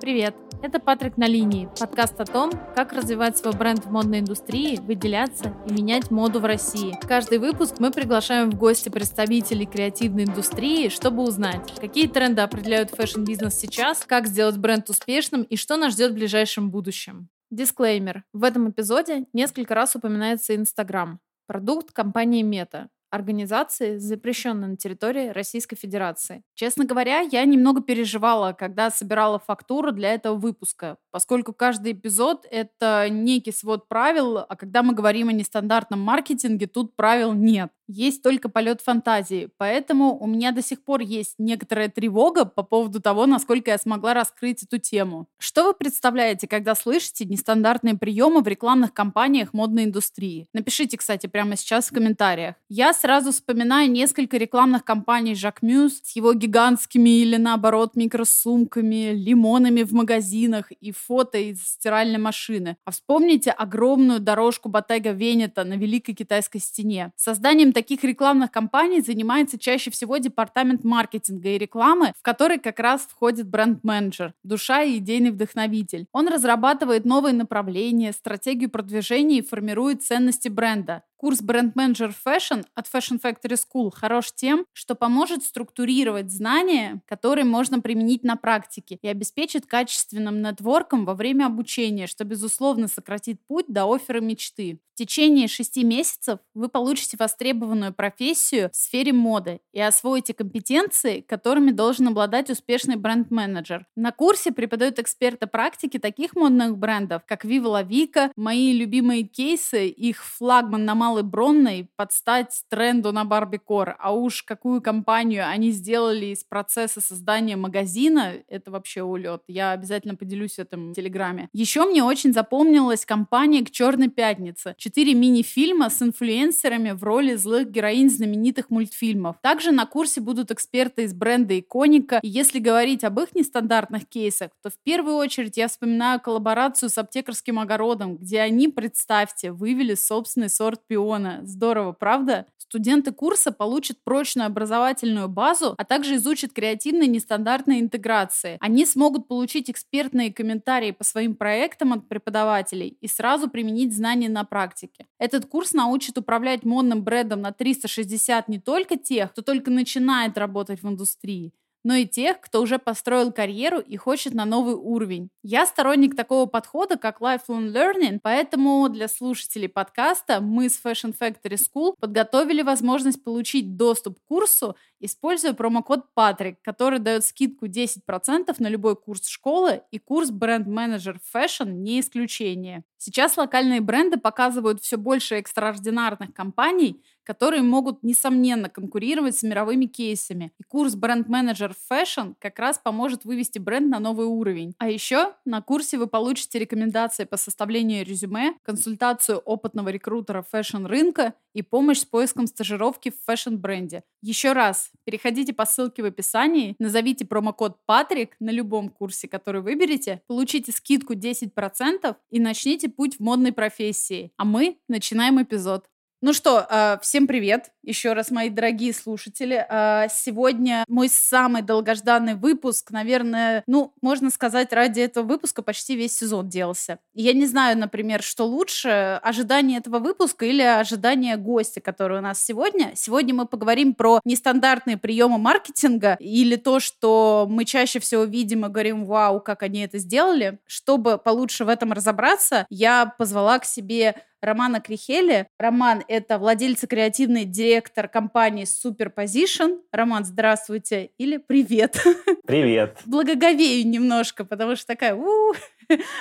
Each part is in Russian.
Привет! Это Патрик на линии, подкаст о том, как развивать свой бренд в модной индустрии, выделяться и менять моду в России. Каждый выпуск мы приглашаем в гости представителей креативной индустрии, чтобы узнать, какие тренды определяют fashion -бизнес сейчас, как сделать бренд успешным и что нас ждет в ближайшем будущем. Дисклеймер. В этом эпизоде несколько раз упоминается Инстаграм, продукт компании Мета, организации, запрещенной на территории Российской Федерации. Честно говоря, я немного переживала, когда собирала фактуру для этого выпуска, поскольку каждый эпизод — это некий свод правил, а когда мы говорим о нестандартном маркетинге, тут правил нет есть только полет фантазии. Поэтому у меня до сих пор есть некоторая тревога по поводу того, насколько я смогла раскрыть эту тему. Что вы представляете, когда слышите нестандартные приемы в рекламных кампаниях модной индустрии? Напишите, кстати, прямо сейчас в комментариях. Я сразу вспоминаю несколько рекламных кампаний Жак Мюс с его гигантскими или наоборот микросумками, лимонами в магазинах и фото из стиральной машины. А вспомните огромную дорожку Bottega Veneta на Великой Китайской стене. Созданием таких рекламных кампаний занимается чаще всего департамент маркетинга и рекламы, в который как раз входит бренд-менеджер, душа и идейный вдохновитель. Он разрабатывает новые направления, стратегию продвижения и формирует ценности бренда. Курс Brand Manager Fashion от Fashion Factory School хорош тем, что поможет структурировать знания, которые можно применить на практике и обеспечит качественным нетворком во время обучения, что, безусловно, сократит путь до оффера мечты. В течение шести месяцев вы получите востребованную профессию в сфере моды и освоите компетенции, которыми должен обладать успешный бренд-менеджер. На курсе преподают эксперты практики таких модных брендов, как Viva La Vica, мои любимые кейсы, их флагман на Малой Бронной под стать тренду на Барбикор. А уж какую компанию они сделали из процесса создания магазина, это вообще улет. Я обязательно поделюсь этим в Телеграме. Еще мне очень запомнилась компания «К черной пятнице». Четыре мини-фильма с инфлюенсерами в роли злых героинь знаменитых мультфильмов. Также на курсе будут эксперты из бренда «Иконика». И если говорить об их нестандартных кейсах, то в первую очередь я вспоминаю коллаборацию с аптекарским огородом, где они, представьте, вывели собственный сорт чемпиона. Здорово, правда? Студенты курса получат прочную образовательную базу, а также изучат креативные нестандартные интеграции. Они смогут получить экспертные комментарии по своим проектам от преподавателей и сразу применить знания на практике. Этот курс научит управлять модным брендом на 360 не только тех, кто только начинает работать в индустрии, но и тех, кто уже построил карьеру и хочет на новый уровень. Я сторонник такого подхода, как lifelong learning, поэтому для слушателей подкаста мы с Fashion Factory School подготовили возможность получить доступ к курсу, используя промокод Patrick, который дает скидку 10% на любой курс школы, и курс Manager Fashion не исключение. Сейчас локальные бренды показывают все больше экстраординарных компаний, которые могут, несомненно, конкурировать с мировыми кейсами. И курс Brand Manager Fashion как раз поможет вывести бренд на новый уровень. А еще на курсе вы получите рекомендации по составлению резюме, консультацию опытного рекрутера fashion -рынка и помощь с поиском стажировки в fashion -бренде. Еще раз, переходите по ссылке в описании, назовите промокод Патрик на любом курсе, который выберете, получите скидку 10% и начните путь в модной профессии. А мы начинаем эпизод. Ну что, э, всем привет еще раз, мои дорогие слушатели. Э, сегодня мой самый долгожданный выпуск, наверное, ну, можно сказать, ради этого выпуска почти весь сезон делался. Я не знаю, например, что лучше, ожидание этого выпуска или ожидание гостя, который у нас сегодня. Сегодня мы поговорим про нестандартные приемы маркетинга или то, что мы чаще всего видим и говорим, вау, как они это сделали. Чтобы получше в этом разобраться, я позвала к себе Романа Крихеля. Роман — это владелец и креативный директор компании Superposition. Роман, здравствуйте или привет. Привет. Благоговею немножко, потому что такая... У-у-у.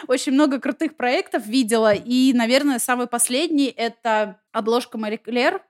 Очень много крутых проектов видела. И, наверное, самый последний — это обложка Мари Клер,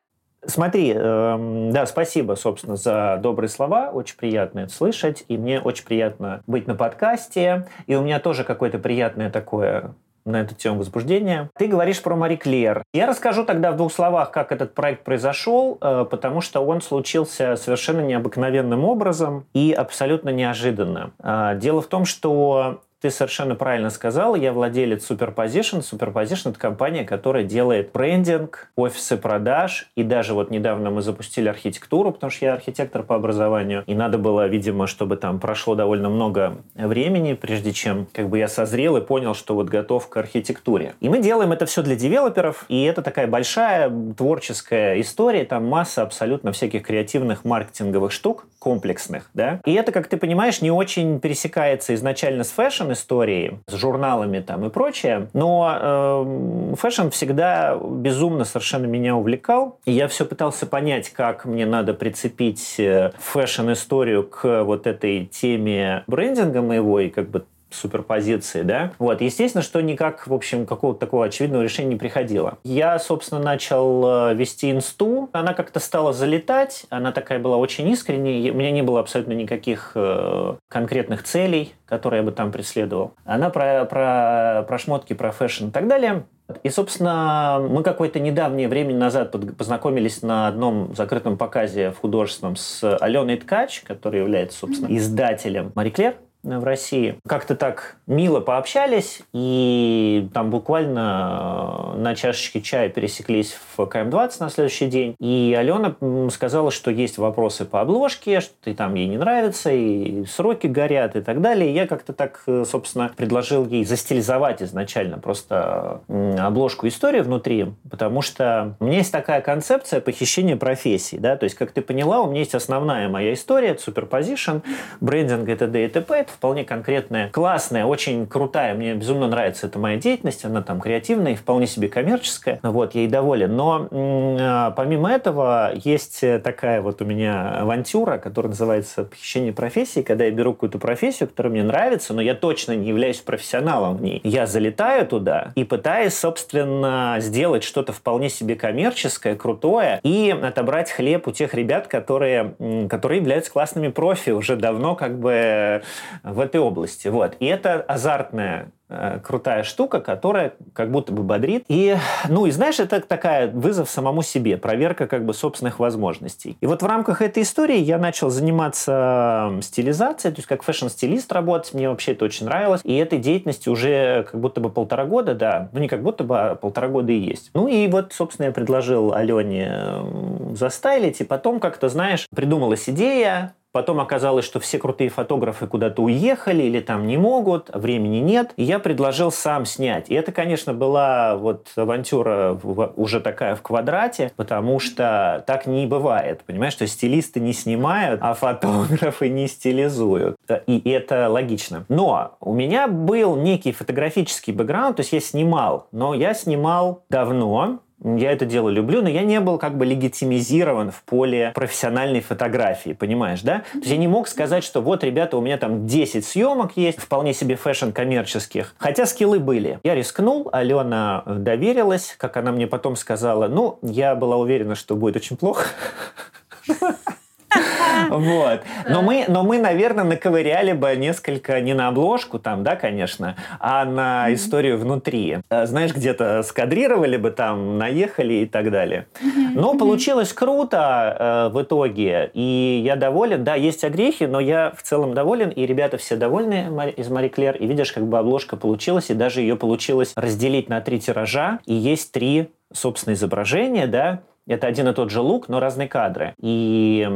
Смотри, э, да, спасибо, собственно, за добрые слова. Очень приятно это слышать. И мне очень приятно быть на подкасте. И у меня тоже какое-то приятное такое на эту тему возбуждения. Ты говоришь про Мари Клер. Я расскажу тогда в двух словах, как этот проект произошел, э, потому что он случился совершенно необыкновенным образом и абсолютно неожиданно. Э, дело в том, что ты совершенно правильно сказал, я владелец Superposition. Superposition — это компания, которая делает брендинг, офисы продаж, и даже вот недавно мы запустили архитектуру, потому что я архитектор по образованию, и надо было, видимо, чтобы там прошло довольно много времени, прежде чем как бы я созрел и понял, что вот готов к архитектуре. И мы делаем это все для девелоперов, и это такая большая творческая история, там масса абсолютно всяких креативных маркетинговых штук, комплексных, да. И это, как ты понимаешь, не очень пересекается изначально с фэшн-историей, с журналами там и прочее, но э, фэшн всегда безумно совершенно меня увлекал, и я все пытался понять, как мне надо прицепить э, фэшн-историю к вот этой теме брендинга моего и как бы суперпозиции, да. Вот, естественно, что никак, в общем, какого-то такого очевидного решения не приходило. Я, собственно, начал э, вести инсту, она как-то стала залетать, она такая была очень искренняя, у меня не было абсолютно никаких э, конкретных целей, которые я бы там преследовал. Она про, про, про шмотки, про фэшн и так далее. И, собственно, мы какое-то недавнее время назад познакомились на одном закрытом показе в художественном с Аленой Ткач, которая является, собственно, издателем Marie Claire в России. Как-то так мило пообщались, и там буквально э, на чашечке чая пересеклись в KM-20 на следующий день. И Алена сказала, что есть вопросы по обложке, что там ей не нравится, и сроки горят, и так далее. И я как-то так, э, собственно, предложил ей застилизовать изначально просто обложку истории внутри, потому что у меня есть такая концепция похищения профессий, да, то есть, как ты поняла, у меня есть основная моя история, superposition, брендинг и т.д. и т.п. Это вполне конкретная, классная, очень крутая. Мне безумно нравится эта моя деятельность. Она там креативная и вполне себе коммерческая. Вот, я ей доволен. Но а, помимо этого есть такая вот у меня авантюра, которая называется «Похищение профессии», когда я беру какую-то профессию, которая мне нравится, но я точно не являюсь профессионалом в ней. Я залетаю туда и пытаюсь, собственно, сделать что-то вполне себе коммерческое, крутое и отобрать хлеб у тех ребят, которые, которые являются классными профи уже давно как бы в этой области. Вот. И это азартная э, крутая штука, которая как будто бы бодрит. И, ну, и знаешь, это такая вызов самому себе, проверка как бы собственных возможностей. И вот в рамках этой истории я начал заниматься стилизацией, то есть как фэшн-стилист работать, мне вообще это очень нравилось. И этой деятельности уже как будто бы полтора года, да, ну не как будто бы, а полтора года и есть. Ну и вот, собственно, я предложил Алене застайлить, и потом как-то, знаешь, придумалась идея, Потом оказалось, что все крутые фотографы куда-то уехали или там не могут, времени нет. И я предложил сам снять. И это, конечно, была вот авантюра уже такая в квадрате, потому что так не бывает. Понимаешь, что стилисты не снимают, а фотографы не стилизуют. И это логично. Но у меня был некий фотографический бэкграунд, то есть я снимал, но я снимал давно, я это дело люблю, но я не был как бы легитимизирован в поле профессиональной фотографии, понимаешь, да? То есть я не мог сказать, что вот, ребята, у меня там 10 съемок есть, вполне себе фэшн коммерческих, хотя скиллы были. Я рискнул, Алена доверилась, как она мне потом сказала, ну, я была уверена, что будет очень плохо. Вот. Но мы, но мы, наверное, наковыряли бы несколько не на обложку там, да, конечно, а на историю внутри. Э, знаешь, где-то скадрировали бы там, наехали и так далее. Но получилось круто э, в итоге, и я доволен. Да, есть огрехи, но я в целом доволен, и ребята все довольны из Мари Клер. И видишь, как бы обложка получилась, и даже ее получилось разделить на три тиража, и есть три, собственно, изображения, да, это один и тот же лук, но разные кадры. И,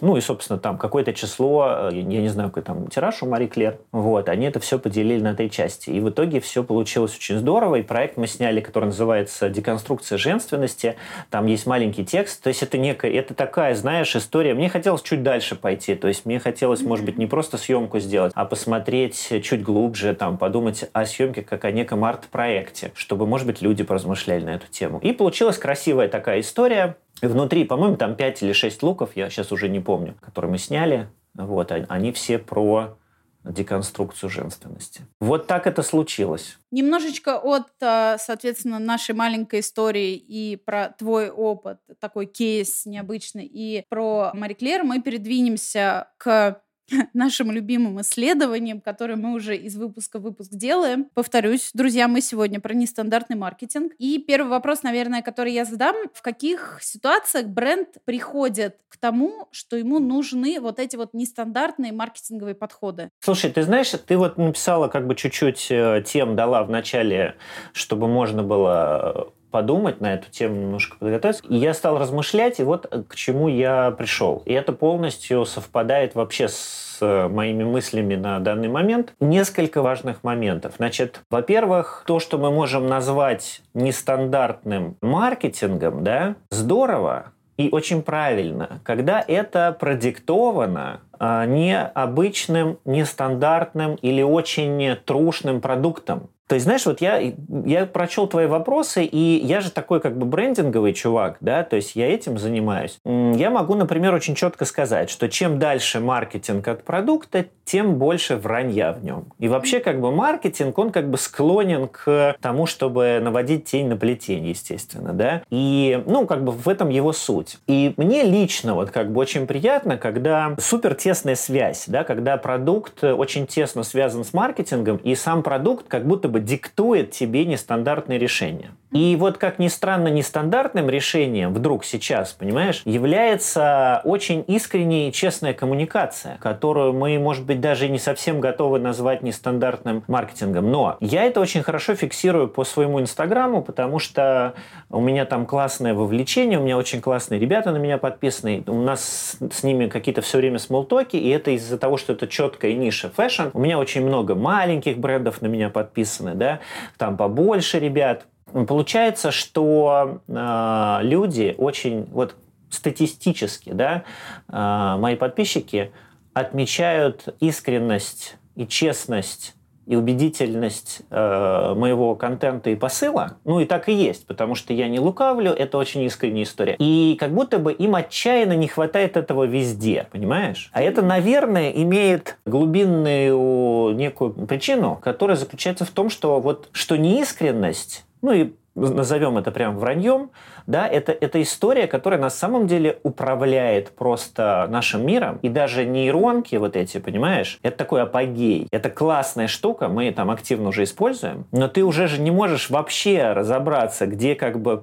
ну и, собственно, там какое-то число, я не знаю, какой там тираж у Мари Клер, вот, они это все поделили на три части. И в итоге все получилось очень здорово, и проект мы сняли, который называется «Деконструкция женственности», там есть маленький текст, то есть это некая, это такая, знаешь, история. Мне хотелось чуть дальше пойти, то есть мне хотелось, может быть, не просто съемку сделать, а посмотреть чуть глубже, там, подумать о съемке как о неком арт-проекте, чтобы, может быть, люди поразмышляли на эту тему. И получилось красивая такая история. Внутри, по-моему, там 5 или 6 луков, я сейчас уже не помню, которые мы сняли. Вот, а, они все про деконструкцию женственности. Вот так это случилось. Немножечко от, а, соответственно, нашей маленькой истории и про твой опыт, такой кейс необычный, и про Мари Клер мы передвинемся к нашим любимым исследованием, которое мы уже из выпуска в выпуск делаем. Повторюсь, друзья, мы сегодня про нестандартный маркетинг. И первый вопрос, наверное, который я задам, в каких ситуациях бренд приходит к тому, что ему нужны вот эти вот нестандартные маркетинговые подходы? Слушай, ты знаешь, ты вот написала как бы чуть-чуть э, тем дала в начале, чтобы можно было подумать на эту тему, немножко подготовиться. И я стал размышлять, и вот к чему я пришел. И это полностью совпадает вообще с э, моими мыслями на данный момент. Несколько важных моментов. Значит, во-первых, то, что мы можем назвать нестандартным маркетингом, да, здорово, и очень правильно, когда это продиктовано необычным, нестандартным или очень трушным продуктом. То есть, знаешь, вот я, я прочел твои вопросы, и я же такой как бы брендинговый чувак, да, то есть я этим занимаюсь. Я могу, например, очень четко сказать, что чем дальше маркетинг от продукта, тем больше вранья в нем. И вообще как бы маркетинг, он как бы склонен к тому, чтобы наводить тень на плетень, естественно, да. И, ну, как бы в этом его суть. И мне лично вот как бы очень приятно, когда супер тесная связь, да, когда продукт очень тесно связан с маркетингом, и сам продукт как будто бы диктует тебе нестандартные решения. И вот, как ни странно, нестандартным решением вдруг сейчас, понимаешь, является очень искренняя и честная коммуникация, которую мы, может быть, даже не совсем готовы назвать нестандартным маркетингом. Но я это очень хорошо фиксирую по своему инстаграму, потому что у меня там классное вовлечение, у меня очень классные ребята на меня подписаны, у нас с ними какие-то все время small talk и, и это из-за того, что это четкая ниша фэшн. У меня очень много маленьких брендов на меня подписаны, да, там побольше ребят, Получается, что э, люди очень, вот статистически, да, э, мои подписчики отмечают искренность и честность и убедительность э, моего контента и посыла, ну и так и есть, потому что я не лукавлю, это очень искренняя история. И как будто бы им отчаянно не хватает этого везде, понимаешь? А это, наверное, имеет глубинную некую причину, которая заключается в том, что вот что неискренность ну и назовем это прям враньем, да, это, это история, которая на самом деле управляет просто нашим миром. И даже нейронки вот эти, понимаешь, это такой апогей. Это классная штука, мы там активно уже используем, но ты уже же не можешь вообще разобраться, где как бы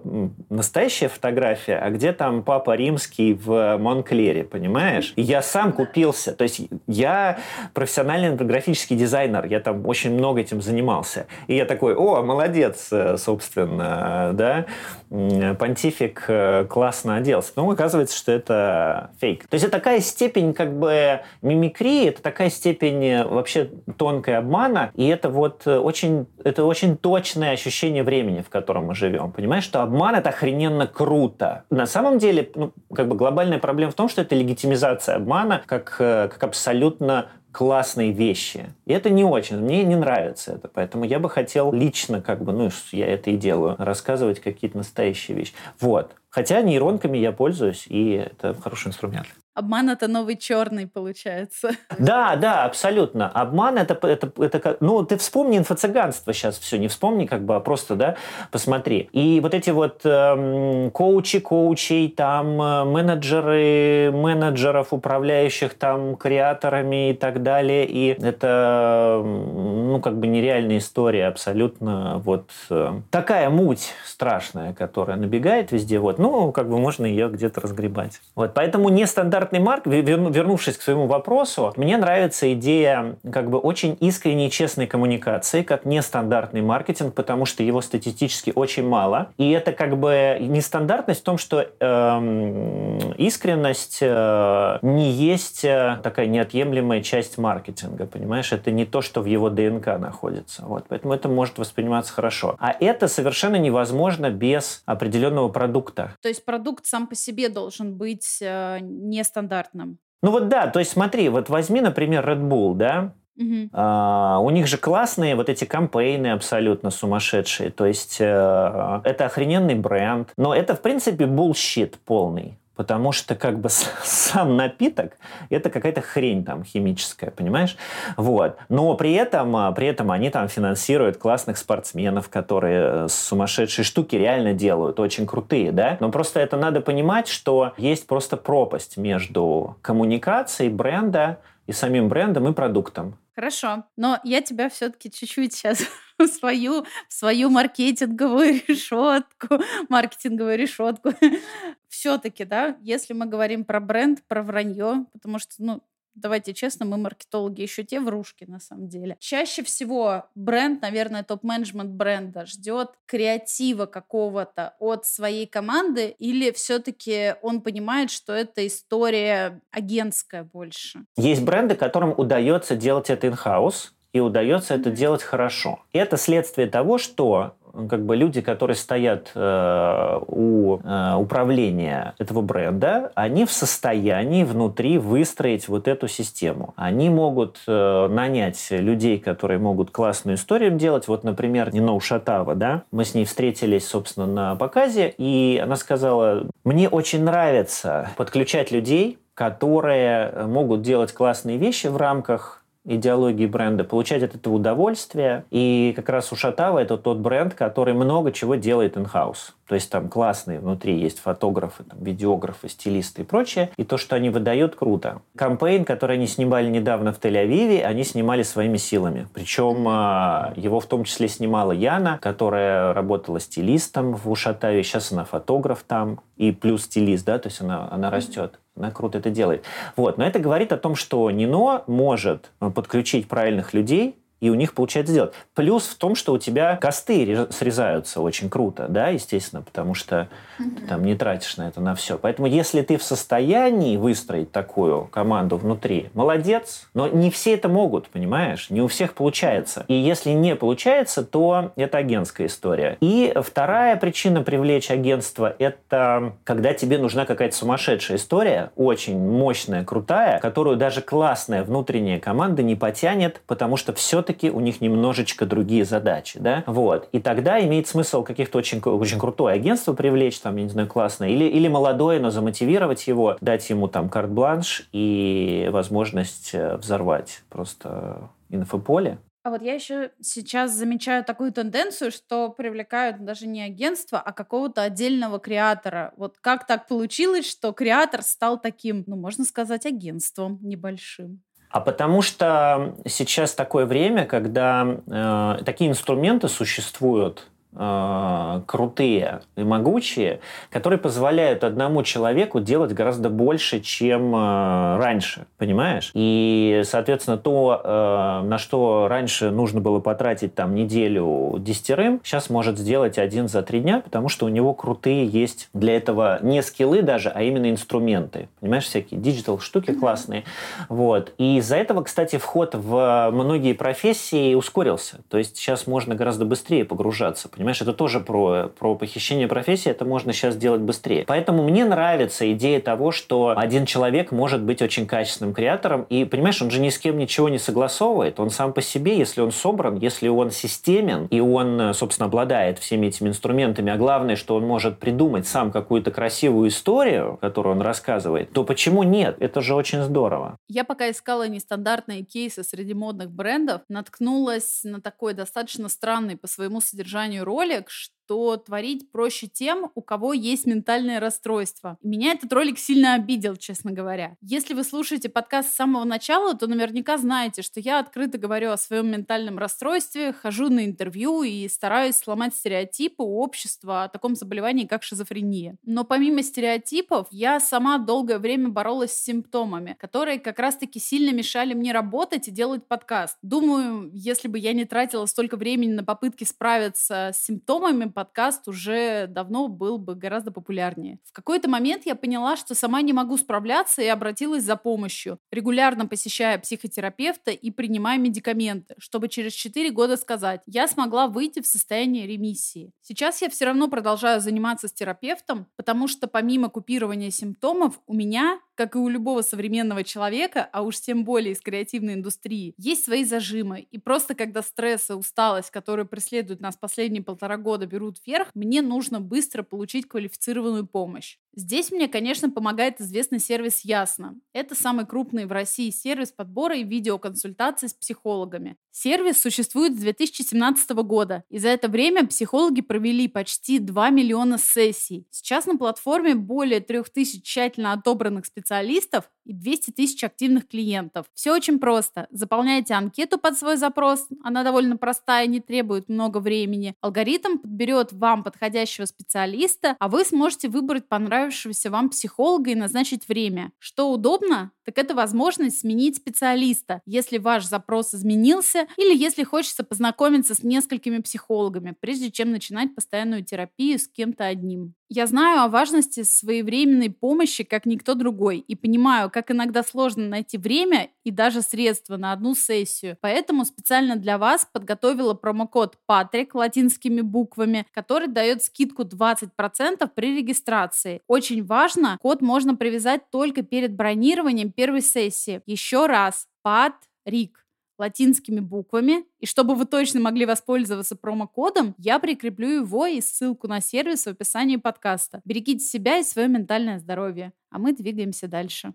настоящая фотография, а где там папа римский в Монклере, понимаешь? И я сам купился. То есть я профессиональный графический дизайнер, я там очень много этим занимался. И я такой, о, молодец, э, собственно, да, понтифик э, классно оделся. Потом оказывается, что это фейк. То есть это такая степень как бы мимикрии, это такая степень э, вообще тонкой обмана, и это вот э, очень, это очень точное ощущение времени, в котором мы живем. Понимаешь, что обман это охрененно круто. На самом деле, ну, как бы глобальная проблема в том, что это легитимизация обмана как, как абсолютно классные вещи. И это не очень, мне не нравится это. Поэтому я бы хотел лично, как бы, ну, я это и делаю, рассказывать какие-то настоящие вещи. Вот. Хотя нейронками я пользуюсь, и это хороший инструмент. Обман это новый черный, получается. Да, да, абсолютно. Обман это, это, это. Ну, ты вспомни инфо-цыганство сейчас все, не вспомни, как бы, а просто, да, посмотри. И вот эти вот эм, коучи коучей, там, э, менеджеры менеджеров, управляющих там креаторами и так далее. И это, ну, как бы нереальная история абсолютно. Вот э, такая муть страшная, которая набегает везде. Вот, ну, как бы можно ее где-то разгребать. Вот, поэтому нестандартный стандартный марк, вернувшись к своему вопросу, мне нравится идея как бы очень искренней и честной коммуникации, как нестандартный маркетинг, потому что его статистически очень мало. И это как бы нестандартность в том, что э, искренность э, не есть э, такая неотъемлемая часть маркетинга, понимаешь? Это не то, что в его ДНК находится. Вот, поэтому это может восприниматься хорошо. А это совершенно невозможно без определенного продукта. То есть продукт сам по себе должен быть э, не стандартным. Ну вот да, то есть смотри, вот возьми, например, Red Bull, да, Угу. А, у них же классные вот эти campaign ы абсолютно сумасшедшие. То есть э, это охрененный бренд. Но это, в принципе, bullshit полный потому что как бы сам напиток это какая-то хрень там химическая, понимаешь? Вот. Но при этом, а, при этом они там финансируют классных спортсменов, которые сумасшедшие штуки реально делают, очень крутые, да? Но просто это надо понимать, что есть просто пропасть между коммуникацией бренда и самим брендом, и продуктом. Хорошо, но я тебя все-таки чуть-чуть сейчас свою, свою маркетинговую решетку, маркетинговую решетку. Все-таки, да, если мы говорим про бренд, про вранье, потому что, ну, давайте честно, мы маркетологи еще те врушки на самом деле. Чаще всего бренд, наверное, топ-менеджмент бренда ждет креатива какого-то от своей команды или все-таки он понимает, что это история агентская больше? Есть бренды, которым удается делать это in-house, и удается это делать хорошо. И это следствие того, что как бы люди, которые стоят э, у э, управления этого бренда, они в состоянии внутри выстроить вот эту систему. Они могут э, нанять людей, которые могут классную историю делать. Вот, например, Нино Шатава, да, мы с ней встретились, собственно, на показе, и она сказала, мне очень нравится подключать людей, которые могут делать классные вещи в рамках идеологии бренда, получать от этого удовольствие. И как раз у Шатава это тот бренд, который много чего делает in-house. То есть там классные внутри есть фотографы, там, видеографы, стилисты и прочее. И то, что они выдают, круто. Кампейн, который они снимали недавно в Тель-Авиве, они снимали своими силами. Причем а, его в том числе снимала Яна, которая работала стилистом в Ушатаве. Сейчас она фотограф там. И плюс стилист, да, то есть она, она растет. Она круто это делает. Вот. Но это говорит о том, что Нино может подключить правильных людей, и у них получается сделать. Плюс в том, что у тебя косты срезаются очень круто, да, естественно, потому что mm-hmm. ты там не тратишь на это на все. Поэтому если ты в состоянии выстроить такую команду внутри, молодец, но не все это могут, понимаешь? Не у всех получается. И если не получается, то это агентская история. И вторая причина привлечь агентство – это когда тебе нужна какая-то сумасшедшая история, очень мощная, крутая, которую даже классная внутренняя команда не потянет, потому что все-таки все-таки у них немножечко другие задачи, да, вот. И тогда имеет смысл каких-то очень, очень крутое агентство привлечь, там, я не знаю, классное, или, или молодое, но замотивировать его, дать ему там карт-бланш и возможность э, взорвать просто инфополе. А вот я еще сейчас замечаю такую тенденцию, что привлекают даже не агентство, а какого-то отдельного креатора. Вот как так получилось, что креатор стал таким, ну, можно сказать, агентством небольшим? А потому что сейчас такое время, когда э, такие инструменты существуют, э, крутые и могучие, которые позволяют одному человеку делать гораздо больше, чем э, раньше, понимаешь? И, соответственно, то, э, на что раньше нужно было потратить там неделю десятерым, сейчас может сделать один за три дня, потому что у него крутые есть для этого не скиллы даже, а именно инструменты. Понимаешь, всякие digital штуки классные. Вот. И из-за этого, кстати, вход в многие профессии ускорился. То есть сейчас можно гораздо быстрее погружаться, Понимаешь, это тоже про, про похищение профессии, это можно сейчас сделать быстрее. Поэтому мне нравится идея того, что один человек может быть очень качественным креатором, и, понимаешь, он же ни с кем ничего не согласовывает, он сам по себе, если он собран, если он системен, и он, собственно, обладает всеми этими инструментами, а главное, что он может придумать сам какую-то красивую историю, которую он рассказывает, то почему нет? Это же очень здорово. Я пока искала нестандартные кейсы среди модных брендов, наткнулась на такой достаточно странный по своему содержанию ролик, что творить проще тем, у кого есть ментальное расстройство. Меня этот ролик сильно обидел, честно говоря. Если вы слушаете подкаст с самого начала, то наверняка знаете, что я открыто говорю о своем ментальном расстройстве, хожу на интервью и стараюсь сломать стереотипы у общества о таком заболевании, как шизофрения. Но помимо стереотипов, я сама долгое время боролась с симптомами, которые как раз-таки сильно мешали мне работать и делать подкаст. Думаю, если бы я не тратила столько времени на попытки справиться с симптомами, подкаст уже давно был бы гораздо популярнее. В какой-то момент я поняла, что сама не могу справляться и обратилась за помощью, регулярно посещая психотерапевта и принимая медикаменты, чтобы через 4 года сказать, я смогла выйти в состояние ремиссии. Сейчас я все равно продолжаю заниматься с терапевтом, потому что помимо купирования симптомов у меня как и у любого современного человека, а уж тем более из креативной индустрии, есть свои зажимы. И просто когда стресс и усталость, которые преследуют нас последние полтора года, берут вверх, мне нужно быстро получить квалифицированную помощь. Здесь мне, конечно, помогает известный сервис Ясно. Это самый крупный в России сервис подбора и видеоконсультаций с психологами. Сервис существует с 2017 года, и за это время психологи провели почти 2 миллиона сессий. Сейчас на платформе более 3000 тщательно отобранных специалистов и 200 тысяч активных клиентов. Все очень просто. Заполняйте анкету под свой запрос, она довольно простая, не требует много времени. Алгоритм подберет вам подходящего специалиста, а вы сможете выбрать понравившегося вам психолога и назначить время. Что удобно? Так это возможность сменить специалиста, если ваш запрос изменился или если хочется познакомиться с несколькими психологами, прежде чем начинать постоянную терапию с кем-то одним. Я знаю о важности своевременной помощи, как никто другой, и понимаю, как иногда сложно найти время и даже средства на одну сессию. Поэтому специально для вас подготовила промокод Патрик латинскими буквами, который дает скидку 20% при регистрации. Очень важно, код можно привязать только перед бронированием первой сессии. Еще раз, Патрик латинскими буквами. И чтобы вы точно могли воспользоваться промокодом, я прикреплю его и ссылку на сервис в описании подкаста. Берегите себя и свое ментальное здоровье. А мы двигаемся дальше.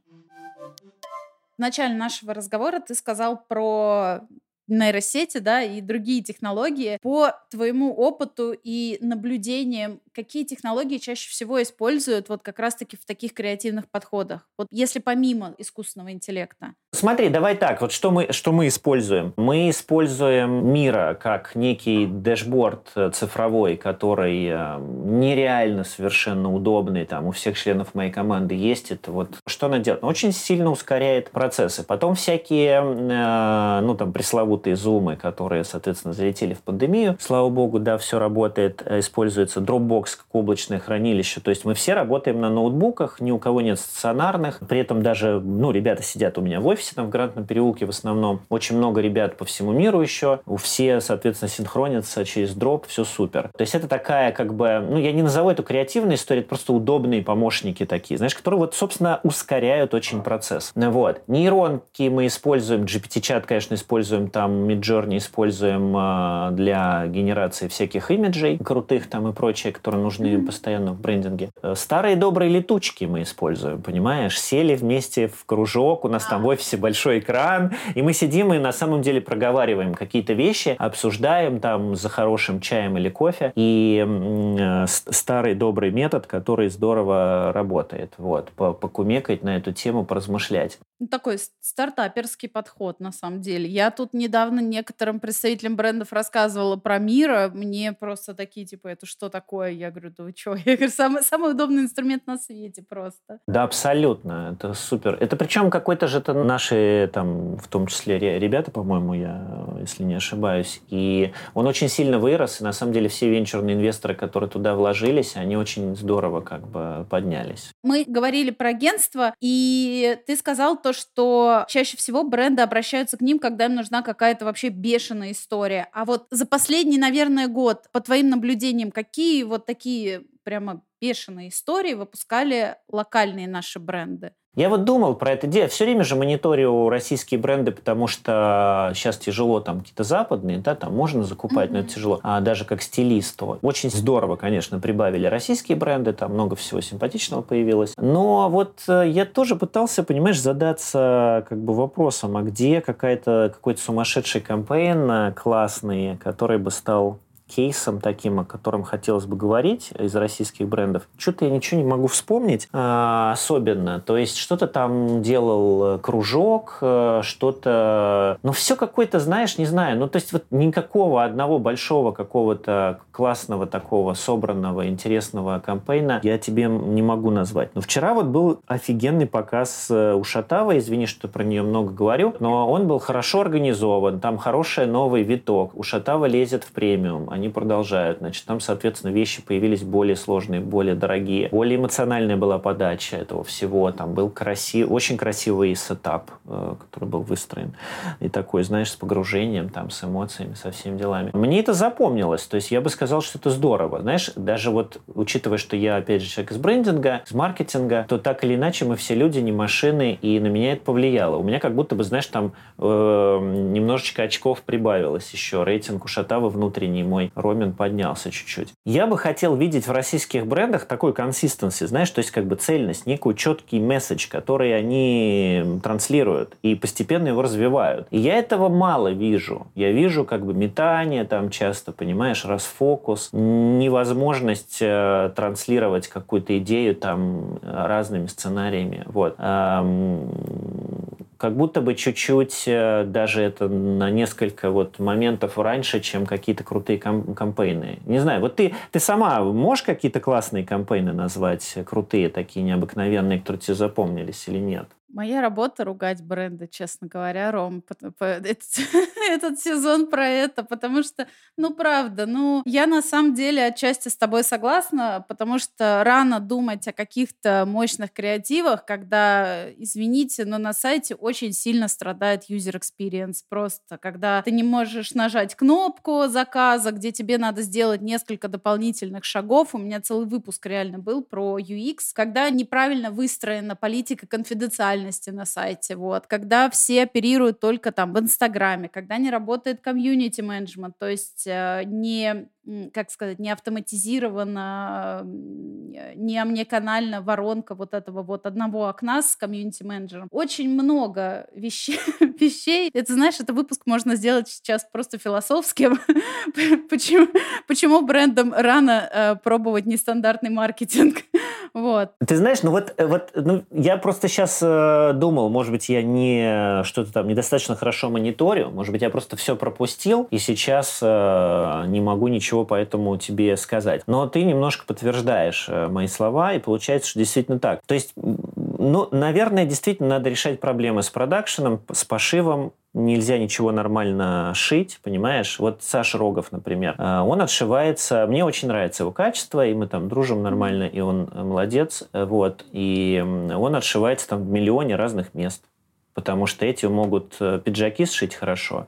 В начале нашего разговора ты сказал про нейросети, да, и другие технологии. По твоему опыту и наблюдениям, какие технологии чаще всего используют вот как раз-таки в таких креативных подходах? Вот если помимо искусственного интеллекта. Смотри, давай так, вот что мы, что мы используем? Мы используем Мира как некий дэшборд э, цифровой, который э, нереально совершенно удобный, там у всех членов моей команды есть это. Вот что она делает? Очень сильно ускоряет процессы. Потом всякие, э, ну там пресловутые зумы, которые, соответственно, залетели в пандемию. Слава богу, да, все работает, используется Dropbox как облачное хранилище. То есть мы все работаем на ноутбуках, ни у кого нет стационарных. При этом даже, ну, ребята сидят у меня в офисе, там в Грантном переулке в основном. Очень много ребят по всему миру еще. У все, соответственно, синхронятся через дроп, все супер. То есть это такая, как бы, ну, я не назову эту креативной историей, это просто удобные помощники такие, знаешь, которые вот, собственно, ускоряют очень процесс. Вот. Нейронки мы используем, GPT-чат, конечно, используем, там, Midjourney используем э, для генерации всяких имиджей крутых там и прочее, которые нужны mm-hmm. постоянно в брендинге. Э, старые добрые летучки мы используем, понимаешь? Сели вместе в кружок, у нас там в офисе офисе большой экран, и мы сидим и на самом деле проговариваем какие-то вещи, обсуждаем там за хорошим чаем или кофе, и э, старый добрый метод, который здорово работает, вот, покумекать на эту тему, поразмышлять. Ну, такой стартаперский подход, на самом деле. Я тут недавно некоторым представителям брендов рассказывала про Мира. Мне просто такие, типа, это что такое? Я говорю, да вы что? Я говорю, самый, самый удобный инструмент на свете просто. Да, абсолютно. Это супер. Это причем какой-то же это наши, там, в том числе ребята, по-моему, я, если не ошибаюсь. И он очень сильно вырос. И на самом деле все венчурные инвесторы, которые туда вложились, они очень здорово как бы поднялись. Мы говорили про агентство, и ты сказал то, что чаще всего бренды обращаются к ним, когда им нужна какая-то вообще бешеная история. А вот за последний, наверное, год, по твоим наблюдениям, какие вот такие прямо бешеные истории выпускали локальные наши бренды? Я вот думал про это дело. Все время же мониторю российские бренды, потому что сейчас тяжело там какие-то западные, да, там можно закупать, mm-hmm. но это тяжело. А даже как стилист. Очень здорово, конечно, прибавили российские бренды, там много всего симпатичного появилось. Но вот э, я тоже пытался, понимаешь, задаться как бы вопросом, а где какая-то, какой-то сумасшедший кампейн э, классный, который бы стал кейсом таким, о котором хотелось бы говорить из российских брендов, что-то я ничего не могу вспомнить а, особенно. То есть что-то там делал э, кружок, э, что-то... Ну, все какое-то, знаешь, не знаю. Ну, то есть вот никакого одного большого какого-то классного такого собранного, интересного кампейна я тебе не могу назвать. Но вчера вот был офигенный показ э, у Шатава, извини, что про нее много говорю, но он был хорошо организован, там хороший новый виток. У Шатава лезет в премиум они продолжают. Значит, там, соответственно, вещи появились более сложные, более дорогие. Более эмоциональная была подача этого всего. Там был красив, очень красивый сетап, э, который был выстроен. И такой, знаешь, с погружением, там, с эмоциями, со всеми делами. Мне это запомнилось. То есть я бы сказал, что это здорово. Знаешь, даже вот учитывая, что я, опять же, человек из брендинга, из маркетинга, то так или иначе мы все люди, не машины, и на меня это повлияло. У меня как будто бы, знаешь, там э, немножечко очков прибавилось еще. Рейтинг у Шатава внутренний мой Ромин поднялся чуть-чуть. Я бы хотел видеть в российских брендах такой консистенции, знаешь, то есть как бы цельность, некую четкий месседж, который они транслируют и постепенно его развивают. И я этого мало вижу. Я вижу как бы метание там часто, понимаешь, расфокус, невозможность э, транслировать какую-то идею там разными сценариями. Вот. Эм, как будто бы чуть-чуть э, даже это на несколько вот моментов раньше, чем какие-то крутые кам- кампейны. Не знаю, вот ты, ты сама можешь какие-то классные кампейны назвать, крутые, такие необыкновенные, которые тебе запомнились или нет? Моя работа ругать бренды, честно говоря, Ром. Этот, этот сезон про это, потому что, ну, правда, ну, я на самом деле отчасти с тобой согласна, потому что рано думать о каких-то мощных креативах, когда, извините, но на сайте очень сильно страдает user experience просто, когда ты не можешь нажать кнопку заказа, где тебе надо сделать несколько дополнительных шагов. У меня целый выпуск реально был про UX, когда неправильно выстроена политика конфиденциальности лояльности на сайте, вот, когда все оперируют только там в Инстаграме, когда не работает комьюнити менеджмент, то есть э, не как сказать, не автоматизирована, не омниканальна воронка вот этого вот одного окна с комьюнити-менеджером. Очень много вещей, вещей. Это, знаешь, это выпуск можно сделать сейчас просто философским. почему, почему брендам рано э, пробовать нестандартный маркетинг? Вот. Ты знаешь, ну вот, э, вот ну, я просто сейчас э, думал, может быть, я не что-то там недостаточно хорошо мониторю, может быть, я просто все пропустил, и сейчас э, не могу ничего поэтому тебе сказать. Но ты немножко подтверждаешь э, мои слова, и получается, что действительно так. То есть, ну, наверное, действительно надо решать проблемы с продакшеном, с пошивом, нельзя ничего нормально шить, понимаешь? Вот Саша Рогов, например, э, он отшивается, мне очень нравится его качество, и мы там дружим нормально, и он э, молодец, вот, и он отшивается там в миллионе разных мест, потому что эти могут пиджаки сшить хорошо,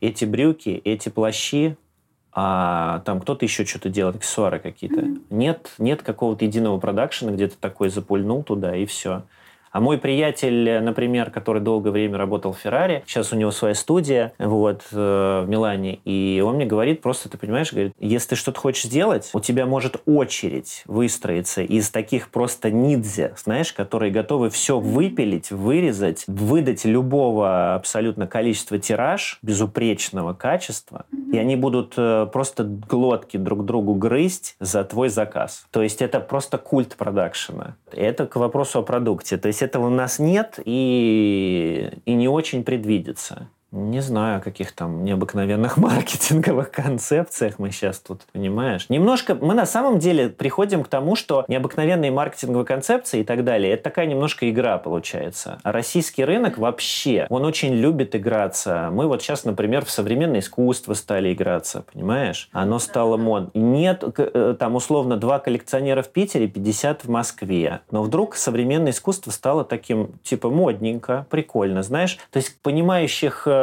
эти брюки, эти плащи, а там кто-то еще что-то делает, аксессуары какие-то. Mm-hmm. Нет, нет какого-то единого продакшена, где ты такой запульнул туда, и все. А мой приятель, например, который долгое время работал в Феррари, сейчас у него своя студия вот, э, в Милане, и он мне говорит, просто, ты понимаешь, говорит, если ты что-то хочешь сделать, у тебя может очередь выстроиться из таких просто ниндзя, знаешь, которые готовы все выпилить, вырезать, выдать любого абсолютно количества тираж безупречного качества, и они будут э, просто глотки друг другу грызть за твой заказ. То есть это просто культ продакшена. Это к вопросу о продукте. То есть этого у нас нет и, и не очень предвидится. Не знаю, о каких там необыкновенных маркетинговых концепциях мы сейчас тут, понимаешь? Немножко, мы на самом деле приходим к тому, что необыкновенные маркетинговые концепции и так далее, это такая немножко игра получается. А российский рынок вообще, он очень любит играться. Мы вот сейчас, например, в современное искусство стали играться, понимаешь? Оно стало модно. Нет, э, там условно два коллекционера в Питере, 50 в Москве. Но вдруг современное искусство стало таким, типа, модненько, прикольно, знаешь? То есть понимающих э,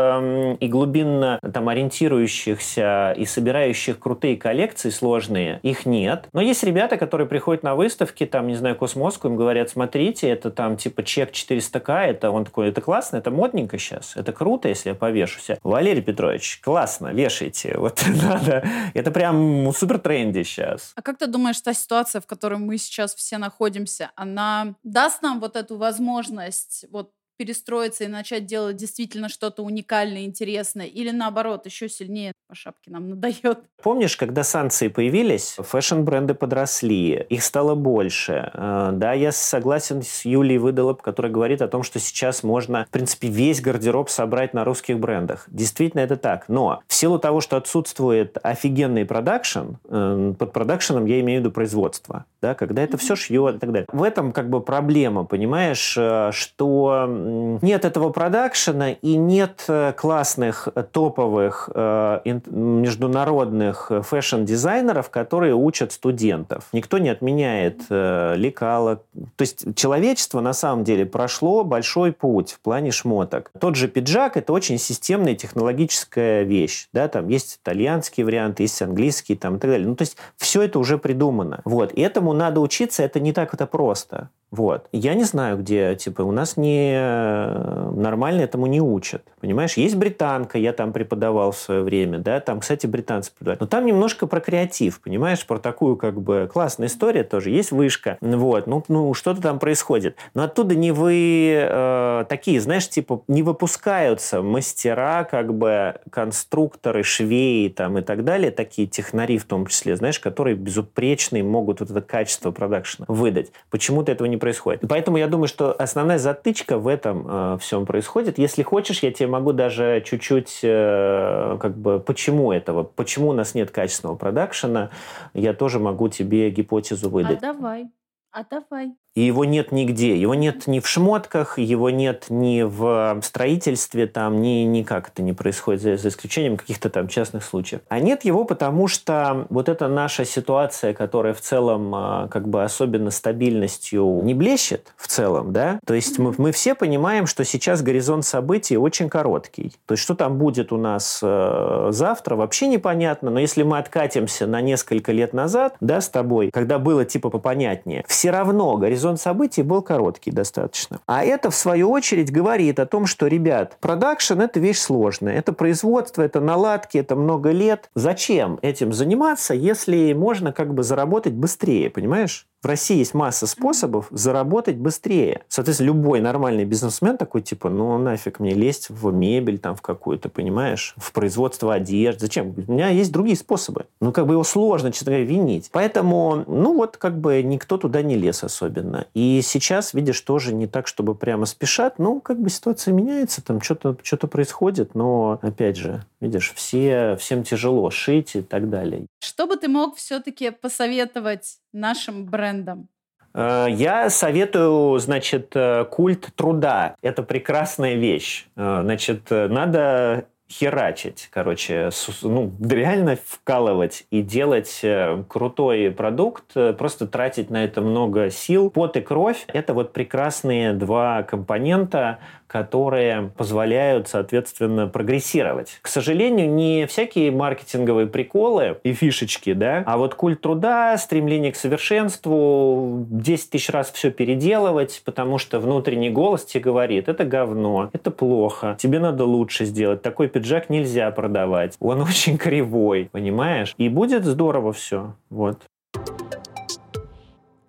и глубинно там ориентирующихся и собирающих крутые коллекции сложные, их нет. Но есть ребята, которые приходят на выставки, там, не знаю, Космоску, им говорят, смотрите, это там типа чек 400к, это он такой, это классно, это модненько сейчас, это круто, если я повешусь. Валерий Петрович, классно, вешайте, вот надо, это прям супер trendy сейчас. А как ты думаешь, та ситуация, в которой мы сейчас все находимся, она даст нам вот эту возможность вот перестроиться и начать делать действительно что-то уникальное, интересное, или наоборот, еще сильнее по шапке нам надает. Помнишь, когда санкции появились, фэшн-бренды подросли, их стало больше. Э, да, я согласен с Юлией Выдолоб, которая говорит о том, что сейчас можно, в принципе, весь гардероб собрать на русских брендах. Действительно, это так. Но в силу того, что отсутствует офигенный продакшн, э, под продакшеном я имею в виду производство, да, когда это все шьет и так далее. В этом как бы проблема, понимаешь, э, что нет этого продакшена и нет э, классных э, топовых э, международных фэшн-дизайнеров, которые учат студентов. Никто не отменяет лекала. То есть человечество на самом деле прошло большой путь в плане шмоток. Тот же пиджак – это очень системная технологическая вещь. Да? Там есть итальянский вариант, есть английский там, и так далее. Ну, то есть все это уже придумано. Вот. И этому надо учиться, это не так это просто. Вот. Я не знаю, где, типа, у нас не э, нормально этому не учат. Понимаешь, есть британка, я там преподавал в свое время, да, там, кстати, британцы преподавали. Но там немножко про креатив, понимаешь, про такую как бы классная история тоже. Есть вышка, вот, ну, ну что-то там происходит. Но оттуда не вы э, такие, знаешь, типа не выпускаются мастера, как бы конструкторы, швеи там и так далее, такие технари в том числе, знаешь, которые безупречные могут вот это качество продакшена выдать. Почему-то этого не происходит. Поэтому я думаю, что основная затычка в этом э, всем происходит. Если хочешь, я тебе могу даже чуть-чуть э, как бы почему этого, почему у нас нет качественного продакшена, я тоже могу тебе гипотезу выдать. А давай. А. И его нет нигде. Его нет ни в шмотках, его нет ни в строительстве, там, ни никак это не происходит, за, за исключением каких-то там частных случаев. А нет его, потому что вот эта наша ситуация, которая в целом а, как бы особенно стабильностью не блещет в целом, да, то есть мы, мы все понимаем, что сейчас горизонт событий очень короткий. То есть что там будет у нас э, завтра, вообще непонятно, но если мы откатимся на несколько лет назад, да, с тобой, когда было типа попонятнее, все равно горизонт горизонт событий был короткий достаточно. А это, в свою очередь, говорит о том, что, ребят, продакшн – это вещь сложная. Это производство, это наладки, это много лет. Зачем этим заниматься, если можно как бы заработать быстрее, понимаешь? В России есть масса способов заработать быстрее. Соответственно, любой нормальный бизнесмен такой, типа, ну нафиг мне лезть в мебель там в какую-то, понимаешь, в производство одежды. Зачем? У меня есть другие способы. Ну, как бы его сложно, честно говоря, винить. Поэтому, ну вот, как бы никто туда не лез особенно. И сейчас, видишь, тоже не так, чтобы прямо спешат. Ну, как бы ситуация меняется, там что-то что происходит, но, опять же, видишь, все, всем тяжело шить и так далее. Что бы ты мог все-таки посоветовать нашим брендам? Э, я советую, значит, э, культ труда. Это прекрасная вещь. Э, значит, надо херачить, короче, ну, реально вкалывать и делать крутой продукт, просто тратить на это много сил. Пот и кровь – это вот прекрасные два компонента, которые позволяют, соответственно, прогрессировать. К сожалению, не всякие маркетинговые приколы и фишечки, да, а вот культ труда, стремление к совершенству, 10 тысяч раз все переделывать, потому что внутренний голос тебе говорит, это говно, это плохо, тебе надо лучше сделать, такой пиджак нельзя продавать, он очень кривой, понимаешь? И будет здорово все, вот.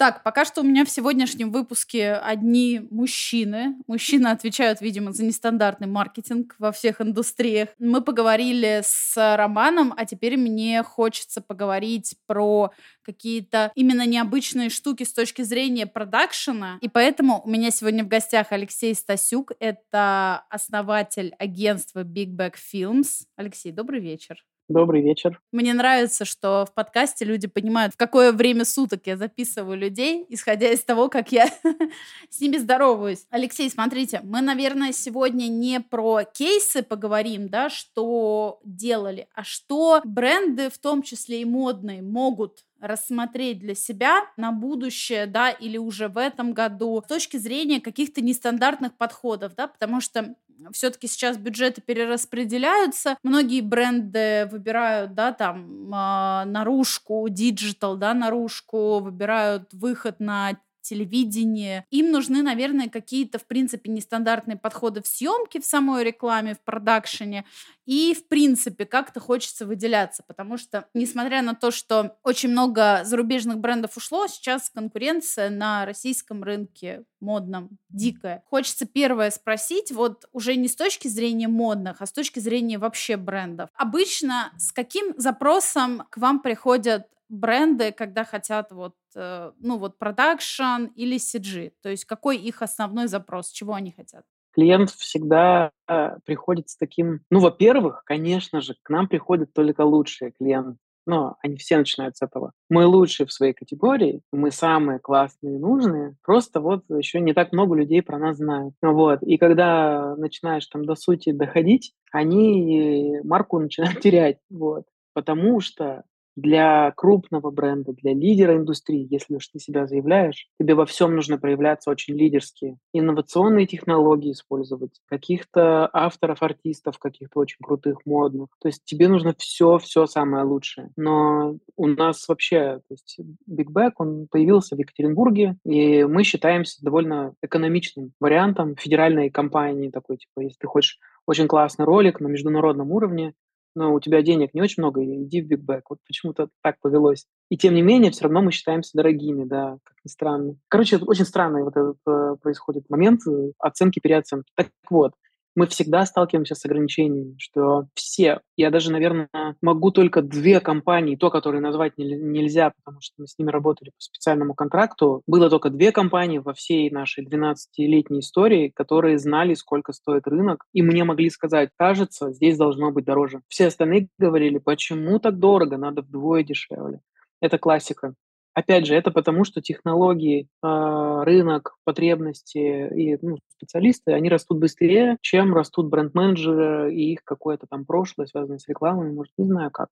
Так, пока что у меня в сегодняшнем выпуске одни мужчины. Мужчины отвечают, видимо, за нестандартный маркетинг во всех индустриях. Мы поговорили с Романом, а теперь мне хочется поговорить про какие-то именно необычные штуки с точки зрения продакшена. И поэтому у меня сегодня в гостях Алексей Стасюк. Это основатель агентства Big Back Films. Алексей, добрый вечер. Добрый вечер. Мне нравится, что в подкасте люди понимают, в какое время суток я записываю людей, исходя из того, как я с ними здороваюсь. Алексей, смотрите, мы, наверное, сегодня не про кейсы поговорим, да, что делали, а что бренды, в том числе и модные, могут рассмотреть для себя на будущее, да, или уже в этом году с точки зрения каких-то нестандартных подходов, да, потому что все-таки сейчас бюджеты перераспределяются, многие бренды выбирают, да, там, э, наружку, диджитал, да, наружку, выбирают выход на телевидение. Им нужны, наверное, какие-то, в принципе, нестандартные подходы в съемке, в самой рекламе, в продакшене. И, в принципе, как-то хочется выделяться, потому что, несмотря на то, что очень много зарубежных брендов ушло, сейчас конкуренция на российском рынке модном дикая. Хочется первое спросить, вот уже не с точки зрения модных, а с точки зрения вообще брендов. Обычно с каким запросом к вам приходят бренды, когда хотят вот, э, ну вот продакшн или CG? То есть какой их основной запрос, чего они хотят? Клиент всегда э, приходит с таким, ну, во-первых, конечно же, к нам приходят только лучшие клиенты. Но они все начинают с этого. Мы лучшие в своей категории, мы самые классные и нужные. Просто вот еще не так много людей про нас знают. Вот. И когда начинаешь там до сути доходить, они марку начинают терять. Вот. Потому что для крупного бренда, для лидера индустрии, если уж ты себя заявляешь, тебе во всем нужно проявляться очень лидерски. Инновационные технологии использовать, каких-то авторов, артистов, каких-то очень крутых, модных. То есть тебе нужно все-все самое лучшее. Но у нас вообще, то есть Big Bag, он появился в Екатеринбурге, и мы считаемся довольно экономичным вариантом федеральной компании такой, типа, если ты хочешь очень классный ролик на международном уровне, но у тебя денег не очень много, иди в Big Bag. Вот почему-то так повелось. И тем не менее, все равно мы считаемся дорогими, да, как ни странно. Короче, очень странный вот этот э, происходит момент э, оценки, переоценки. Так вот, мы всегда сталкиваемся с ограничениями, что все, я даже, наверное, могу только две компании, то, которые назвать не, нельзя, потому что мы с ними работали по специальному контракту, было только две компании во всей нашей 12-летней истории, которые знали, сколько стоит рынок, и мне могли сказать, кажется, здесь должно быть дороже. Все остальные говорили, почему так дорого, надо вдвое дешевле. Это классика. Опять же, это потому, что технологии, а, рынок, потребности и ну, специалисты, они растут быстрее, чем растут бренд-менеджеры и их какое-то там прошлое, связанное с рекламой, может, не знаю как.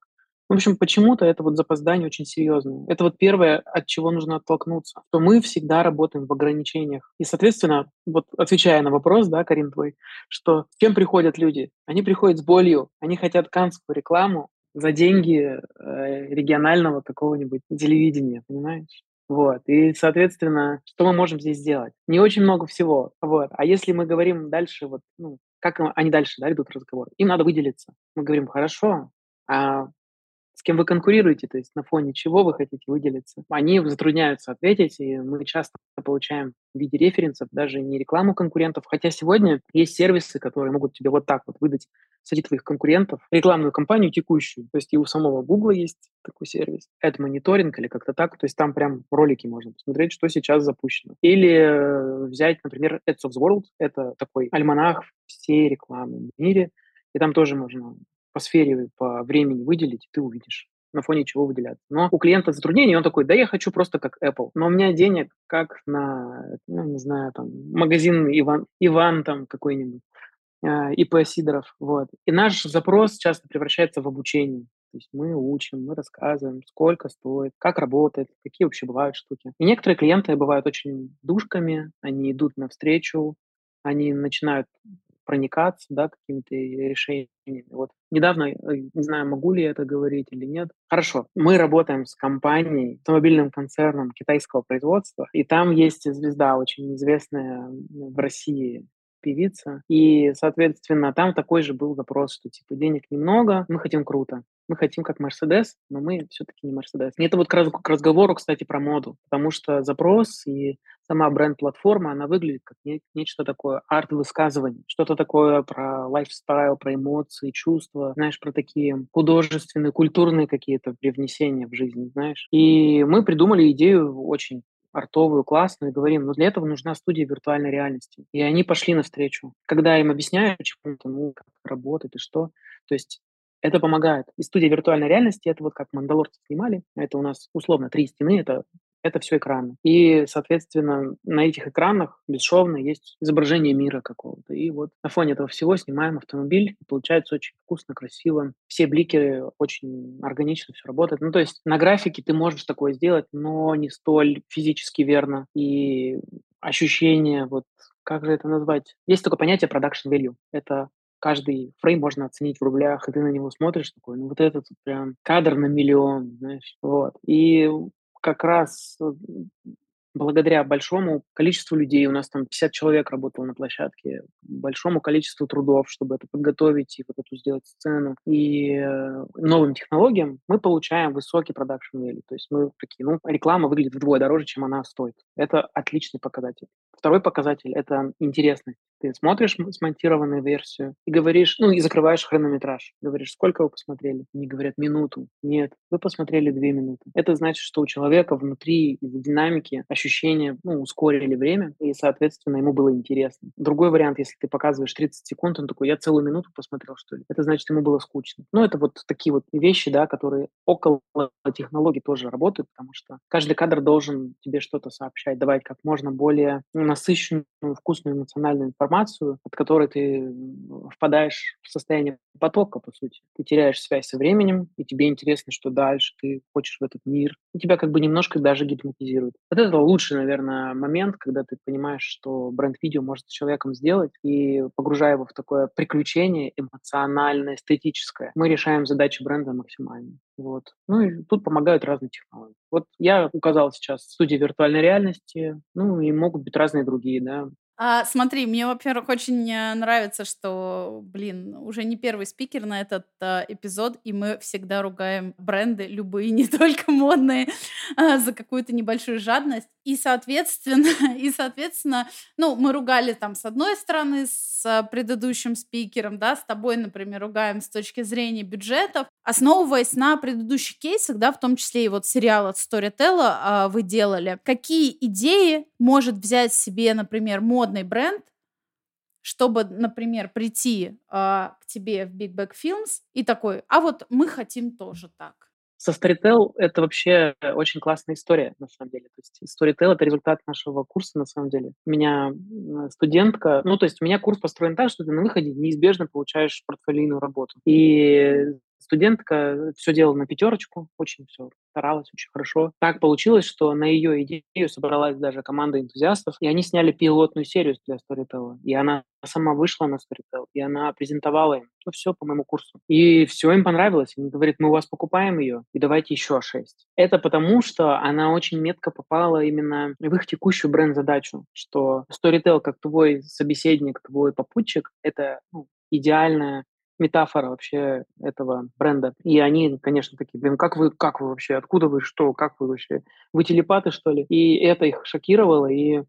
В общем, почему-то это вот запоздание очень серьезное. Это вот первое, от чего нужно оттолкнуться, что мы всегда работаем в ограничениях. И, соответственно, вот отвечая на вопрос, да, Карин твой, что чем приходят люди? Они приходят с болью, они хотят канскую рекламу, за деньги э, регионального какого-нибудь телевидения, понимаешь? Вот. И, соответственно, что мы можем здесь сделать? Не очень много всего. Вот. А если мы говорим дальше, вот, ну, как они дальше да, идут разговор? Им надо выделиться. Мы говорим, хорошо, а с кем вы конкурируете, то есть на фоне чего вы хотите выделиться. Они затрудняются ответить, и мы часто получаем в виде референсов даже не рекламу конкурентов, хотя сегодня есть сервисы, которые могут тебе вот так вот выдать среди твоих конкурентов рекламную кампанию текущую. То есть и у самого Google есть такой сервис, это мониторинг или как-то так, то есть там прям ролики можно посмотреть, что сейчас запущено. Или э, взять, например, Ads of World, это такой альманах всей рекламы в мире, и там тоже можно по сфере, по времени выделить, ты увидишь на фоне чего выделяться. Но у клиента затруднение, он такой, да я хочу просто как Apple, но у меня денег как на, ну, не знаю, там, магазин Иван, Иван там какой-нибудь, э, ИП Сидоров, вот. И наш запрос часто превращается в обучение. То есть мы учим, мы рассказываем, сколько стоит, как работает, какие вообще бывают штуки. И некоторые клиенты бывают очень душками, они идут навстречу, они начинают проникаться, да, какими-то решениями. Вот недавно, э, не знаю, могу ли я это говорить или нет. Хорошо, мы работаем с компанией, автомобильным концерном китайского производства, и там есть звезда очень известная в России, певица. И, соответственно, там такой же был запрос, что типа денег немного, мы хотим круто. Мы хотим как Мерседес, но мы все-таки не Мерседес. Это вот к, раз, к разговору, кстати, про моду, потому что запрос и сама бренд-платформа, она выглядит как не, нечто такое арт-высказывание, что-то такое про лайфстайл, про эмоции, чувства, знаешь, про такие художественные, культурные какие-то привнесения в жизнь, знаешь. И мы придумали идею очень артовую, классную, и говорим, но для этого нужна студия виртуальной реальности. И они пошли навстречу. Когда им объясняю почему-то, ну, как работает и что, то есть это помогает. И студия виртуальной реальности, это вот как мандалорцы снимали, это у нас условно три стены, это это все экраны. И, соответственно, на этих экранах бесшовно есть изображение мира какого-то. И вот на фоне этого всего снимаем автомобиль. И получается очень вкусно, красиво. Все блики очень органично все работает. Ну, то есть на графике ты можешь такое сделать, но не столь физически верно. И ощущение, вот как же это назвать? Есть такое понятие production value. Это каждый фрейм можно оценить в рублях, и ты на него смотришь такой, ну вот этот прям кадр на миллион, знаешь, вот. И как раз э, благодаря большому количеству людей, у нас там 50 человек работало на площадке, большому количеству трудов, чтобы это подготовить и вот эту сделать сцену, и э, новым технологиям, мы получаем высокий продакшн value. То есть мы такие, ну, реклама выглядит вдвое дороже, чем она стоит. Это отличный показатель. Второй показатель – это интересность. Ты смотришь смонтированную версию и говоришь, ну, и закрываешь хронометраж. Говоришь, сколько вы посмотрели? Они говорят, минуту. Нет, вы посмотрели две минуты. Это значит, что у человека внутри из динамики ощущения, ну, ускорили время, и, соответственно, ему было интересно. Другой вариант, если ты показываешь 30 секунд, он такой, я целую минуту посмотрел, что ли. Это значит, ему было скучно. Ну, это вот такие вот вещи, да, которые около технологий тоже работают, потому что каждый кадр должен тебе что-то сообщать, давать как можно более насыщенную вкусную эмоциональную информацию, от которой ты впадаешь в состояние потока, по сути. Ты теряешь связь со временем, и тебе интересно, что дальше, ты хочешь в этот мир. И тебя как бы немножко даже гипнотизирует. Вот это лучший, наверное, момент, когда ты понимаешь, что бренд-видео может с человеком сделать, и погружая его в такое приключение эмоциональное, эстетическое, мы решаем задачи бренда максимально. Вот. Ну и тут помогают разные технологии. Вот я указал сейчас студии виртуальной реальности, ну и могут быть разные другие, да. А, смотри, мне, во-первых, очень э, нравится, что, блин, уже не первый спикер на этот а, эпизод, и мы всегда ругаем бренды, любые, не только модные, а, за какую-то небольшую жадность. И, соответственно, и, соответственно, ну, мы ругали там с одной стороны с предыдущим спикером, да, с тобой, например, ругаем с точки зрения бюджетов, основываясь на предыдущих кейсах, да, в том числе и вот сериал от Storytel а, вы делали. Какие идеи может взять себе, например, мод модный бренд, чтобы, например, прийти а, к тебе в Big Bag Films и такой, а вот мы хотим тоже так. Со Storytel это вообще очень классная история, на самом деле. То есть Storytel — это результат нашего курса, на самом деле. У меня студентка... Ну, то есть у меня курс построен так, что ты на выходе неизбежно получаешь портфолийную работу. И студентка все делала на пятерочку, очень все старалась, очень хорошо. Так получилось, что на ее идею собралась даже команда энтузиастов, и они сняли пилотную серию для Storytel. И она сама вышла на Storytel, и она презентовала им ну, все по моему курсу. И все им понравилось. Они говорят, мы у вас покупаем ее, и давайте еще шесть. Это потому, что она очень метко попала именно в их текущую бренд-задачу, что Storytel, как твой собеседник, твой попутчик, это ну, идеальная метафора вообще этого бренда. И они, конечно, такие, блин, как вы, как вы вообще, откуда вы, что, как вы вообще, вы телепаты, что ли? И это их шокировало, и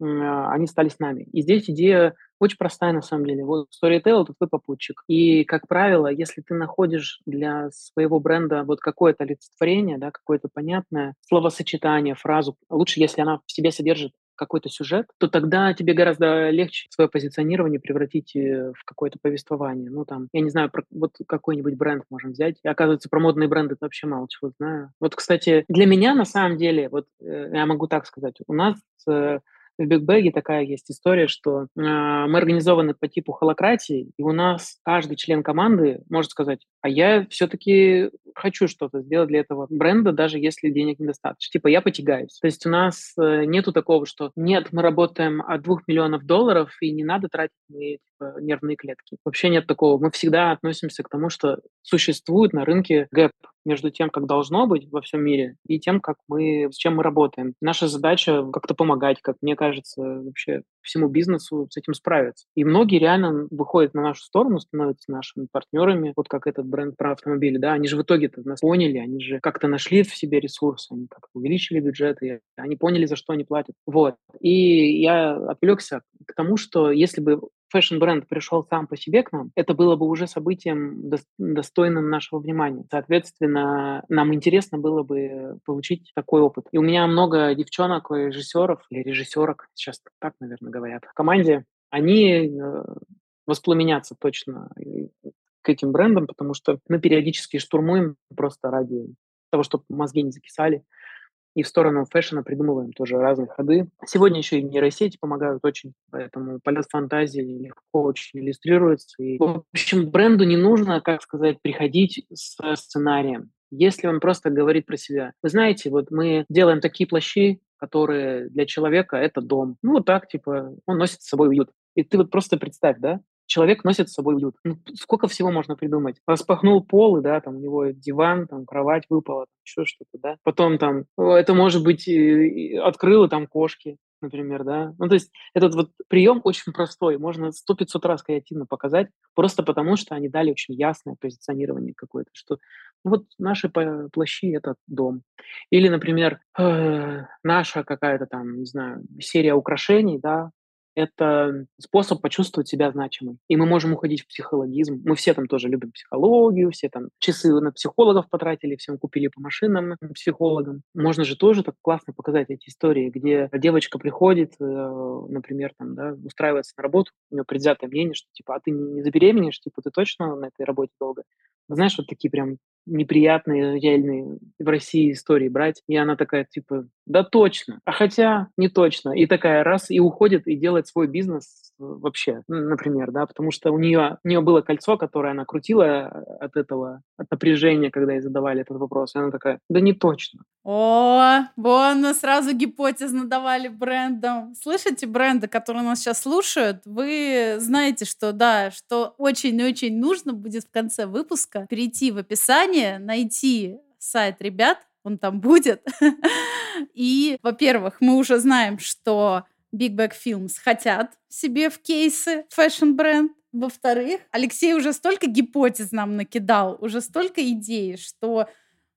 а, они стали с нами. И здесь идея очень простая на самом деле. Вот Storytel — это твой попутчик. И, как правило, если ты находишь для своего бренда вот какое-то олицетворение, да, какое-то понятное словосочетание, фразу, лучше, если она в себе содержит какой-то сюжет, то тогда тебе гораздо легче свое позиционирование превратить э, в какое-то повествование. Ну, там, я не знаю, про, вот какой-нибудь бренд можем взять. И оказывается, про модные бренды вообще мало чего знаю. Вот, кстати, для меня на самом деле, вот э, я могу так сказать, у нас э, в Бигбэге такая есть история, что э, мы организованы по типу холократии, и у нас каждый член команды может сказать, а я все-таки хочу что-то сделать для этого бренда, даже если денег недостаточно. Типа я потягаюсь. То есть у нас э, нету такого, что нет, мы работаем от двух миллионов долларов, и не надо тратить мои типа, нервные клетки. Вообще нет такого. Мы всегда относимся к тому, что существует на рынке гэп между тем, как должно быть во всем мире, и тем, как мы, с чем мы работаем. Наша задача как-то помогать, как мне кажется, вообще всему бизнесу с этим справиться. И многие реально выходят на нашу сторону, становятся нашими партнерами, вот как этот бренд про автомобили, да, они же в итоге-то нас поняли, они же как-то нашли в себе ресурсы, они как-то увеличили бюджеты, они поняли, за что они платят. Вот. И я отвлекся к тому, что если бы фэшн-бренд пришел сам по себе к нам, это было бы уже событием достойным нашего внимания. Соответственно, нам интересно было бы получить такой опыт. И у меня много девчонок, режиссеров или режиссерок, сейчас так, наверное, говорят, в команде, они э, воспламенятся точно к этим брендам, потому что мы периодически штурмуем просто ради того, чтобы мозги не закисали и в сторону фэшена придумываем тоже разные ходы. Сегодня еще и нейросети помогают очень, поэтому полет фантазии легко очень иллюстрируется. И, в общем, бренду не нужно, как сказать, приходить с сценарием. Если он просто говорит про себя. Вы знаете, вот мы делаем такие плащи, которые для человека это дом. Ну, вот так, типа, он носит с собой уют. И ты вот просто представь, да, человек носит с собой уют. Ну, сколько всего можно придумать? Распахнул пол, и, да, там у него диван, там кровать выпала, еще что-то, да. Потом там, это может быть, открыло там кошки, например, да. Ну, то есть этот вот прием очень простой, можно сто пятьсот раз креативно показать, просто потому что они дали очень ясное позиционирование какое-то, что вот наши плащи — это дом. Или, например, э, наша какая-то там, не знаю, серия украшений, да, это способ почувствовать себя значимым. И мы можем уходить в психологизм. Мы все там тоже любим психологию, все там часы на психологов потратили, всем купили по машинам психологам. Можно же тоже так классно показать эти истории, где девочка приходит, э, например, там, да, устраивается на работу, у нее предвзятое мнение, что типа, а ты не забеременеешь, типа, ты точно на этой работе долго? Знаешь, вот такие прям неприятные, реальные в России истории брать. И она такая, типа, да точно. А хотя не точно. И такая раз, и уходит, и делает свой бизнес вообще, например, да, потому что у нее, у нее было кольцо, которое она крутила от этого, от напряжения, когда ей задавали этот вопрос. И она такая, да не точно. О, вон сразу гипотез надавали брендам. Слышите, бренды, которые нас сейчас слушают, вы знаете, что да, что очень-очень нужно будет в конце выпуска перейти в описание, найти сайт ребят, он там будет. И, во-первых, мы уже знаем, что Big Bag Films хотят себе в кейсы фэшн-бренд. Во-вторых, Алексей уже столько гипотез нам накидал, уже столько идей, что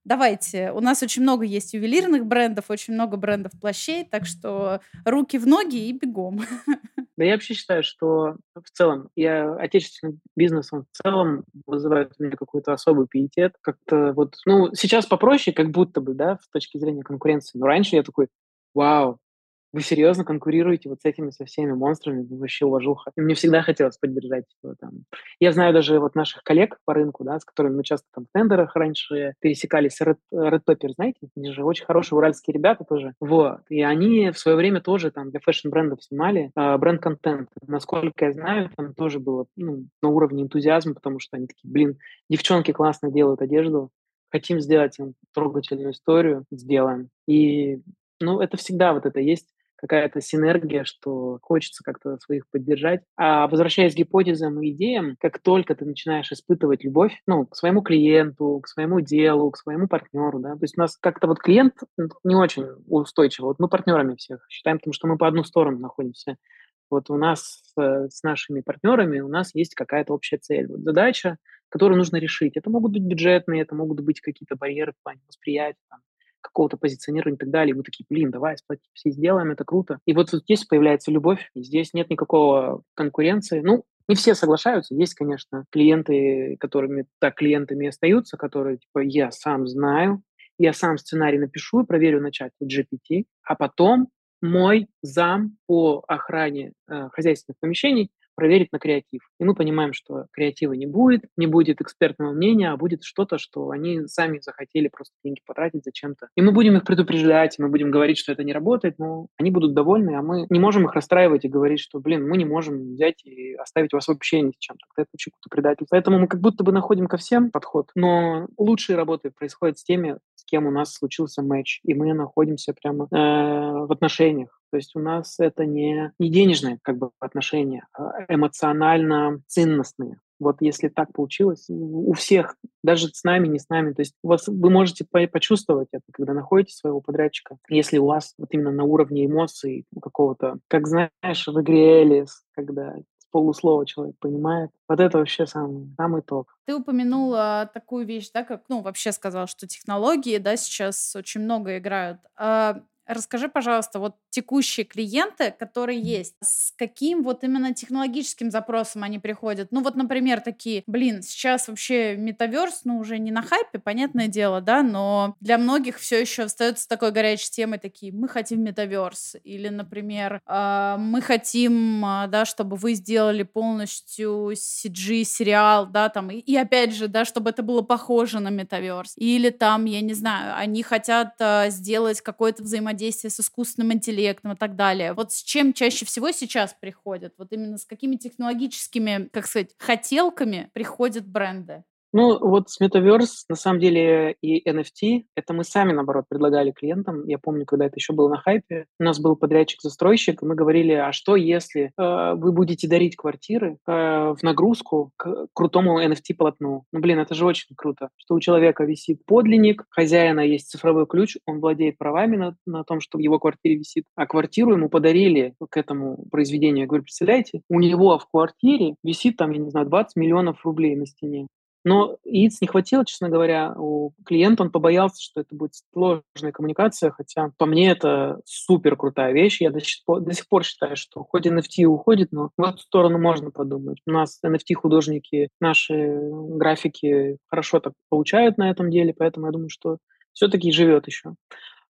давайте, у нас очень много есть ювелирных брендов, очень много брендов плащей, так что руки в ноги и бегом. Да я вообще считаю, что в целом я отечественный бизнес, он в целом вызывает у меня какой-то особый пиетет. Как-то вот, ну, сейчас попроще, как будто бы, да, с точки зрения конкуренции. Но раньше я такой, вау, вы серьезно конкурируете вот с этими со всеми монстрами, вообще уважуха. И мне всегда хотелось поддержать его там. Я знаю даже вот наших коллег по рынку, да, с которыми мы часто там в тендерах раньше пересекались. Red, Red Pepper, знаете, они же очень хорошие уральские ребята тоже. Вот. И они в свое время тоже там для фэшн-брендов снимали э, бренд-контент. Насколько я знаю, там тоже было ну, на уровне энтузиазма, потому что они такие, блин, девчонки классно делают одежду, хотим сделать им трогательную историю, сделаем. И ну, это всегда вот это есть какая-то синергия, что хочется как-то своих поддержать. А возвращаясь к гипотезам и идеям, как только ты начинаешь испытывать любовь, ну, к своему клиенту, к своему делу, к своему партнеру, да, то есть у нас как-то вот клиент не очень устойчиво, вот мы партнерами всех считаем, потому что мы по одну сторону находимся. Вот у нас э, с нашими партнерами у нас есть какая-то общая цель, вот задача, которую нужно решить. Это могут быть бюджетные, это могут быть какие-то барьеры в плане восприятия, там, какого-то позиционирования и так далее. И мы такие, блин, давай все сделаем, это круто. И вот здесь появляется любовь, здесь нет никакого конкуренции. Ну, не все соглашаются. Есть, конечно, клиенты, которыми так клиентами остаются, которые, типа, я сам знаю, я сам сценарий напишу и проверю на чате GPT, а потом мой зам по охране э, хозяйственных помещений проверить на креатив. И мы понимаем, что креатива не будет, не будет экспертного мнения, а будет что-то, что они сами захотели просто деньги потратить зачем-то. И мы будем их предупреждать, мы будем говорить, что это не работает, но они будут довольны, а мы не можем их расстраивать и говорить, что, блин, мы не можем взять и оставить вас вообще ни с чем. Тогда это вообще какое-то предательство. Поэтому мы как будто бы находим ко всем подход, но лучшие работы происходят с теми, кем у нас случился матч, и мы находимся прямо э, в отношениях. То есть у нас это не, не денежные как бы отношения, а эмоционально ценностные. Вот если так получилось, у всех, даже с нами, не с нами, то есть у вас, вы можете почувствовать это, когда находите своего подрядчика, если у вас вот именно на уровне эмоций какого-то, как знаешь, в игре Элис, когда полуслова человек понимает. Вот это вообще самый, самый топ. Ты упомянула такую вещь, да, как, ну, вообще сказал, что технологии, да, сейчас очень много играют. А Расскажи, пожалуйста, вот текущие клиенты, которые есть, с каким вот именно технологическим запросом они приходят? Ну вот, например, такие, блин, сейчас вообще метаверс, ну уже не на хайпе, понятное дело, да, но для многих все еще остается такой горячей темой, такие, мы хотим метаверс, или, например, э, мы хотим, э, да, чтобы вы сделали полностью CG-сериал, да, там, и, и опять же, да, чтобы это было похоже на метаверс, или там, я не знаю, они хотят э, сделать какое-то взаимодействие взаимодействие с искусственным интеллектом и так далее. Вот с чем чаще всего сейчас приходят? Вот именно с какими технологическими, как сказать, хотелками приходят бренды? Ну, вот с Metaverse, на самом деле, и NFT, это мы сами, наоборот, предлагали клиентам. Я помню, когда это еще было на хайпе, у нас был подрядчик-застройщик, и мы говорили, а что если э, вы будете дарить квартиры э, в нагрузку к крутому NFT-полотну? Ну, блин, это же очень круто, что у человека висит подлинник, хозяина есть цифровой ключ, он владеет правами на, на том, что в его квартире висит, а квартиру ему подарили к этому произведению. Я говорю, представляете, у него в квартире висит там, я не знаю, 20 миллионов рублей на стене. Но яиц не хватило, честно говоря, у клиента. Он побоялся, что это будет сложная коммуникация, хотя по мне это супер крутая вещь. Я до сих, пор, до сих пор считаю, что хоть NFT уходит, но в эту сторону можно подумать. У нас NFT-художники, наши графики хорошо так получают на этом деле, поэтому я думаю, что все-таки живет еще.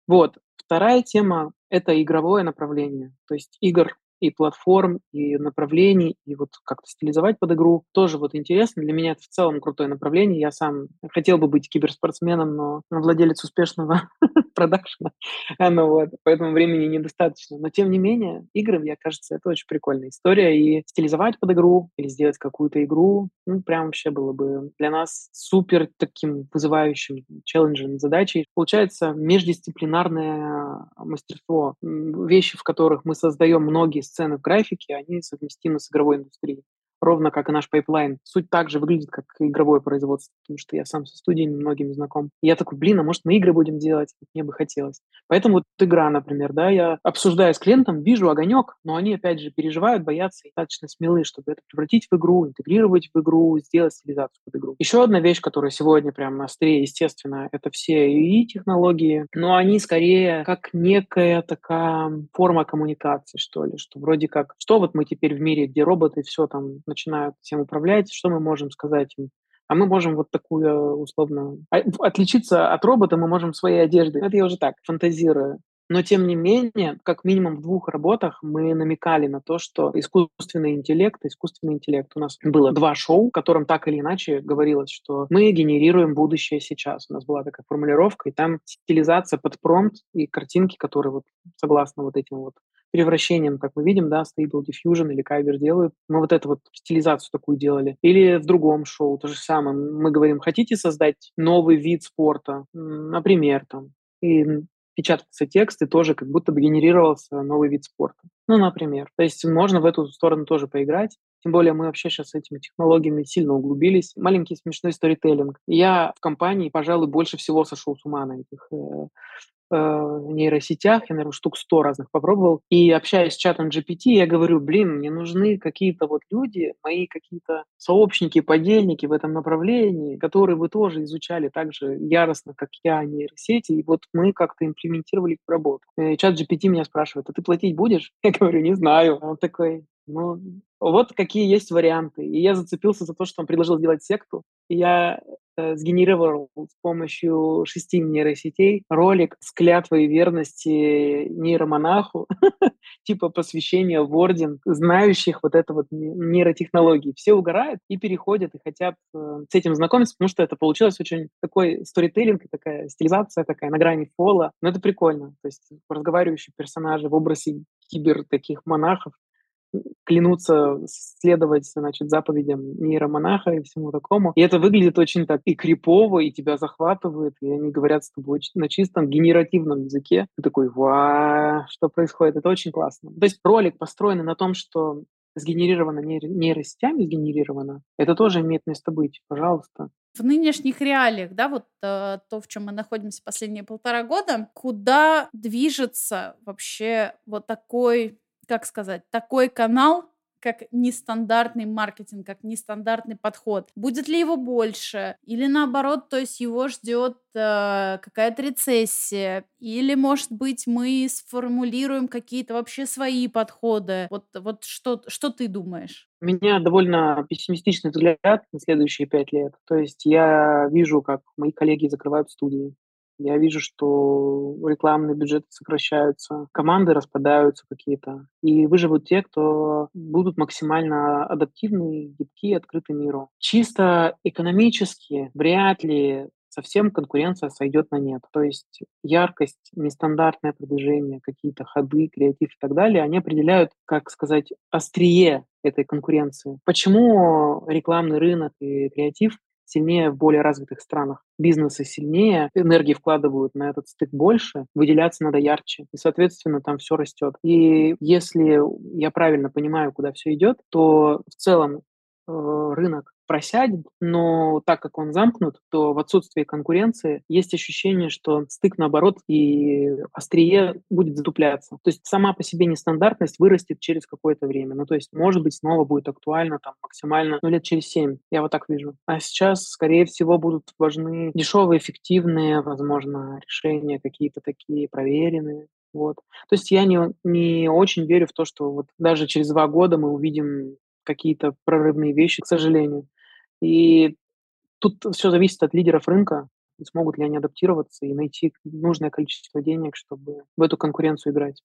Вот. Вторая тема – это игровое направление. То есть игр и платформ, и направлений, и вот как-то стилизовать под игру. Тоже вот интересно. Для меня это в целом крутое направление. Я сам хотел бы быть киберспортсменом, но владелец успешного продакшена. ну вот, поэтому времени недостаточно. Но тем не менее, игры, мне кажется, это очень прикольная история. И стилизовать под игру или сделать какую-то игру, ну, прям вообще было бы для нас супер таким вызывающим челленджем, задачей. Получается междисциплинарное мастерство. Вещи, в которых мы создаем многие сцены в графике, они совместимы с игровой индустрией ровно как и наш пайплайн. Суть также выглядит, как игровое производство, потому что я сам со студиями многими знаком. И я такой, блин, а может мы игры будем делать? Мне бы хотелось. Поэтому вот игра, например, да, я обсуждаю с клиентом, вижу огонек, но они, опять же, переживают, боятся и достаточно смелые, чтобы это превратить в игру, интегрировать в игру, сделать стилизацию под игру. Еще одна вещь, которая сегодня прям на острее, естественно, это все UI-технологии, но они скорее как некая такая форма коммуникации, что ли, что вроде как, что вот мы теперь в мире, где роботы все там начинают всем управлять, что мы можем сказать им? А мы можем вот такую, условно, а, отличиться от робота мы можем своей одеждой. Это я уже так фантазирую. Но, тем не менее, как минимум в двух работах мы намекали на то, что искусственный интеллект, искусственный интеллект. У нас было два шоу, в котором так или иначе говорилось, что мы генерируем будущее сейчас. У нас была такая формулировка, и там стилизация под промпт и картинки, которые вот согласно вот этим вот превращением, как мы видим, да, Stable Diffusion или Kyber делают. Мы вот эту вот стилизацию такую делали. Или в другом шоу то же самое. Мы говорим, хотите создать новый вид спорта, например, там, и печатался текст, и тоже как будто бы генерировался новый вид спорта. Ну, например. То есть можно в эту сторону тоже поиграть. Тем более мы вообще сейчас с этими технологиями сильно углубились. Маленький смешной сторителлинг. Я в компании, пожалуй, больше всего сошел с ума на этих э, э, нейросетях, я, наверное, штук 100 разных попробовал, и общаясь с чатом GPT, я говорю, блин, мне нужны какие-то вот люди, мои какие-то сообщники, подельники в этом направлении, которые вы тоже изучали так же яростно, как я, нейросети, и вот мы как-то имплементировали их в работу. И чат GPT меня спрашивает, а ты платить будешь? Я говорю, не знаю. Он такой, ну, вот какие есть варианты. И я зацепился за то, что он предложил сделать секту. И я э, сгенерировал с помощью шести нейросетей ролик с клятвой верности нейромонаху, типа посвящения в орден знающих вот это вот нейротехнологии. Все угорают и переходят, и хотят э, с этим знакомиться, потому что это получилось очень такой сторителлинг, такая стилизация такая на грани фола. Но это прикольно. То есть разговаривающие персонажи в образе кибер таких монахов клянутся следовать, значит, заповедям нейромонаха и всему такому. И это выглядит очень так и крипово, и тебя захватывает, и они говорят с тобой на чистом генеративном языке. Ты такой, ва, что происходит? Это очень классно. То есть ролик построен на том, что сгенерировано нейро- нейросетями, сгенерировано, это тоже имеет место быть, пожалуйста. В нынешних реалиях, да, вот э, то, в чем мы находимся последние полтора года, куда движется вообще вот такой как сказать, такой канал, как нестандартный маркетинг, как нестандартный подход. Будет ли его больше? Или наоборот, то есть его ждет э, какая-то рецессия? Или, может быть, мы сформулируем какие-то вообще свои подходы? Вот, вот что, что ты думаешь? У меня довольно пессимистичный взгляд на следующие пять лет. То есть я вижу, как мои коллеги закрывают студии, я вижу, что рекламные бюджеты сокращаются, команды распадаются какие-то. И выживут те, кто будут максимально адаптивны, гибкие, открыты миру. Чисто экономически вряд ли совсем конкуренция сойдет на нет. То есть яркость, нестандартное продвижение, какие-то ходы, креатив и так далее, они определяют, как сказать, острие этой конкуренции. Почему рекламный рынок и креатив сильнее в более развитых странах. Бизнесы сильнее, энергии вкладывают на этот стык больше, выделяться надо ярче. И, соответственно, там все растет. И если я правильно понимаю, куда все идет, то в целом э, рынок просядет, но так как он замкнут, то в отсутствии конкуренции есть ощущение, что стык, наоборот, и острие будет затупляться. То есть сама по себе нестандартность вырастет через какое-то время. Ну, то есть, может быть, снова будет актуально там максимально, ну, лет через семь. Я вот так вижу. А сейчас, скорее всего, будут важны дешевые, эффективные, возможно, решения какие-то такие проверенные. Вот. То есть я не, не очень верю в то, что вот даже через два года мы увидим какие-то прорывные вещи, к сожалению. И тут все зависит от лидеров рынка, смогут ли они адаптироваться и найти нужное количество денег, чтобы в эту конкуренцию играть.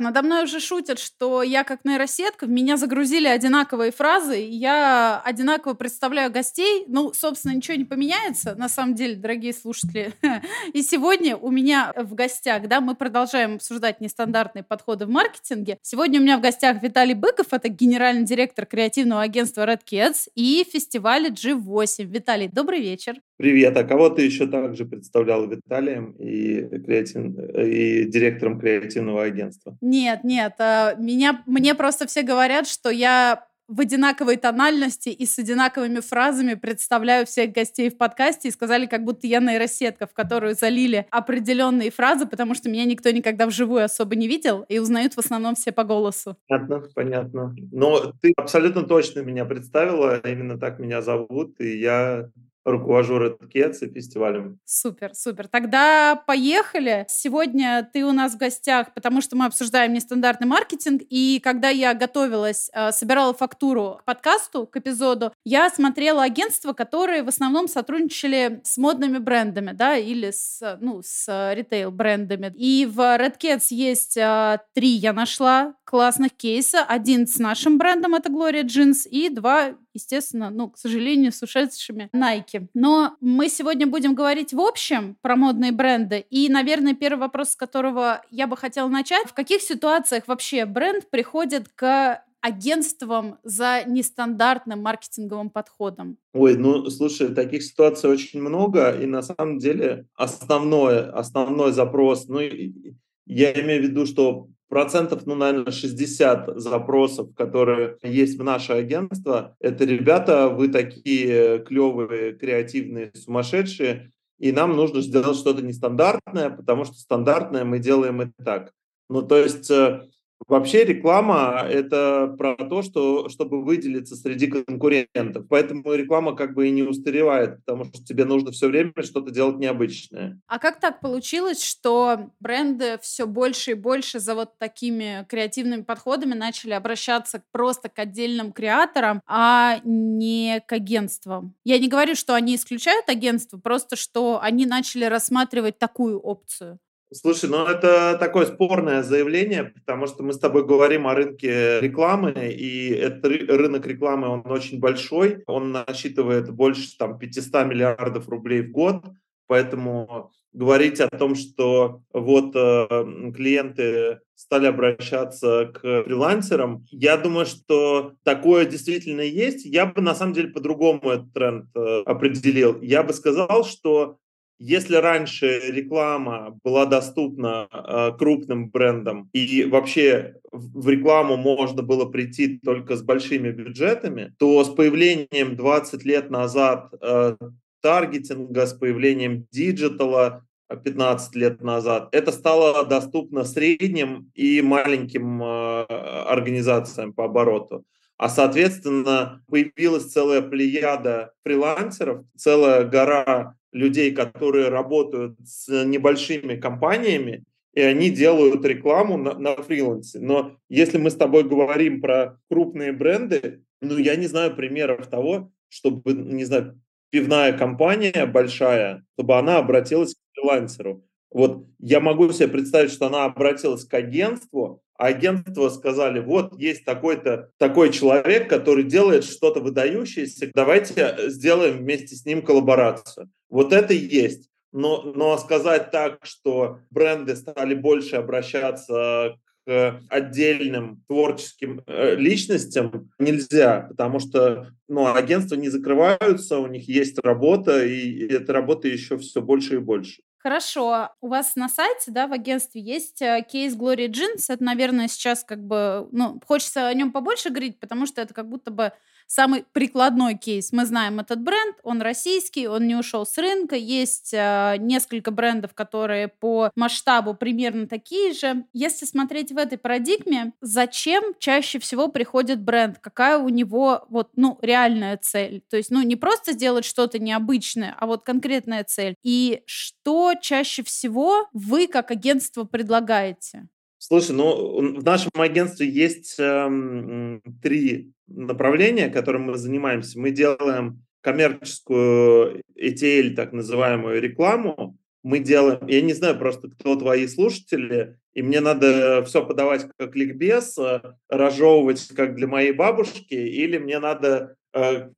Надо мной уже шутят, что я как нейросетка, в меня загрузили одинаковые фразы, и я одинаково представляю гостей. Ну, собственно, ничего не поменяется, на самом деле, дорогие слушатели. И сегодня у меня в гостях, да, мы продолжаем обсуждать нестандартные подходы в маркетинге. Сегодня у меня в гостях Виталий Быков, это генеральный директор креативного агентства Red Cats и фестиваля G8. Виталий, добрый вечер. Привет. А кого ты еще также представлял Виталием и, креатив... и директором креативного агентства? Нет, нет. А, меня, мне просто все говорят, что я в одинаковой тональности и с одинаковыми фразами представляю всех гостей в подкасте и сказали, как будто я нейросетка, в которую залили определенные фразы, потому что меня никто никогда вживую особо не видел, и узнают в основном все по голосу. Понятно, понятно. Но ты абсолютно точно меня представила, именно так меня зовут, и я руковожу Редкетс и фестивалем. Супер, супер. Тогда поехали. Сегодня ты у нас в гостях, потому что мы обсуждаем нестандартный маркетинг. И когда я готовилась, э, собирала фактуру к подкасту, к эпизоду, я смотрела агентства, которые в основном сотрудничали с модными брендами, да, или с, ну, с ритейл-брендами. И в Redcats есть э, три, я нашла, классных кейса. Один с нашим брендом, это Gloria Jeans, и два, естественно, ну, к сожалению, с ушедшими Nike. Но мы сегодня будем говорить в общем про модные бренды. И, наверное, первый вопрос, с которого я бы хотела начать. В каких ситуациях вообще бренд приходит к агентством за нестандартным маркетинговым подходом? Ой, ну, слушай, таких ситуаций очень много, и на самом деле основное, основной запрос, ну, я имею в виду, что процентов, ну, наверное, 60 запросов, которые есть в наше агентство, это ребята, вы такие клевые, креативные, сумасшедшие, и нам нужно сделать что-то нестандартное, потому что стандартное мы делаем и так. Ну, то есть э, Вообще реклама – это про то, что, чтобы выделиться среди конкурентов. Поэтому реклама как бы и не устаревает, потому что тебе нужно все время что-то делать необычное. А как так получилось, что бренды все больше и больше за вот такими креативными подходами начали обращаться просто к отдельным креаторам, а не к агентствам? Я не говорю, что они исключают агентство, просто что они начали рассматривать такую опцию. Слушай, ну это такое спорное заявление, потому что мы с тобой говорим о рынке рекламы, и этот рынок рекламы, он очень большой, он насчитывает больше там 500 миллиардов рублей в год, поэтому говорить о том, что вот э, клиенты стали обращаться к фрилансерам, я думаю, что такое действительно есть. Я бы на самом деле по-другому этот тренд э, определил. Я бы сказал, что если раньше реклама была доступна э, крупным брендам и вообще в рекламу можно было прийти только с большими бюджетами, то с появлением 20 лет назад э, таргетинга, с появлением диджитала 15 лет назад, это стало доступно средним и маленьким э, организациям по обороту. А, соответственно, появилась целая плеяда фрилансеров, целая гора людей, которые работают с небольшими компаниями, и они делают рекламу на, на фрилансе. Но если мы с тобой говорим про крупные бренды, ну, я не знаю примеров того, чтобы, не знаю, пивная компания большая, чтобы она обратилась к фрилансеру. Вот я могу себе представить, что она обратилась к агентству, а агентство сказали, вот есть такой-то такой человек, который делает что-то выдающееся, давайте сделаем вместе с ним коллаборацию. Вот это есть. Но, но сказать так, что бренды стали больше обращаться к отдельным творческим э, личностям нельзя, потому что ну, агентства не закрываются, у них есть работа, и эта работа еще все больше и больше. Хорошо. У вас на сайте, да, в агентстве есть э, кейс Glory Jeans. Это, наверное, сейчас как бы, ну, хочется о нем побольше говорить, потому что это как будто бы самый прикладной кейс. Мы знаем этот бренд, он российский, он не ушел с рынка. Есть э, несколько брендов, которые по масштабу примерно такие же. Если смотреть в этой парадигме, зачем чаще всего приходит бренд? Какая у него вот, ну, реальная цель? То есть, ну, не просто сделать что-то необычное, а вот конкретная цель. И что чаще всего вы как агентство предлагаете? Слушай, ну в нашем агентстве есть эм, три направления, которым мы занимаемся. Мы делаем коммерческую ETL, так называемую рекламу. мы делаем, я не знаю просто, кто твои слушатели, и мне надо все подавать как ликбез, э, разжевывать как для моей бабушки, или мне надо, э,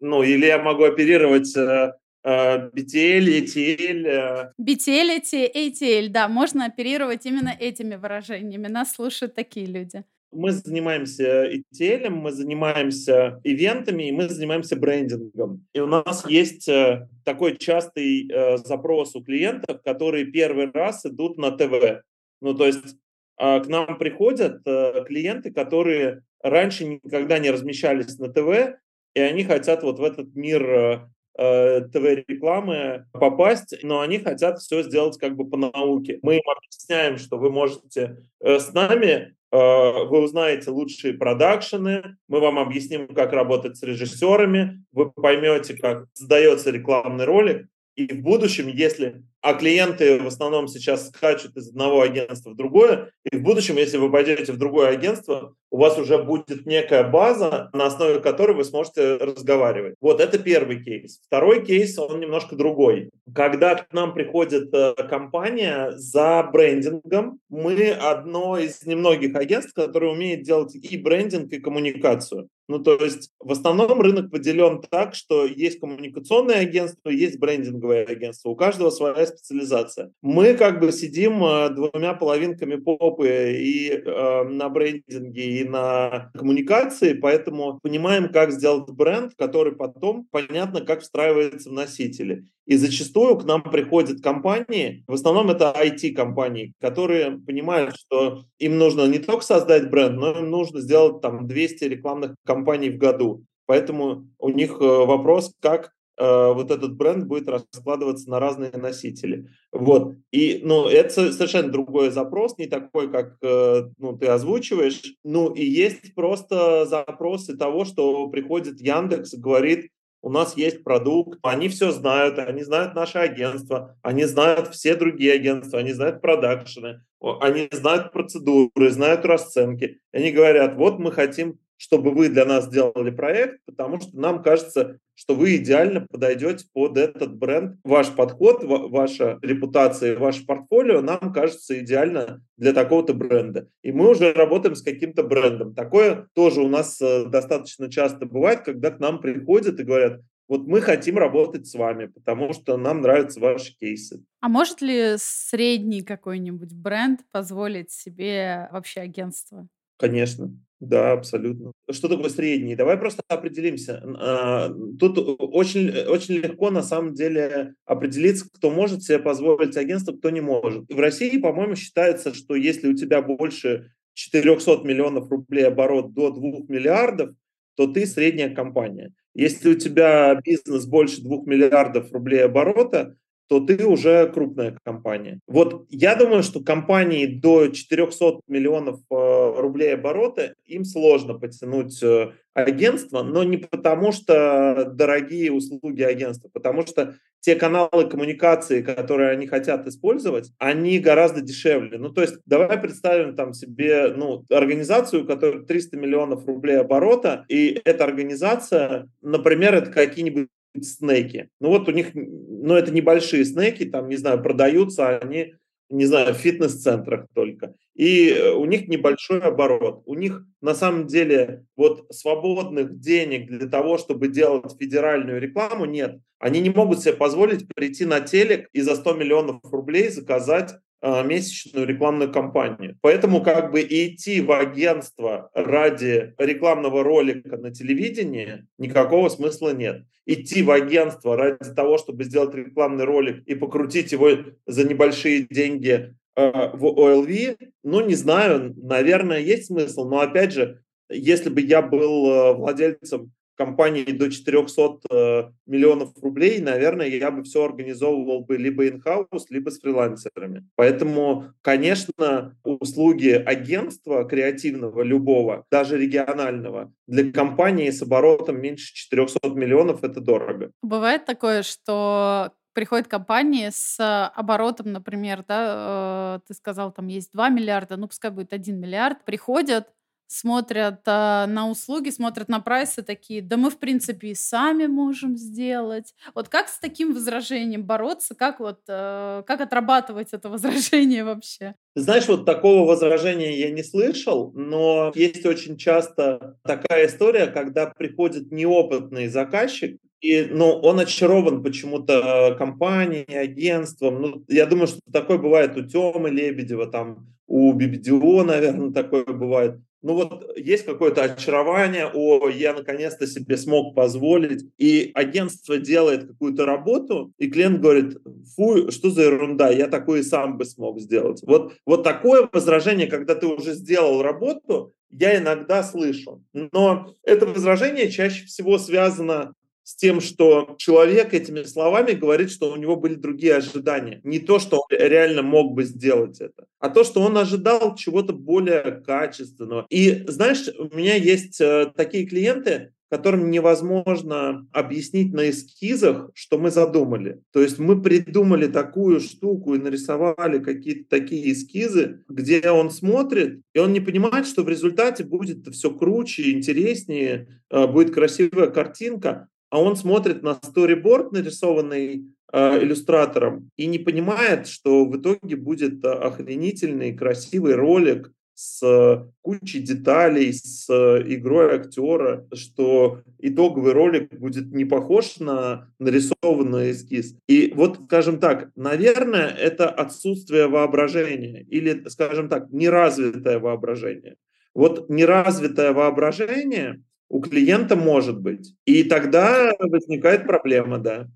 ну, или я могу оперировать BTL, ETL. BTL, ETL, да, можно оперировать именно этими выражениями. Нас слушают такие люди. Мы занимаемся ETL, мы занимаемся ивентами, и мы занимаемся брендингом. И у нас есть э, такой частый э, запрос у клиентов, которые первый раз идут на ТВ. Ну, то есть а, к нам приходят э, клиенты, которые раньше никогда не размещались на ТВ, и они хотят вот в этот мир ТВ-рекламы попасть, но они хотят все сделать как бы по науке. Мы им объясняем, что вы можете с нами вы узнаете лучшие продакшены, мы вам объясним, как работать с режиссерами, вы поймете, как создается рекламный ролик, и в будущем, если а клиенты в основном сейчас скачут из одного агентства в другое, и в будущем, если вы пойдете в другое агентство, у вас уже будет некая база, на основе которой вы сможете разговаривать. Вот это первый кейс. Второй кейс, он немножко другой. Когда к нам приходит э, компания за брендингом, мы одно из немногих агентств, которое умеет делать и брендинг, и коммуникацию. Ну, то есть в основном рынок поделен так, что есть коммуникационное агентство, есть брендинговое агентство. У каждого своя специализация. Мы как бы сидим э, двумя половинками попы и э, на брендинге, и на коммуникации, поэтому понимаем, как сделать бренд, который потом понятно, как встраивается в носители. И зачастую к нам приходят компании, в основном это IT-компании, которые понимают, что им нужно не только создать бренд, но им нужно сделать там 200 рекламных кампаний в году. Поэтому у них э, вопрос, как вот этот бренд будет раскладываться на разные носители. Вот. И, ну, это совершенно другой запрос, не такой, как э, ну, ты озвучиваешь. Ну, и есть просто запросы того, что приходит Яндекс и говорит, у нас есть продукт, они все знают, они знают наше агентство, они знают все другие агентства, они знают продакшены, они знают процедуры, знают расценки. Они говорят, вот мы хотим чтобы вы для нас сделали проект, потому что нам кажется, что вы идеально подойдете под этот бренд. Ваш подход, ваша репутация, ваше портфолио нам кажется идеально для такого-то бренда. И мы уже работаем с каким-то брендом. Такое тоже у нас э, достаточно часто бывает, когда к нам приходят и говорят, вот мы хотим работать с вами, потому что нам нравятся ваши кейсы. А может ли средний какой-нибудь бренд позволить себе вообще агентство? Конечно. Да, абсолютно. Что такое средний? Давай просто определимся. А, тут очень, очень легко на самом деле определиться, кто может себе позволить агентство, кто не может. В России, по-моему, считается, что если у тебя больше 400 миллионов рублей оборот до 2 миллиардов, то ты средняя компания. Если у тебя бизнес больше 2 миллиардов рублей оборота, то ты уже крупная компания. Вот я думаю, что компании до 400 миллионов э, рублей оборота, им сложно потянуть э, агентство, но не потому, что дорогие услуги агентства, потому что те каналы коммуникации, которые они хотят использовать, они гораздо дешевле. Ну, то есть давай представим там себе ну, организацию, у которой 300 миллионов рублей оборота, и эта организация, например, это какие-нибудь снеки. Ну вот у них, ну это небольшие снеки, там, не знаю, продаются они, не знаю, в фитнес-центрах только. И э, у них небольшой оборот. У них на самом деле вот свободных денег для того, чтобы делать федеральную рекламу, нет. Они не могут себе позволить прийти на телек и за 100 миллионов рублей заказать месячную рекламную кампанию. Поэтому как бы идти в агентство ради рекламного ролика на телевидении никакого смысла нет. Идти в агентство ради того, чтобы сделать рекламный ролик и покрутить его за небольшие деньги э, в OLV, ну не знаю, наверное, есть смысл, но опять же, если бы я был э, владельцем компании до 400 э, миллионов рублей, наверное, я бы все организовывал бы либо in-house, либо с фрилансерами. Поэтому, конечно, услуги агентства креативного любого, даже регионального, для компании с оборотом меньше 400 миллионов это дорого. Бывает такое, что приходят компании с оборотом, например, да, э, ты сказал, там есть 2 миллиарда, ну пускай будет 1 миллиард, приходят, смотрят а, на услуги, смотрят на прайсы такие, да мы, в принципе, и сами можем сделать. Вот как с таким возражением бороться? Как вот, э, как отрабатывать это возражение вообще? Знаешь, вот такого возражения я не слышал, но есть очень часто такая история, когда приходит неопытный заказчик, и, ну, он очарован почему-то компанией, агентством. Ну, я думаю, что такое бывает у Тёмы Лебедева, там, у BBDO, наверное, такое бывает ну вот есть какое-то очарование, о, я наконец-то себе смог позволить, и агентство делает какую-то работу, и клиент говорит, фу, что за ерунда, я такое и сам бы смог сделать. Вот, вот такое возражение, когда ты уже сделал работу, я иногда слышу. Но это возражение чаще всего связано с тем, что человек этими словами говорит, что у него были другие ожидания. Не то, что он реально мог бы сделать это, а то, что он ожидал чего-то более качественного. И знаешь, у меня есть э, такие клиенты, которым невозможно объяснить на эскизах, что мы задумали. То есть мы придумали такую штуку и нарисовали какие-то такие эскизы, где он смотрит, и он не понимает, что в результате будет все круче, интереснее, э, будет красивая картинка, а он смотрит на сториборд, нарисованный э, иллюстратором, и не понимает, что в итоге будет э, охренительный, красивый ролик с э, кучей деталей, с э, игрой актера, что итоговый ролик будет не похож на нарисованный эскиз. И вот, скажем так, наверное, это отсутствие воображения или, скажем так, неразвитое воображение. Вот неразвитое воображение у клиента может быть. И тогда возникает проблема, да.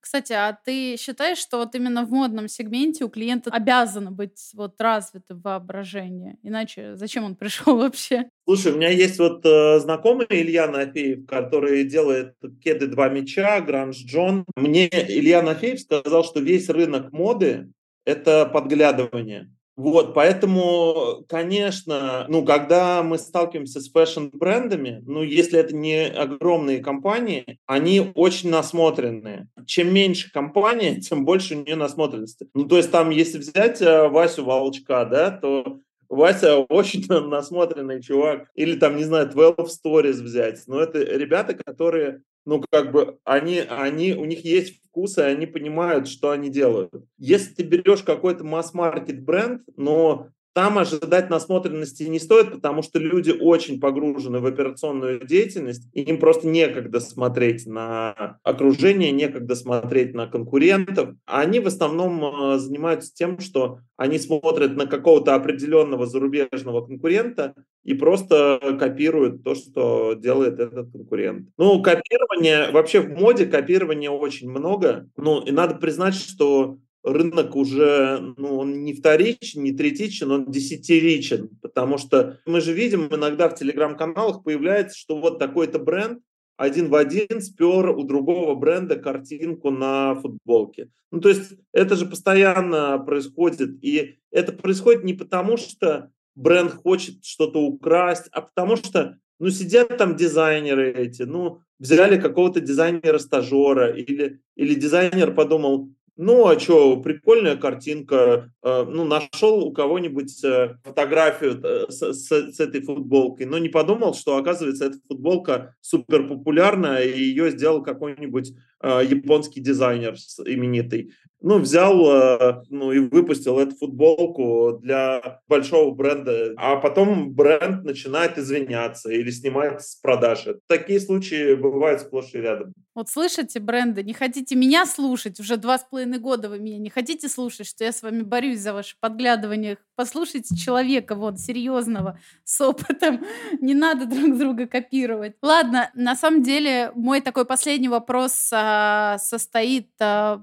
Кстати, а ты считаешь, что вот именно в модном сегменте у клиента обязано быть вот развито воображение? Иначе зачем он пришел вообще? Слушай, у меня есть вот э, знакомый Илья Нафеев, который делает кеды «Два меча», «Гранж Джон». Мне Илья Нафеев сказал, что весь рынок моды – это подглядывание. Вот, поэтому, конечно, ну, когда мы сталкиваемся с фэшн-брендами, ну, если это не огромные компании, они очень насмотренные. Чем меньше компания, тем больше у нее насмотренности. Ну, то есть там, если взять э, Васю Волчка, да, то Вася очень насмотренный чувак. Или там, не знаю, 12 Stories взять. Но это ребята, которые ну, как бы, они, они, у них есть вкус, и они понимают, что они делают. Если ты берешь какой-то масс-маркет бренд, но там ожидать насмотренности не стоит, потому что люди очень погружены в операционную деятельность, и им просто некогда смотреть на окружение, некогда смотреть на конкурентов. Они в основном э, занимаются тем, что они смотрят на какого-то определенного зарубежного конкурента и просто копируют то, что делает этот конкурент. Ну, копирование, вообще в моде копирования очень много. Ну, и надо признать, что рынок уже, ну, он не вторичен, не третичен, он десятиричен, потому что мы же видим иногда в телеграм-каналах появляется, что вот такой-то бренд один в один спер у другого бренда картинку на футболке. Ну, то есть это же постоянно происходит, и это происходит не потому, что бренд хочет что-то украсть, а потому что ну, сидят там дизайнеры эти, ну, взяли какого-то дизайнера-стажера, или, или дизайнер подумал, ну, а что, прикольная картинка. Э, ну, нашел у кого-нибудь э, фотографию э, с, с, с этой футболкой, но не подумал, что, оказывается, эта футболка супер популярная, и ее сделал какой-нибудь японский дизайнер именитый ну, взял, э, ну, и выпустил эту футболку для большого бренда, а потом бренд начинает извиняться или снимает с продажи. Такие случаи бывают сплошь и рядом. Вот слышите, бренды, не хотите меня слушать, уже два с половиной года вы меня не хотите слушать, что я с вами борюсь за ваше подглядывание. Послушайте человека, вот, серьезного, с опытом. Не надо друг друга копировать. Ладно, на самом деле, мой такой последний вопрос а, состоит а,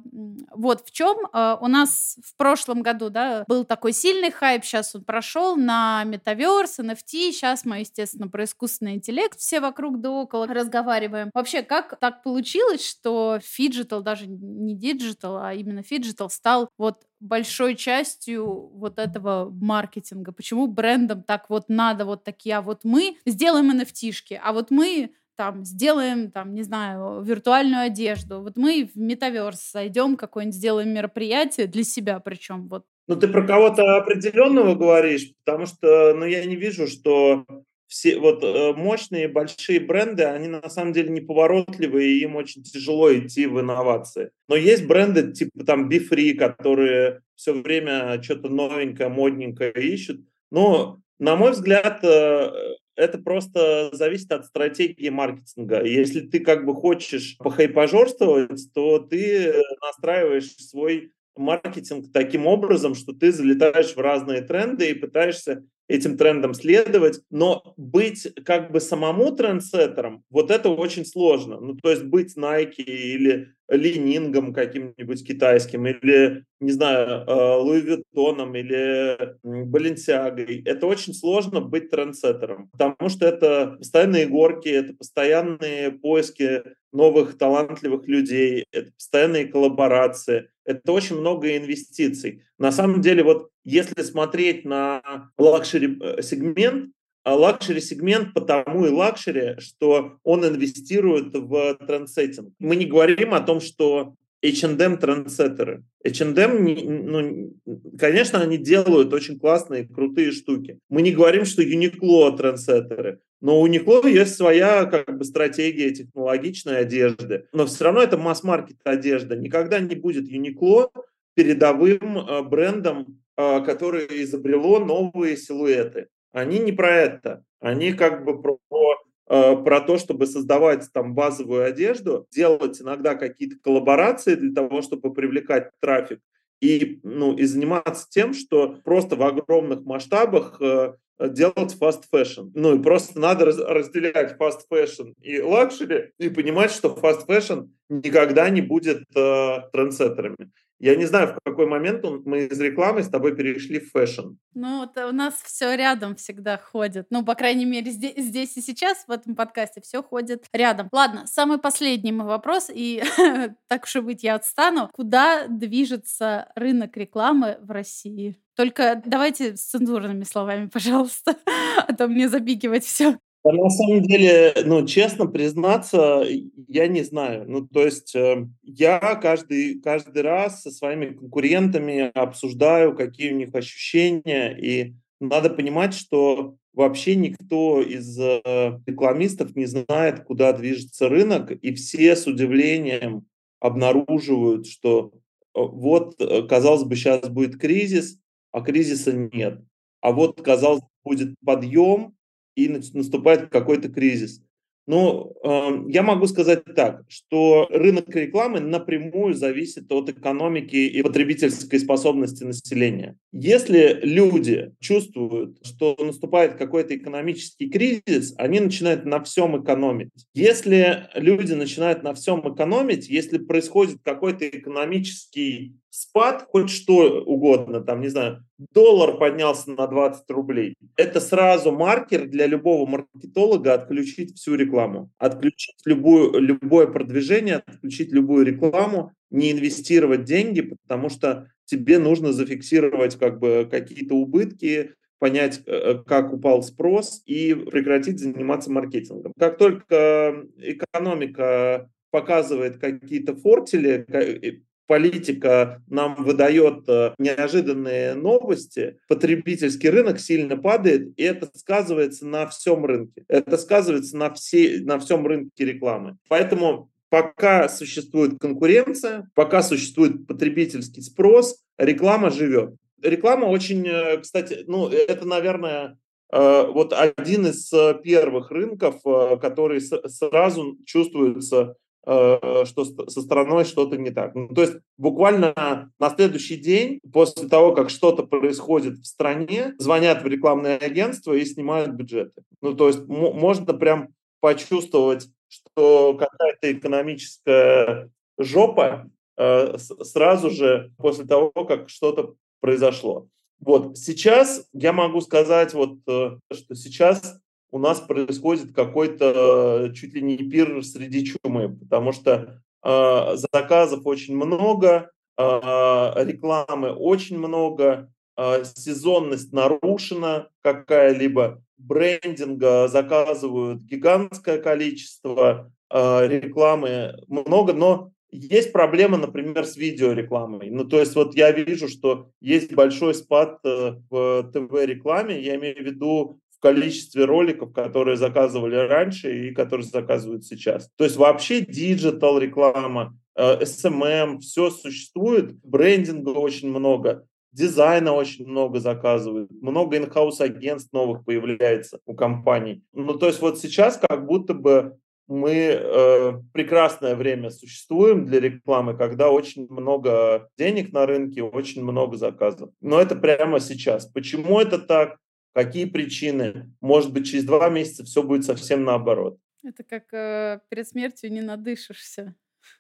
вот в чем э, у нас в прошлом году, да, был такой сильный хайп, сейчас он прошел на metaverse, NFT, сейчас мы, естественно, про искусственный интеллект все вокруг да около разговариваем. Вообще, как так получилось, что фиджитал, даже не диджитал, а именно фиджитал стал вот большой частью вот этого маркетинга? Почему брендам так вот надо вот такие, а вот мы сделаем NFT-шки, а вот мы там сделаем, там, не знаю, виртуальную одежду. Вот мы в метаверс зайдем, какое-нибудь сделаем мероприятие для себя причем. Вот. Ну, ты про кого-то определенного говоришь, потому что, ну, я не вижу, что все вот э, мощные большие бренды, они на самом деле неповоротливые, и им очень тяжело идти в инновации. Но есть бренды типа там BeFree, которые все время что-то новенькое, модненькое ищут. Но, на мой взгляд, э, это просто зависит от стратегии маркетинга. Если ты как бы хочешь похайпожорствовать, то ты настраиваешь свой маркетинг таким образом, что ты залетаешь в разные тренды и пытаешься этим трендам следовать, но быть как бы самому трендсеттером, вот это очень сложно. Ну, то есть быть Nike или Ленингом каким-нибудь китайским, или, не знаю, э, Луи Виттоном, или Баленсиагой. Это очень сложно быть трендсеттером, потому что это постоянные горки, это постоянные поиски новых талантливых людей, это постоянные коллаборации, это очень много инвестиций. На самом деле, вот если смотреть на luxury-сегмент, э, luxury-сегмент потому и luxury, что он инвестирует в трендсеттинг. Мы не говорим о том, что H&M трендсеттеры. H&M, ну, конечно, они делают очень классные, крутые штуки. Мы не говорим, что Uniqlo трендсеттеры. Но у Uniqlo есть своя как бы, стратегия технологичной одежды. Но все равно это масс-маркет одежда. Никогда не будет Uniqlo передовым э, брендом а, которое изобрело новые силуэты. Они не про это. Они как бы про, а, про то, чтобы создавать там базовую одежду, делать иногда какие-то коллаборации для того, чтобы привлекать трафик и, ну, и заниматься тем, что просто в огромных масштабах э, делать fast fashion. Ну и просто надо разделять fast fashion и luxury и понимать, что fast fashion никогда не будет э, трендсеттерами. Я не знаю, в какой момент мы из рекламы с тобой перешли в фэшн. Ну, это у нас все рядом всегда ходит. Ну, по крайней мере, здесь, здесь и сейчас, в этом подкасте, все ходит рядом. Ладно, самый последний мой вопрос, и так уж и быть, я отстану. Куда движется рынок рекламы в России? Только давайте с цензурными словами, пожалуйста, а то мне запикивать все. На самом деле, ну, честно признаться, я не знаю. Ну, то есть э, я каждый, каждый раз со своими конкурентами обсуждаю, какие у них ощущения, и надо понимать, что вообще никто из э, рекламистов не знает, куда движется рынок, и все с удивлением обнаруживают, что э, вот, казалось бы, сейчас будет кризис, а кризиса нет. А вот, казалось, будет подъем, и наступает какой-то кризис. Ну, э, я могу сказать так, что рынок рекламы напрямую зависит от экономики и потребительской способности населения. Если люди чувствуют, что наступает какой-то экономический кризис, они начинают на всем экономить. Если люди начинают на всем экономить, если происходит какой-то экономический спад, хоть что угодно, там, не знаю, доллар поднялся на 20 рублей, это сразу маркер для любого маркетолога отключить всю рекламу, отключить любую, любое продвижение, отключить любую рекламу, не инвестировать деньги, потому что тебе нужно зафиксировать как бы какие-то убытки, понять, э, э, как упал спрос и прекратить заниматься маркетингом. Как только экономика показывает какие-то фортили, политика нам выдает э, неожиданные новости, потребительский рынок сильно падает, и это сказывается на всем рынке. Это сказывается на, все, на всем рынке рекламы. Поэтому пока существует конкуренция, пока существует потребительский спрос, реклама живет. Реклама очень, э, кстати, ну, это, наверное, э, вот один из первых рынков, который сразу чувствуется что со стороной что-то не так. Ну, то есть буквально на следующий день, после того, как что-то происходит в стране, звонят в рекламное агентство и снимают бюджеты. Ну, то есть можно прям почувствовать, что какая-то экономическая жопа э, сразу же после того, как что-то произошло. Вот сейчас я могу сказать, вот, э, что сейчас у нас происходит какой-то э, чуть ли не пир среди чумы, потому что э, заказов очень много, э, рекламы очень много, э, сезонность нарушена какая-либо, брендинга заказывают гигантское количество, э, рекламы много, но есть проблема, например, с видеорекламой. Ну, то есть вот я вижу, что есть большой спад э, в ТВ-рекламе, я имею в виду в количестве роликов, которые заказывали раньше и которые заказывают сейчас. То есть вообще диджитал реклама, SMM, э, эм эм, все существует, брендинга очень много, дизайна очень много заказывают, много in-house агентств новых появляется у компаний. Ну, то есть вот сейчас как будто бы мы э, прекрасное время существуем для рекламы, когда очень много денег на рынке, очень много заказов. Но это прямо сейчас. Почему это так? Какие причины? Может быть, через два месяца все будет совсем наоборот. Это как э, перед смертью не надышишься.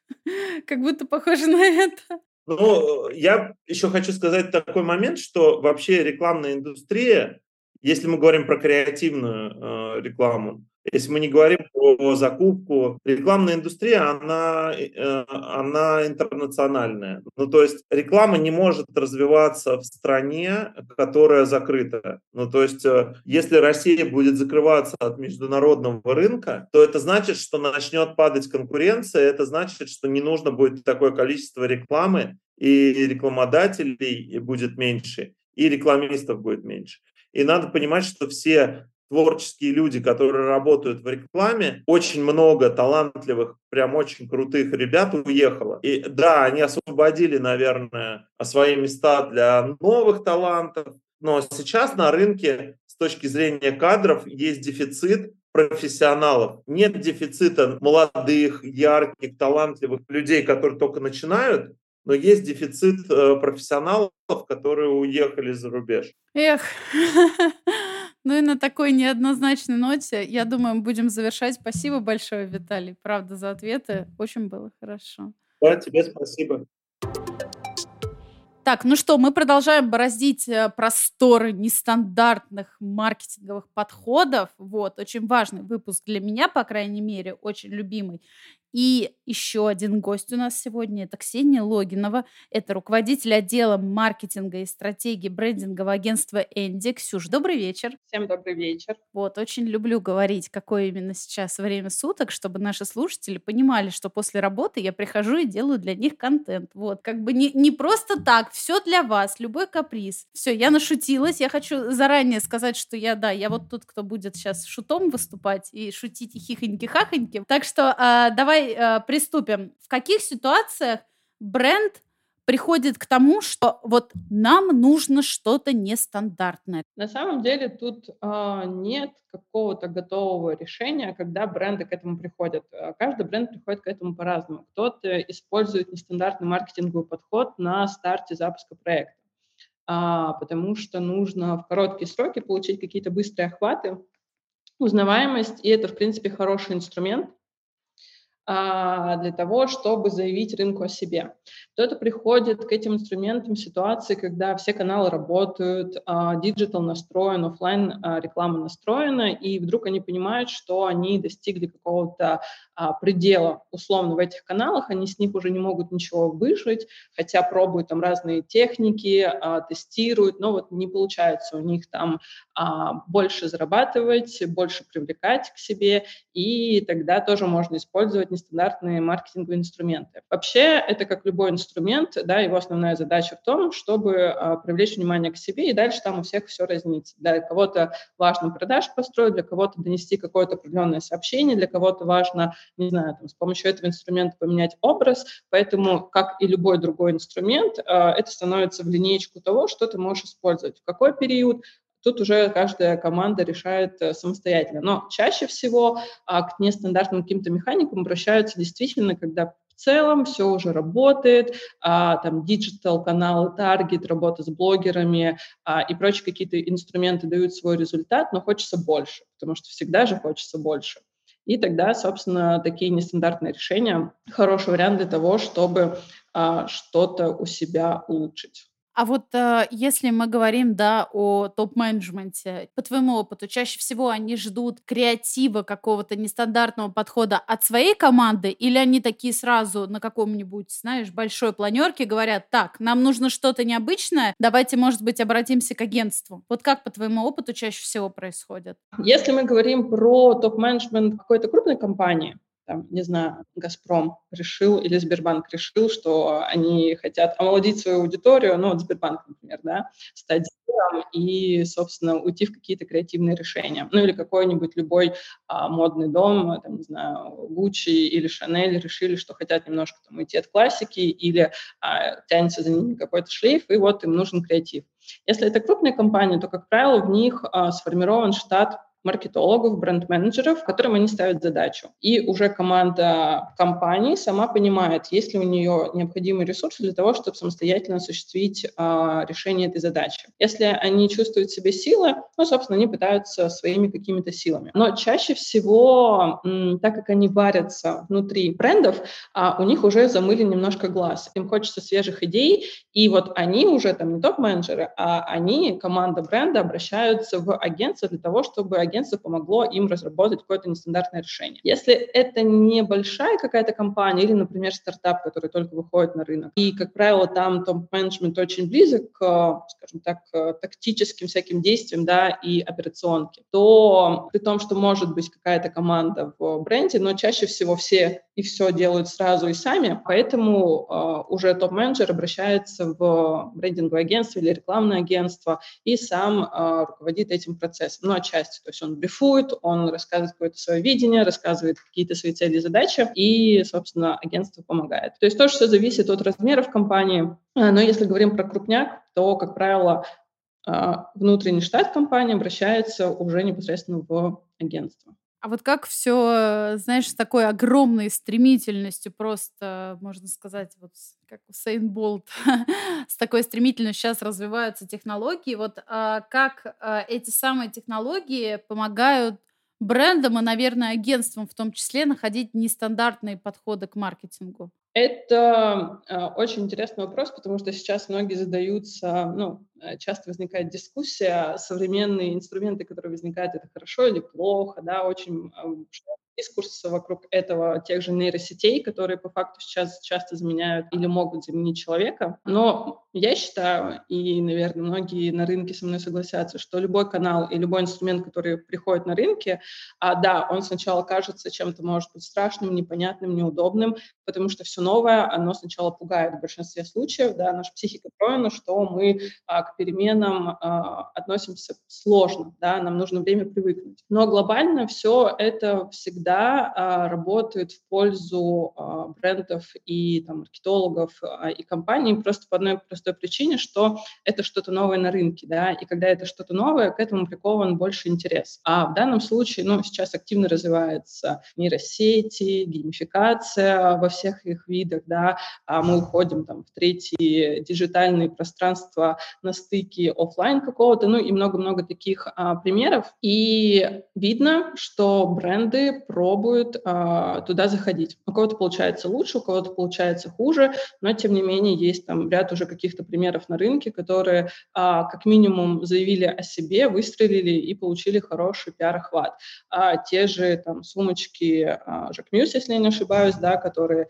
Как будто похоже на это. Ну, я еще хочу сказать такой момент, что вообще рекламная индустрия, если мы говорим про креативную э, рекламу, если мы не говорим про закупку, рекламная индустрия, она, э, она интернациональная. Ну, то есть реклама не может развиваться в стране, которая закрыта. Ну, то есть э, если Россия будет закрываться от международного рынка, то это значит, что начнет падать конкуренция, это значит, что не нужно будет такое количество рекламы, и рекламодателей будет меньше, и рекламистов будет меньше. И надо понимать, что все творческие люди, которые работают в рекламе, очень много талантливых, прям очень крутых ребят уехало. И да, они освободили, наверное, свои места для новых талантов, но сейчас на рынке с точки зрения кадров есть дефицит профессионалов. Нет дефицита молодых, ярких, талантливых людей, которые только начинают, но есть дефицит э, профессионалов, которые уехали за рубеж. Эх, Ну и на такой неоднозначной ноте, я думаю, мы будем завершать. Спасибо большое, Виталий, правда, за ответы. Очень было хорошо. Да, тебе спасибо. Так, ну что, мы продолжаем бороздить э, просторы нестандартных маркетинговых подходов. Вот, очень важный выпуск для меня, по крайней мере, очень любимый. И еще один гость у нас сегодня – это Ксения Логинова. Это руководитель отдела маркетинга и стратегии брендингового агентства «Энди». Ксюш, добрый вечер. Всем добрый вечер. Вот, очень люблю говорить, какое именно сейчас время суток, чтобы наши слушатели понимали, что после работы я прихожу и делаю для них контент. Вот, как бы не, не просто так, все для вас, любой каприз. Все, я нашутилась, я хочу заранее сказать, что я, да, я вот тот, кто будет сейчас шутом выступать и шутить и хихоньки-хахоньки. Так что э, давай э, приступим. В каких ситуациях бренд приходит к тому, что вот нам нужно что-то нестандартное? На самом деле тут э, нет какого-то готового решения, когда бренды к этому приходят. А, каждый бренд приходит к этому по-разному. Кто-то использует нестандартный маркетинговый подход на старте запуска проекта, а, потому что нужно в короткие сроки получить какие-то быстрые охваты, узнаваемость, и это, в принципе, хороший инструмент, для того, чтобы заявить рынку о себе. Кто-то приходит к этим инструментам в ситуации, когда все каналы работают, а, диджитал настроен, офлайн а, реклама настроена, и вдруг они понимают, что они достигли какого-то предела условно в этих каналах, они с них уже не могут ничего выжать, хотя пробуют там разные техники, тестируют, но вот не получается у них там больше зарабатывать, больше привлекать к себе, и тогда тоже можно использовать нестандартные маркетинговые инструменты. Вообще, это как любой инструмент, да, его основная задача в том, чтобы а, привлечь внимание к себе, и дальше там у всех все разнится. Для кого-то важно продаж построить, для кого-то донести какое-то определенное сообщение, для кого-то важно, не знаю, там, с помощью этого инструмента поменять образ, поэтому, как и любой другой инструмент, а, это становится в линейку того, что ты можешь использовать, в какой период, Тут уже каждая команда решает э, самостоятельно. Но чаще всего а, к нестандартным каким-то механикам обращаются действительно, когда в целом все уже работает, а, там диджитал каналы, таргет, работа с блогерами а, и прочие какие-то инструменты дают свой результат, но хочется больше, потому что всегда же хочется больше. И тогда, собственно, такие нестандартные решения – хороший вариант для того, чтобы а, что-то у себя улучшить. А вот э, если мы говорим, да, о топ-менеджменте, по твоему опыту, чаще всего они ждут креатива какого-то нестандартного подхода от своей команды, или они такие сразу на каком-нибудь, знаешь, большой планерке говорят, так, нам нужно что-то необычное, давайте, может быть, обратимся к агентству. Вот как по твоему опыту чаще всего происходит? Если мы говорим про топ-менеджмент какой-то крупной компании, там, не знаю, Газпром решил или Сбербанк решил, что они хотят омолодить свою аудиторию, ну, вот Сбербанк, например, да, стать и, собственно, уйти в какие-то креативные решения. Ну или какой-нибудь любой а, модный дом, там, не знаю, Gucci или Chanel решили, что хотят немножко там уйти от классики или а, тянется за ними какой-то шлейф, и вот им нужен креатив. Если это крупные компании, то, как правило, в них а, сформирован штат маркетологов, бренд-менеджеров, которым они ставят задачу. И уже команда компании сама понимает, есть ли у нее необходимые ресурсы для того, чтобы самостоятельно осуществить а, решение этой задачи. Если они чувствуют в себе силы, ну, собственно, они пытаются своими какими-то силами. Но чаще всего, м, так как они варятся внутри брендов, а, у них уже замыли немножко глаз. Им хочется свежих идей, и вот они уже там не топ-менеджеры, а они, команда бренда, обращаются в агентство для того, чтобы агентство агентство помогло им разработать какое-то нестандартное решение. Если это небольшая какая-то компания или, например, стартап, который только выходит на рынок, и, как правило, там топ-менеджмент очень близок к, скажем так, тактическим всяким действиям, да, и операционке, то при том, что может быть какая-то команда в бренде, но чаще всего все и все делают сразу и сами, поэтому э, уже топ-менеджер обращается в брендинговое агентство или рекламное агентство и сам э, руководит этим процессом, ну, отчасти, то есть он брифует, он рассказывает какое-то свое видение, рассказывает какие-то свои цели и задачи, и, собственно, агентство помогает. То есть тоже все зависит от размеров компании, а, но если говорим про крупняк, то, как правило, а, внутренний штат компании обращается уже непосредственно в агентство. А вот как все, знаешь, с такой огромной стремительностью, просто, можно сказать, вот как у Сейн Болт, с такой стремительностью сейчас развиваются технологии. Вот а, как а, эти самые технологии помогают брендам и, наверное, агентствам в том числе находить нестандартные подходы к маркетингу? Это э, очень интересный вопрос, потому что сейчас многие задаются, ну, э, часто возникает дискуссия, современные инструменты, которые возникают, это хорошо или плохо, да, очень э, дискурс вокруг этого, тех же нейросетей, которые по факту сейчас часто заменяют или могут заменить человека. Но я считаю, и, наверное, многие на рынке со мной согласятся, что любой канал и любой инструмент, который приходит на рынке, а, да, он сначала кажется чем-то, может быть, страшным, непонятным, неудобным, потому что все новое, оно сначала пугает в большинстве случаев, да, наша психика устроена, что мы а, к переменам а, относимся сложно, да, нам нужно время привыкнуть. Но глобально все это всегда а, работают в пользу а, брендов и там, маркетологов а, и компаний просто по одной простой причине, что это что-то новое на рынке, да, и когда это что-то новое, к этому прикован больше интерес. А в данном случае, ну, сейчас активно развивается нейросети, геймификация во всех их видах, да, а мы уходим там в третьи диджитальные пространства на стыке офлайн какого-то, ну и много-много таких а, примеров. И видно, что бренды пробуют а, туда заходить. У кого-то получается лучше, у кого-то получается хуже, но тем не менее есть там ряд уже каких-то примеров на рынке, которые а, как минимум заявили о себе, выстрелили и получили хороший пиар-охват. А, те же там сумочки а, Жак Мьюз, если я не ошибаюсь, да, которые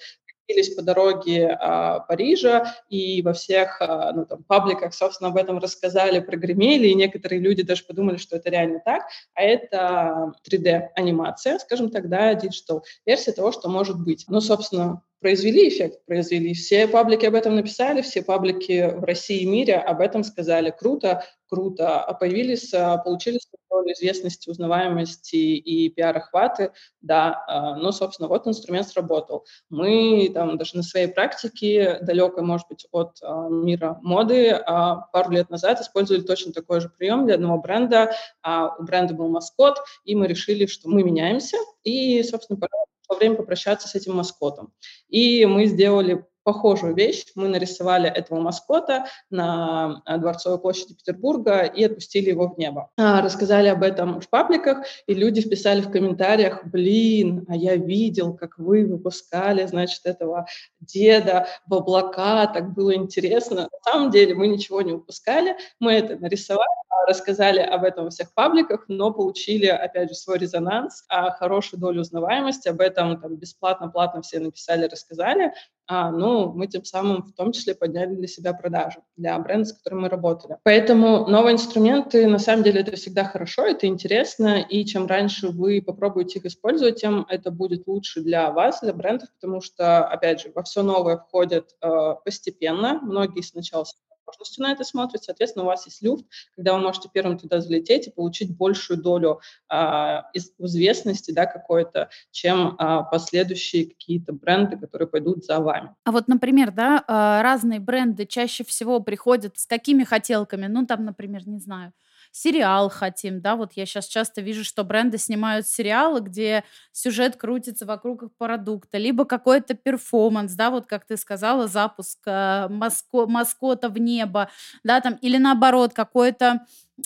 по дороге а, Парижа, и во всех а, ну, там, пабликах, собственно, об этом рассказали, прогремели, и некоторые люди даже подумали, что это реально так, а это 3D-анимация, скажем так, да, диджитал-версия того, что может быть. Ну, собственно, произвели эффект, произвели. Все паблики об этом написали, все паблики в России и мире об этом сказали. Круто, круто. А появились, а, получили долю известности, узнаваемости и пиар-охваты, да. А, но, собственно, вот инструмент сработал. Мы там даже на своей практике, далекой, может быть, от а, мира моды, пару лет назад использовали точно такой же прием для одного бренда. У бренда был маскот, и мы решили, что мы меняемся, и, собственно, пора пришло время попрощаться с этим маскотом. И мы сделали похожую вещь. Мы нарисовали этого маскота на э, Дворцовой площади Петербурга и отпустили его в небо. А, рассказали об этом в пабликах, и люди вписали в комментариях, блин, а я видел, как вы выпускали, значит, этого деда в облака, так было интересно. На самом деле мы ничего не выпускали, мы это нарисовали, рассказали об этом во всех пабликах, но получили, опять же, свой резонанс, а, хорошую долю узнаваемости, об этом там бесплатно, платно все написали, рассказали, а, ну, мы тем самым в том числе подняли для себя продажи, для бренда, с которым мы работали. Поэтому новые инструменты, на самом деле, это всегда хорошо, это интересно, и чем раньше вы попробуете их использовать, тем это будет лучше для вас, для брендов, потому что, опять же, во все новое входят э, постепенно, многие сначала возможностью на это смотрит. Соответственно, у вас есть люфт, когда вы можете первым туда залететь и получить большую долю а, известности да, какой-то, чем а, последующие какие-то бренды, которые пойдут за вами. А вот, например, да, а, разные бренды чаще всего приходят с какими хотелками? Ну, там, например, не знаю, сериал хотим, да, вот я сейчас часто вижу, что бренды снимают сериалы, где сюжет крутится вокруг их продукта, либо какой-то перформанс, да, вот как ты сказала, запуск э, маско маскота в небо, да, там, или наоборот, какой-то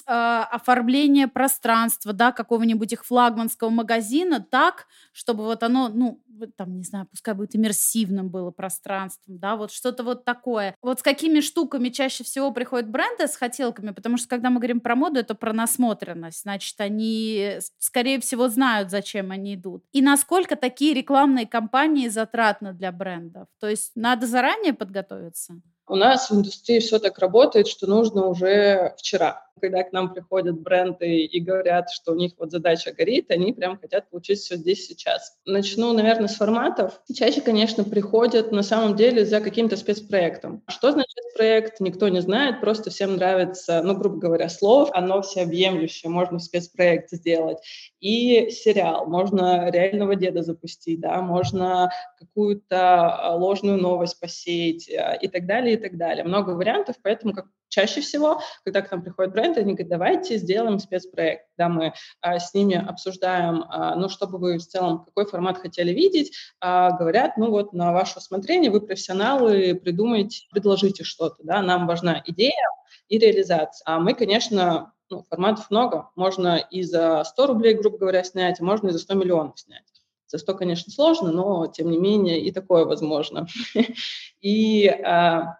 оформление пространства, да, какого-нибудь их флагманского магазина так, чтобы вот оно, ну, там, не знаю, пускай будет иммерсивным было пространством, да, вот что-то вот такое. Вот с какими штуками чаще всего приходят бренды с хотелками, потому что когда мы говорим про моду, это про насмотренность, значит, они, скорее всего, знают, зачем они идут. И насколько такие рекламные кампании затратны для брендов? То есть надо заранее подготовиться? У нас в индустрии все так работает, что нужно уже вчера когда к нам приходят бренды и говорят, что у них вот задача горит, они прям хотят получить все здесь сейчас. Начну, наверное, с форматов. Чаще, конечно, приходят на самом деле за каким-то спецпроектом. Что значит спецпроект, никто не знает, просто всем нравится, ну, грубо говоря, слово, оно всеобъемлющее, можно спецпроект сделать. И сериал, можно реального деда запустить, да, можно какую-то а, ложную новость посеять а, и так далее, и так далее. Много вариантов, поэтому как чаще всего, когда к нам приходят бренды, они говорят, давайте сделаем спецпроект. Да, мы а, с ними обсуждаем, а, ну, чтобы вы в целом, какой формат хотели видеть, а, говорят, ну, вот на ваше усмотрение, вы профессионалы, придумайте, предложите что-то, да, нам важна идея и реализация. А мы, конечно, ну, форматов много, можно и за 100 рублей, грубо говоря, снять, можно и за 100 миллионов снять. За 100, конечно, сложно, но, тем не менее, и такое возможно. И а,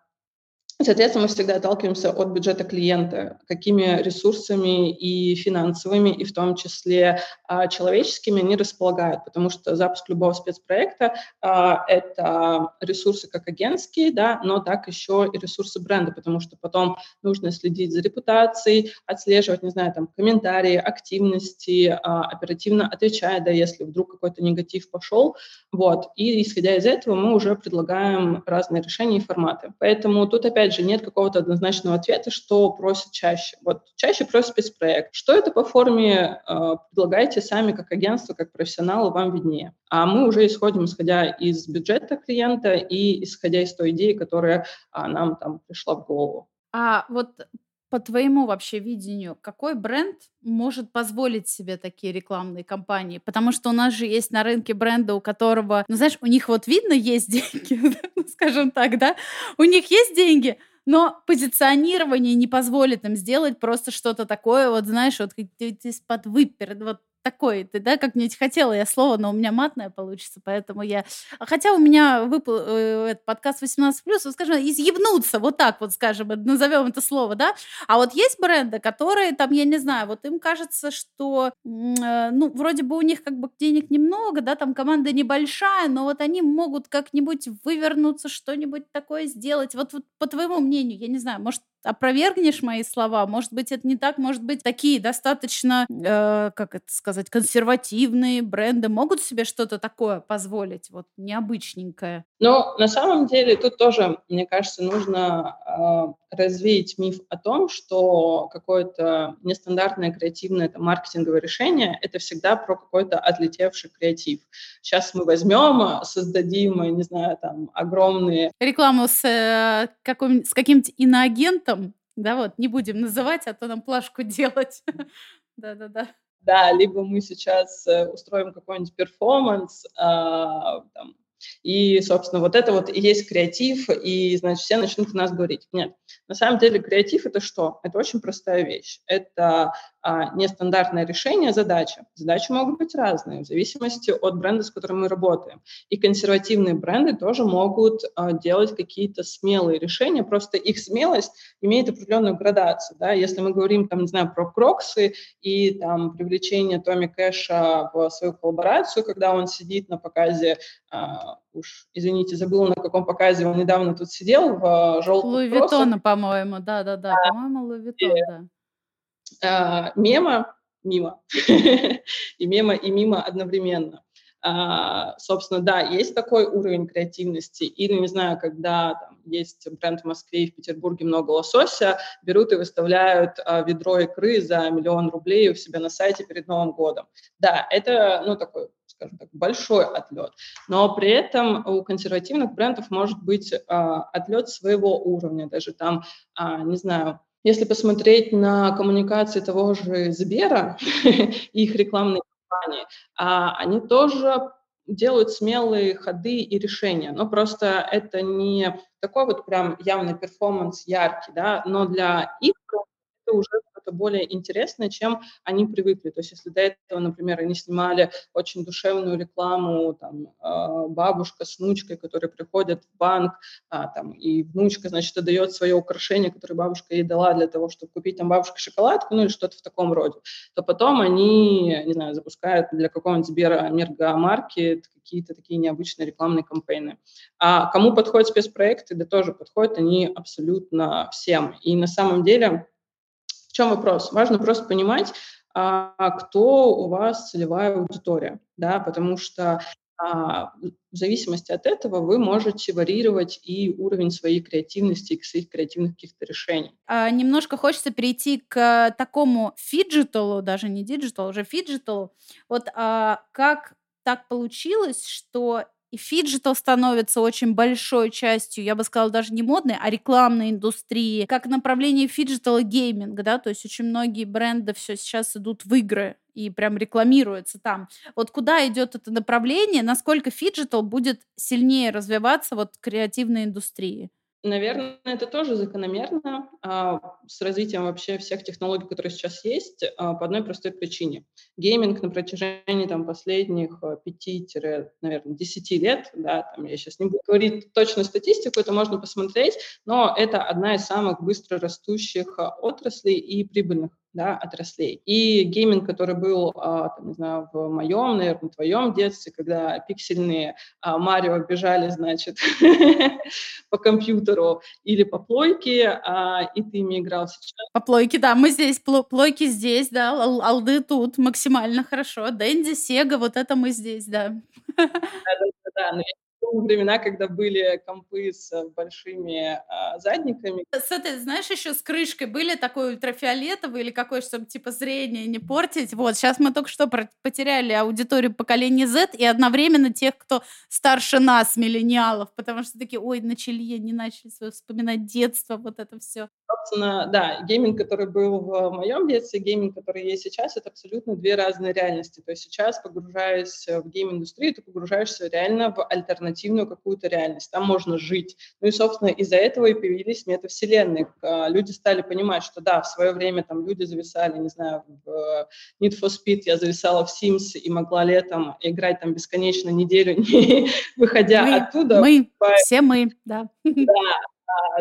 Соответственно, мы всегда отталкиваемся от бюджета клиента, какими ресурсами и финансовыми, и в том числе а, человеческими они располагают, потому что запуск любого спецпроекта а, — это ресурсы как агентские, да, но так еще и ресурсы бренда, потому что потом нужно следить за репутацией, отслеживать, не знаю, там, комментарии, активности, а, оперативно отвечать, да, если вдруг какой-то негатив пошел, вот. И исходя из этого мы уже предлагаем разные решения и форматы. Поэтому тут опять опять же, нет какого-то однозначного ответа, что просят чаще. Вот чаще просят спецпроект. Что это по форме, э, предлагайте сами как агентство, как профессионалы, вам виднее. А мы уже исходим, исходя из бюджета клиента и исходя из той идеи, которая а, нам там пришла в голову. А вот по твоему вообще видению, какой бренд может позволить себе такие рекламные кампании? Потому что у нас же есть на рынке бренды, у которого, ну знаешь, у них вот видно есть деньги, ну, скажем так, да, у них есть деньги, но позиционирование не позволит им сделать просто что-то такое, вот знаешь, вот из-под выпер, вот такой ты, да, как мне хотела я слово, но у меня матное получится, поэтому я... Хотя у меня выпал э, этот подкаст 18+, вот, скажем, изъебнуться, вот так вот, скажем, назовем это слово, да, а вот есть бренды, которые там, я не знаю, вот им кажется, что, э, ну, вроде бы у них как бы денег немного, да, там команда небольшая, но вот они могут как-нибудь вывернуться, что-нибудь такое сделать. Вот, вот по твоему мнению, я не знаю, может, опровергнешь мои слова. Может быть, это не так. Может быть, такие достаточно, э, как это сказать, консервативные бренды могут себе что-то такое позволить, вот необычненькое. Но на самом деле тут тоже, мне кажется, нужно э, развеять миф о том, что какое-то нестандартное креативное там, маркетинговое решение — это всегда про какой-то отлетевший креатив. Сейчас мы возьмем, создадим, не знаю, там, огромные... Рекламу с, э, каким, с каким-то иноагентом, да, вот, не будем называть, а то нам плашку делать. Да-да-да. Да, либо мы сейчас э, устроим какой-нибудь перформанс, а, там, и, собственно, вот это вот и есть креатив, и, значит, все начнут у нас говорить. Нет, на самом деле креатив — это что? Это очень простая вещь. Это а, нестандартное решение задачи. Задачи могут быть разные в зависимости от бренда, с которым мы работаем. И консервативные бренды тоже могут а, делать какие-то смелые решения, просто их смелость имеет определенную градацию. Да? Если мы говорим, там, не знаю, про кроксы и там привлечение Томми Кэша в свою коллаборацию, когда он сидит на показе а, уж, извините, забыла, на каком показе он недавно тут сидел, в желтом Луи по-моему, да-да-да, а, по-моему, Луи да. А, мема, мимо, и мема, и мимо одновременно. А, собственно, да, есть такой уровень креативности. Или, не знаю, когда там, есть бренд в Москве и в Петербурге много лосося, берут и выставляют а, ведро икры за миллион рублей у себя на сайте перед Новым годом. Да, это, ну, такой скажем так, большой отлет. Но при этом у консервативных брендов может быть а, отлет своего уровня, даже там, а, не знаю, если посмотреть на коммуникации того же Сбера и их рекламные кампании, а, они тоже делают смелые ходы и решения. Но просто это не такой вот прям явный перформанс яркий, да, но для их это уже что-то более интересное, чем они привыкли. То есть если до этого, например, они снимали очень душевную рекламу, там, а, бабушка с внучкой, которые приходят в банк, а, там, и внучка, значит, отдает свое украшение, которое бабушка ей дала для того, чтобы купить там бабушке шоколадку, ну или что-то в таком роде, то потом они, не знаю, запускают для какого-нибудь Сбера Мергамаркет какие-то такие необычные рекламные кампейны. А кому подходят спецпроекты? Да тоже подходят они абсолютно всем. И на самом деле чем вопрос? Важно просто понимать, а, кто у вас целевая аудитория, да, потому что а, в зависимости от этого вы можете варьировать и уровень своей креативности, и своих креативных каких-то решений. А, немножко хочется перейти к такому фиджиталу, даже не диджитал, уже фиджиталу. Вот а, как так получилось, что и фиджитал становится очень большой частью, я бы сказала, даже не модной, а рекламной индустрии, как направление фиджитала гейминг, да, то есть очень многие бренды все сейчас идут в игры и прям рекламируются там. Вот куда идет это направление, насколько фиджитал будет сильнее развиваться вот в креативной индустрии? Наверное, это тоже закономерно а, с развитием вообще всех технологий, которые сейчас есть, а, по одной простой причине. Гейминг на протяжении там, последних а, пяти, наверное, десяти лет, да, там, я сейчас не буду говорить точную статистику, это можно посмотреть, но это одна из самых быстро растущих а, отраслей и прибыльных да, отраслей. И гейминг, который был, а, там, не знаю, в моем, наверное, твоем детстве, когда пиксельные а, Марио бежали, значит, по компьютеру или по плойке, а, и ты ими играл сейчас. По плойке, да, мы здесь, плойки здесь, да, алды тут, максимально хорошо. Дэнди, Сега, вот это мы здесь, да. Да, да, да, но я времена, когда были компы с э, большими а, задниками. С этой, знаешь, еще с крышкой были такой ультрафиолетовый или какой, чтобы типа зрение не портить. Вот, сейчас мы только что потеряли аудиторию поколения Z и одновременно тех, кто старше нас, миллениалов, потому что такие, ой, начали, не начали свое вспоминать детство, вот это все. Собственно, да, гейминг, который был в моем детстве, гейминг, который есть сейчас, это абсолютно две разные реальности. То есть сейчас, погружаясь в гейм-индустрию, ты погружаешься реально в альтернативную какую-то реальность. Там можно жить. Ну и, собственно, из-за этого и появились метавселенные. А, люди стали понимать, что да, в свое время там люди зависали, не знаю, в Need for Speed, я зависала в Sims и могла летом играть там бесконечно неделю, не выходя мы, оттуда. Мы, все мы, да. Да,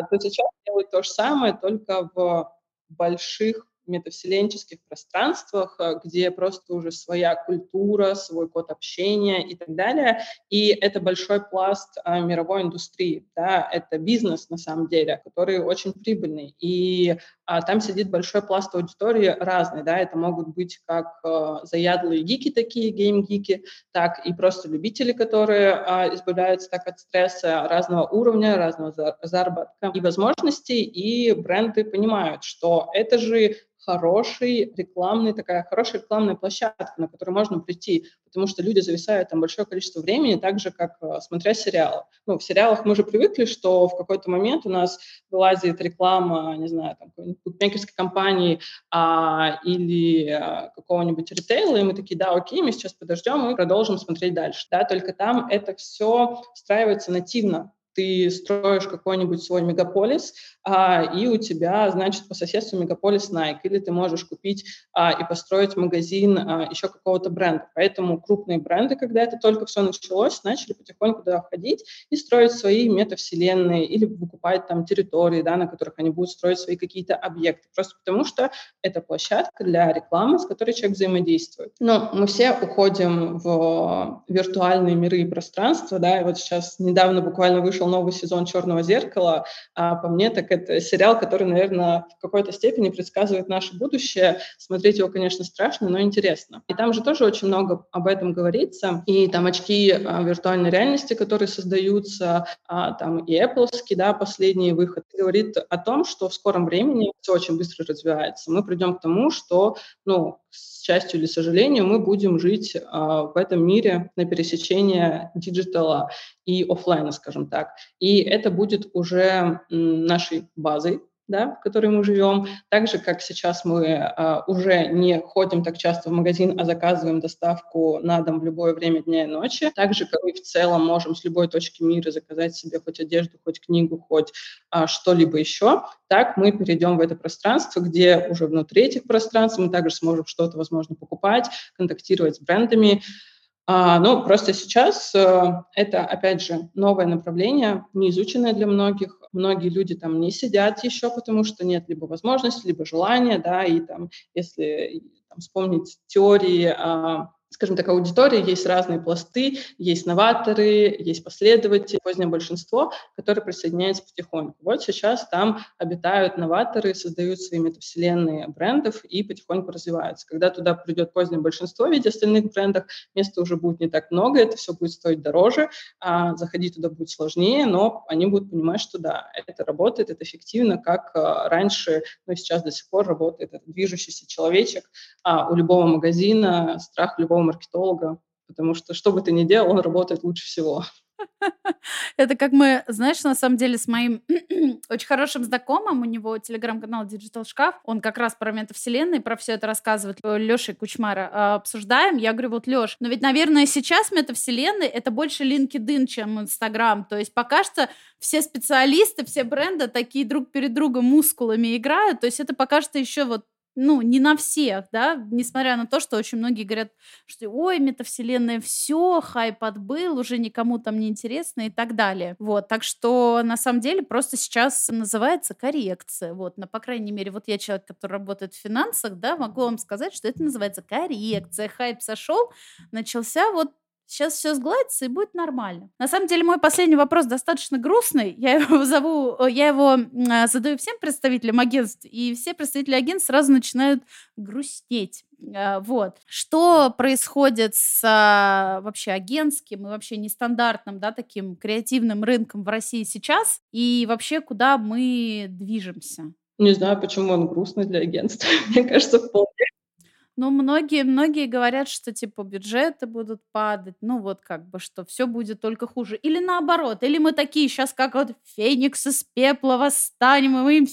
то сейчас делают то же самое, только в больших метавселенческих пространствах, э, где просто уже своя культура, свой код общения и так далее. И это большой пласт а, мировой индустрии. Да? Это бизнес, на самом деле, который очень прибыльный. И а, там сидит большой пласт аудитории разный. Да? Это могут быть как а, заядлые гики такие, гейм-гики, так и просто любители, которые а, избавляются так от стресса разного уровня, разного заработка и возможностей. И бренды понимают, что это же хороший рекламный, такая хорошая рекламная площадка, на которую можно прийти, потому что люди зависают там большое количество времени, так же, как э, смотря сериалы. Ну, в сериалах мы уже привыкли, что в какой-то момент у нас вылазит реклама, не знаю, там, букмекерской компании а, или а, какого-нибудь ритейла, и мы такие, да, окей, мы сейчас подождем и продолжим смотреть дальше. Да, только там это все встраивается нативно ты строишь какой-нибудь свой мегаполис, а, и у тебя, значит, по соседству мегаполис Nike, или ты можешь купить а, и построить магазин а, еще какого-то бренда. Поэтому крупные бренды, когда это только все началось, начали потихоньку туда входить и строить свои метавселенные или выкупать там территории, да, на которых они будут строить свои какие-то объекты. Просто потому что это площадка для рекламы, с которой человек взаимодействует. Но мы все уходим в виртуальные миры и пространства, да, и вот сейчас недавно буквально вышел вышел новый сезон «Черного зеркала», а по мне так это сериал, который, наверное, в какой-то степени предсказывает наше будущее. Смотреть его, конечно, страшно, но интересно. И там же тоже очень много об этом говорится. И там очки а, виртуальной реальности, которые создаются, а, там и Apple, да, последний выход, говорит о том, что в скором времени все очень быстро развивается. Мы придем к тому, что, ну, к счастью или сожалению, мы будем жить а, в этом мире на пересечении диджитала и офлайна, скажем так. И это будет уже нашей базой да, в которой мы живем. Так же, как сейчас мы а, уже не ходим так часто в магазин, а заказываем доставку на дом в любое время дня и ночи. Так же, как мы в целом можем с любой точки мира заказать себе хоть одежду, хоть книгу, хоть а, что-либо еще, так мы перейдем в это пространство, где уже внутри этих пространств мы также сможем что-то, возможно, покупать, контактировать с брендами, ну, просто сейчас э, это, опять же, новое направление, не изученное для многих. Многие люди там не сидят еще, потому что нет либо возможности, либо желания, да, и там, если там, вспомнить теории а, скажем так, аудитории есть разные пласты, есть новаторы, есть последователи, позднее большинство, которые присоединяются потихоньку. Вот сейчас там обитают новаторы, создают свои метавселенные брендов и потихоньку развиваются. Когда туда придет позднее большинство в виде остальных брендов, места уже будет не так много, это все будет стоить дороже, а заходить туда будет сложнее, но они будут понимать, что да, это работает, это эффективно, как а, раньше, но сейчас до сих пор работает этот движущийся человечек, а у любого магазина страх любого любого маркетолога, потому что что бы ты ни делал, он работает лучше всего. Это как мы, знаешь, на самом деле с моим очень хорошим знакомым, у него телеграм-канал Digital Шкаф, он как раз про метавселенные, про все это рассказывает, Леша Кучмара а, обсуждаем. Я говорю, вот, Леш, но ведь, наверное, сейчас метавселенные это больше LinkedIn, чем Инстаграм. То есть пока что все специалисты, все бренды такие друг перед другом мускулами играют. То есть это пока что еще вот ну, не на всех, да, несмотря на то, что очень многие говорят, что ой, метавселенная, все, хайп отбыл, уже никому там не интересно и так далее. Вот, так что на самом деле просто сейчас называется коррекция. Вот, но, по крайней мере, вот я человек, который работает в финансах, да, могу вам сказать, что это называется коррекция. Хайп сошел, начался вот Сейчас все сгладится и будет нормально. На самом деле мой последний вопрос достаточно грустный. Я его зову, я его а, задаю всем представителям агентств, и все представители агентств сразу начинают грустнеть. А, вот. Что происходит с а, вообще агентским и вообще нестандартным, да, таким креативным рынком в России сейчас? И вообще, куда мы движемся? Не знаю, почему он грустный для агентства. Мне кажется, вполне ну, многие, многие говорят, что типа бюджеты будут падать, ну вот как бы, что все будет только хуже. Или наоборот, или мы такие сейчас как вот феникс из пепла восстанем, и мы им,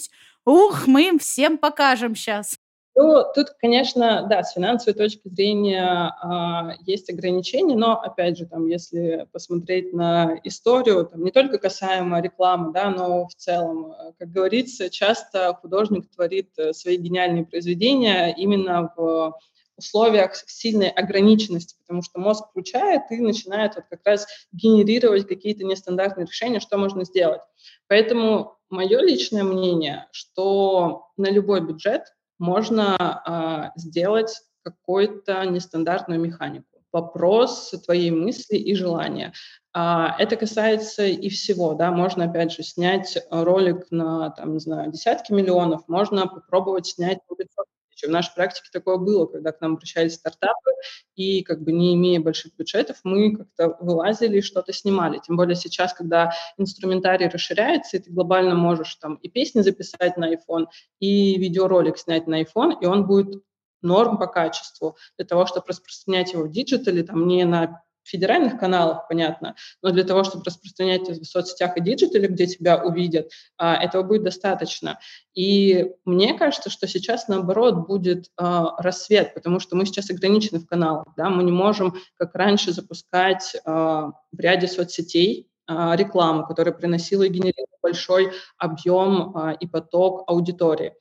ух, мы им всем покажем сейчас. Ну, тут, конечно, да, с финансовой точки зрения а, есть ограничения, но, опять же, там, если посмотреть на историю, там, не только касаемо рекламы, да, но в целом, э, как говорится, часто художник творит э, свои гениальные произведения именно в условиях сильной ограниченности, потому что мозг включает и начинает вот как раз генерировать какие-то нестандартные решения, что можно сделать. Поэтому мое личное мнение, что на любой бюджет можно а, сделать какую-то нестандартную механику. Вопрос твоей мысли и желания. А, это касается и всего, да, можно, опять же, снять ролик на, там, не знаю, десятки миллионов, можно попробовать снять 500 в нашей практике такое было, когда к нам обращались стартапы, и как бы не имея больших бюджетов, мы как-то вылазили и что-то снимали. Тем более сейчас, когда инструментарий расширяется, и ты глобально можешь там и песни записать на iPhone, и видеоролик снять на iPhone, и он будет норм по качеству для того, чтобы распространять его в диджитале, там не на федеральных каналах, понятно, но для того, чтобы распространять в соцсетях и диджитале, где тебя увидят, а, этого будет достаточно. И мне кажется, что сейчас, наоборот, будет а, рассвет, потому что мы сейчас ограничены в каналах, да, мы не можем, как раньше, запускать а, в ряде соцсетей рекламу, которая приносила и генерировала большой объем и поток аудитории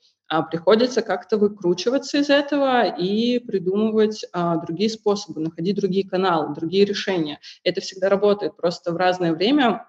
приходится как-то выкручиваться из этого и придумывать а, другие способы, находить другие каналы, другие решения. Это всегда работает, просто в разное время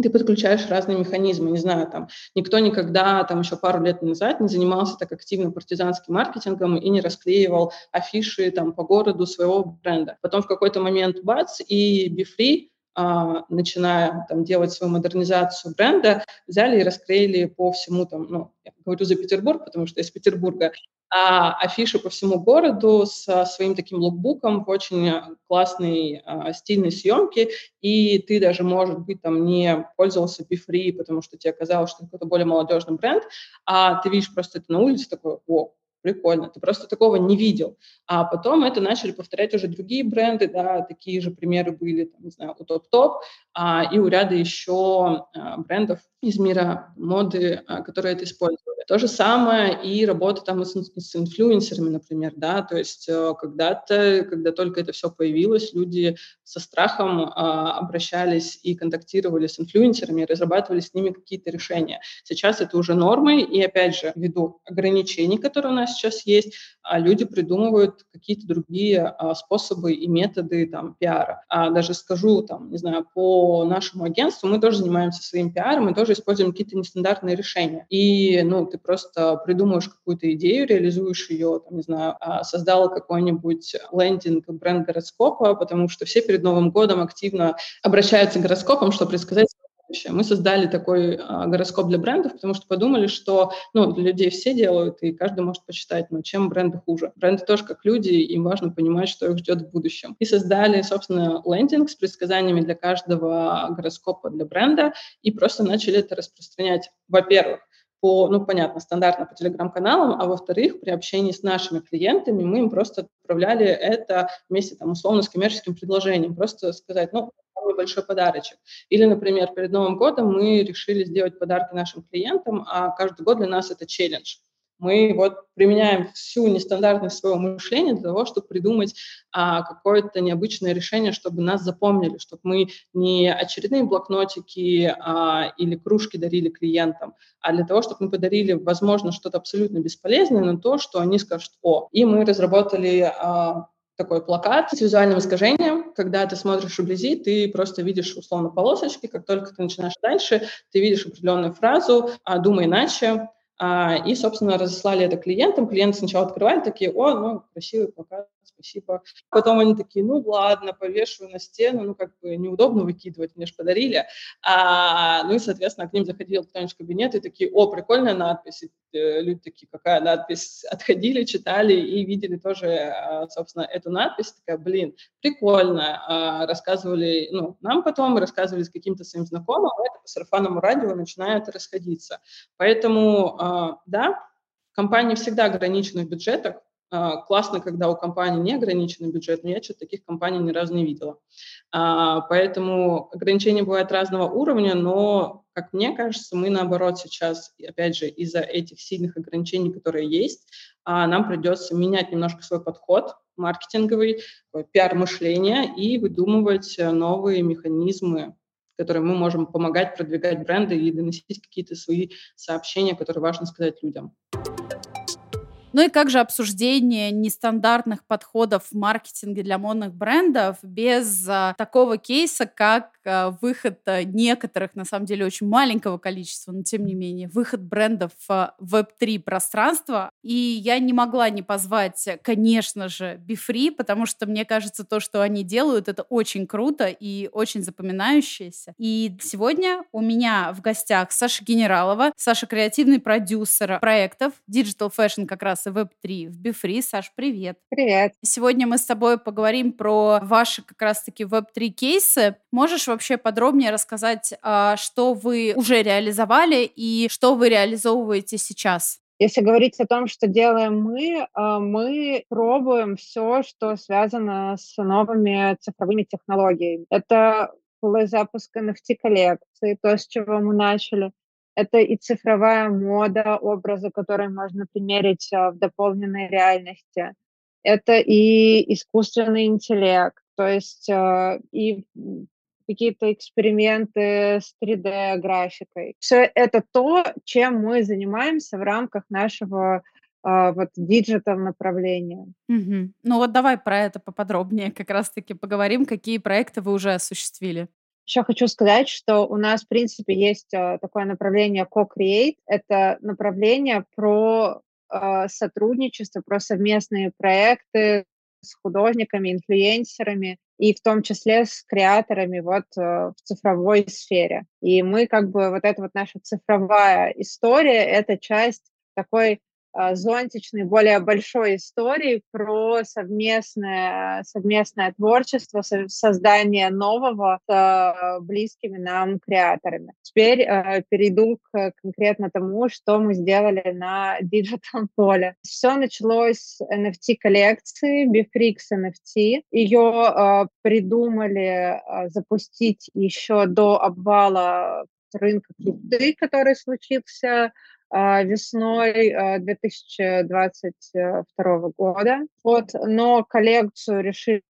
ты подключаешь разные механизмы. Не знаю, там никто никогда, там еще пару лет назад не занимался так активно партизанским маркетингом и не расклеивал афиши там по городу своего бренда. Потом в какой-то момент бац, и BeFree а, начиная там, делать свою модернизацию бренда, взяли и расклеили по всему, там, ну, я говорю за Петербург, потому что из Петербурга, а афиши по всему городу с своим таким лукбуком в очень классной а, стильной съемке, и ты даже, может быть, там не пользовался Be потому что тебе казалось, что это какой-то более молодежный бренд, а ты видишь просто это на улице, такой, о, прикольно, ты просто такого не видел. А потом это начали повторять уже другие бренды, да, такие же примеры были, там, не знаю, у Топ-Топ а, и у ряда еще а, брендов из мира моды, а, которые это использовали. То же самое и работа там с, с инфлюенсерами, например, да, то есть э, когда-то, когда только это все появилось, люди со страхом а, обращались и контактировали с инфлюенсерами, разрабатывали с ними какие-то решения. Сейчас это уже нормой, и опять же, ввиду ограничений, которые у нас сейчас есть, а люди придумывают какие-то другие а, способы и методы там пиара. А даже скажу, там, не знаю, по нашему агентству мы тоже занимаемся своим пиаром, мы тоже используем какие-то нестандартные решения. И, ну, ты просто придумаешь какую-то идею, реализуешь ее, там, не знаю, а, создала какой-нибудь лендинг бренд гороскопа, потому что все перед Новым годом активно обращаются к гороскопам, чтобы предсказать будущее. Мы создали такой а, гороскоп для брендов, потому что подумали, что ну, для людей все делают, и каждый может почитать, но чем бренды хуже. Бренды тоже как люди, им важно понимать, что их ждет в будущем. И создали, собственно, лендинг с предсказаниями для каждого гороскопа для бренда, и просто начали это распространять, во-первых, по, ну, понятно, стандартно по телеграм-каналам, а во-вторых, при общении с нашими клиентами мы им просто отправляли это вместе, там, условно, с коммерческим предложением, просто сказать, ну, небольшой подарочек. Или, например, перед Новым годом мы решили сделать подарки нашим клиентам, а каждый год для нас это челлендж. Мы вот применяем всю нестандартность своего мышления для того, чтобы придумать а, какое-то необычное решение, чтобы нас запомнили, чтобы мы не очередные блокнотики а, или кружки дарили клиентам, а для того, чтобы мы подарили, возможно, что-то абсолютно бесполезное, но то, что они скажут «О». И мы разработали а, такой плакат с визуальным искажением. Когда ты смотришь вблизи, ты просто видишь условно полосочки. Как только ты начинаешь дальше, ты видишь определенную фразу а, «думай иначе», а, и, собственно, разослали это клиентам. Клиенты сначала открывали, такие, о, ну, красивый плакат, спасибо. Потом они такие, ну, ладно, повешу на стену, ну, как бы неудобно выкидывать, мне же подарили. А, ну, и, соответственно, к ним заходил кто-нибудь в кабинет и такие, о, прикольная надпись. И э, люди такие, какая надпись? Отходили, читали и видели тоже, а, собственно, эту надпись. Такая, блин, прикольно. А, рассказывали, ну, нам потом, рассказывали с каким-то своим знакомым, а это по сарафанному радио начинает расходиться. Поэтому, а, да, компании всегда ограничены в бюджетах, классно, когда у компании не ограниченный бюджет, но я что-то таких компаний ни разу не видела. А, поэтому ограничения бывают разного уровня, но, как мне кажется, мы наоборот сейчас, опять же, из-за этих сильных ограничений, которые есть, а, нам придется менять немножко свой подход маркетинговый, пиар-мышление и выдумывать новые механизмы которые мы можем помогать продвигать бренды и доносить какие-то свои сообщения, которые важно сказать людям. Ну и как же обсуждение нестандартных подходов в маркетинге для модных брендов без а, такого кейса, как а, выход а, некоторых, на самом деле, очень маленького количества, но тем не менее, выход брендов в Web3 пространство. И я не могла не позвать, конечно же, Befree, потому что мне кажется, то, что они делают, это очень круто и очень запоминающееся. И сегодня у меня в гостях Саша Генералова. Саша креативный продюсер проектов Digital Fashion как раз и Web3 в Befree. Саш, привет. Привет. Сегодня мы с тобой поговорим про ваши как раз-таки Web3 кейсы. Можешь вообще подробнее рассказать, а, что вы уже реализовали и что вы реализовываете сейчас? Если говорить о том, что делаем мы, а, мы пробуем все, что связано с новыми цифровыми технологиями. Это запуск NFT-коллекции, то, с чего мы начали. Это и цифровая мода, образы, которые можно примерить а, в дополненной реальности. Это и искусственный интеллект, то есть а, и какие-то эксперименты с 3D-графикой. Все это то, чем мы занимаемся в рамках нашего а, вот диджитал направления. Угу. Ну вот давай про это поподробнее как раз-таки поговорим, какие проекты вы уже осуществили. Еще хочу сказать, что у нас, в принципе, есть э, такое направление Co-Create. Это направление про э, сотрудничество, про совместные проекты с художниками, инфлюенсерами. и в том числе с креаторами вот э, в цифровой сфере. И мы как бы вот эта вот наша цифровая история, это часть такой зонтичной, более большой истории про совместное, совместное творчество, создание нового с а, близкими нам креаторами. Теперь э, перейду к конкретно тому, что мы сделали на digital поле. Все началось с NFT-коллекции Befree X NFT. Ее э, придумали э, запустить еще до обвала рынка крипты, который случился а, весной 2022 а, года. Вот, но коллекцию решили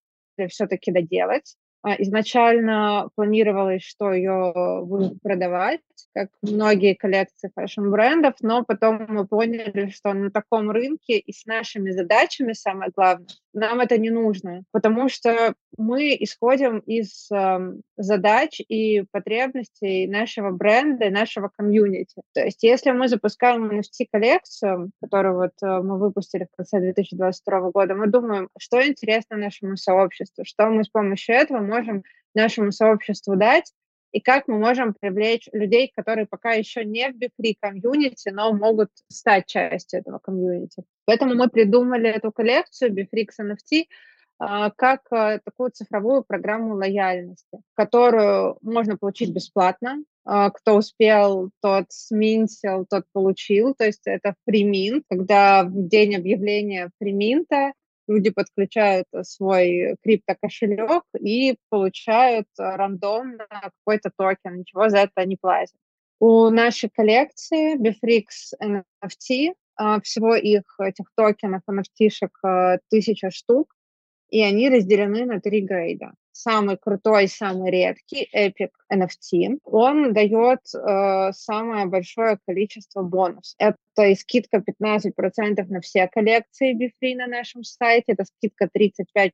все-таки доделать. А, изначально планировалось, что ее будут продавать, как многие коллекции фэшн-брендов, но потом мы поняли, что на таком рынке и с нашими задачами, самое главное, нам это не нужно, потому что мы исходим из э, задач и потребностей нашего бренда нашего комьюнити. То есть если мы запускаем NFT-коллекцию, которую вот э, мы выпустили в конце 2022 года, мы думаем, что интересно нашему сообществу, что мы с помощью этого можем нашему сообществу дать, и как мы можем привлечь людей, которые пока еще не в Befree комьюнити, но могут стать частью этого комьюнити. Поэтому мы придумали эту коллекцию Befree X NFT как а, такую цифровую программу лояльности, которую можно получить бесплатно. А, кто успел, тот сминтил, тот получил. То есть это фриминт, когда в день объявления фриминта люди подключают э, свой криптокошелек и получают э, рандомно какой-то токен, ничего за это не платят. У нашей коллекции Bifrix NFT, а, всего их, этих токенов, NFT-шек, тысяча штук, и они разделены на три грейда самый крутой, самый редкий Epic NFT, он дает э, самое большое количество бонусов. Это и скидка 15% на все коллекции Befree на нашем сайте, это скидка 35%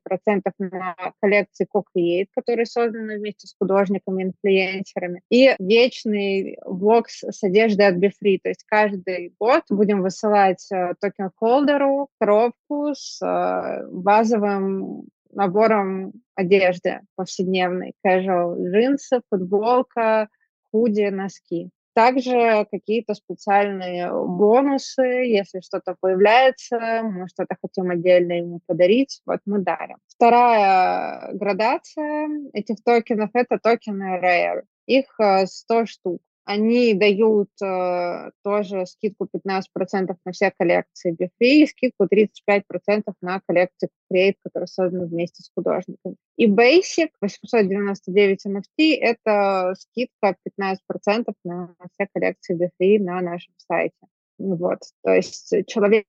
на коллекции Co-Create, которые созданы вместе с художниками, инфлюенсерами, и вечный бокс с одеждой от Befree. То есть каждый год будем высылать э, токен-холдеру коробку с э, базовым набором одежды повседневной, casual, джинсы, футболка, худи, носки. Также какие-то специальные бонусы, если что-то появляется, мы что-то хотим отдельно ему подарить, вот мы дарим. Вторая градация этих токенов – это токены Rare. Их 100 э, штук. Они дают э, тоже скидку 15% на все коллекции Bifree и скидку 35% на коллекции Create, которые созданы вместе с художниками. И Basic 899 NFT – это скидка 15% на все коллекции Bifree на нашем сайте. Вот. То есть человек,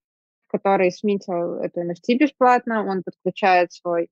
который сменил эту NFT бесплатно, он подключает свой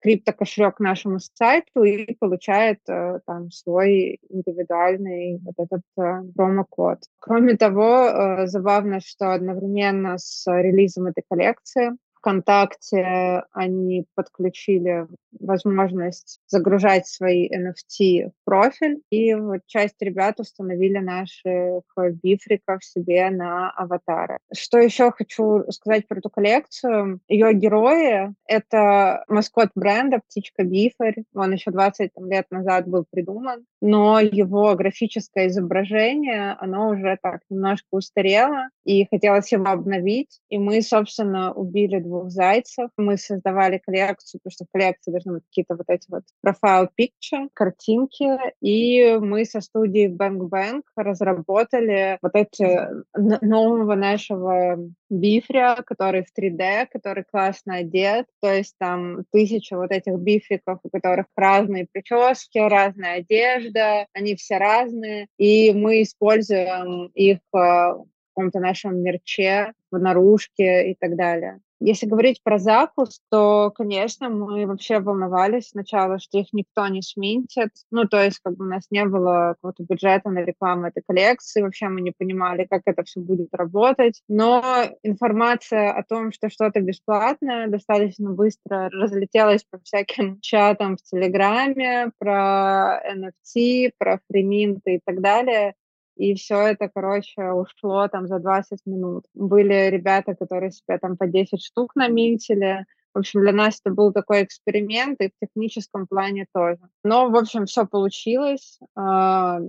криптокошелек к нашему сайту и получает э, там свой индивидуальный вот этот э, промокод. Кроме того, э, забавно, что одновременно с релизом этой коллекции ВКонтакте они подключили возможность загружать свои NFT в профиль, и вот часть ребят установили наших бифриков себе на аватары. Что еще хочу сказать про эту коллекцию? Ее герои — это маскот бренда «Птичка Бифарь». Он еще 20 лет назад был придуман, но его графическое изображение, оно уже так немножко устарело, и хотелось его обновить, и мы, собственно, убили двух зайцев. Мы создавали коллекцию, потому что в коллекции должны быть какие-то вот эти вот профайл picture, картинки, и мы со студией Bang Bang разработали вот эти нового нашего бифря, который в 3D, который классно одет, то есть там тысяча вот этих бифриков, у которых разные прически, разная одежда, они все разные, и мы используем их а, каком-то нашем мерче, в наружке и так далее. Если говорить про запуск, то, конечно, мы вообще волновались сначала, что их никто не сменит. Ну, то есть, как бы у нас не было какого-то бюджета на рекламу этой коллекции, вообще мы не понимали, как это все будет работать. Но информация о том, что что-то бесплатное, достаточно быстро разлетелась по всяким чатам в Телеграме про NFT, про фриминты и так далее и все это, короче, ушло там за 20 минут. Были ребята, которые себе там по 10 штук наминтили, В общем, для нас это был такой эксперимент, и в техническом плане тоже. Но, в общем, все получилось. А,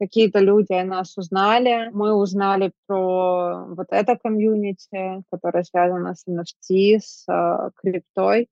какие-то люди о нас узнали. Мы узнали про вот это комьюнити, которое связано с NFT, с а, криптой.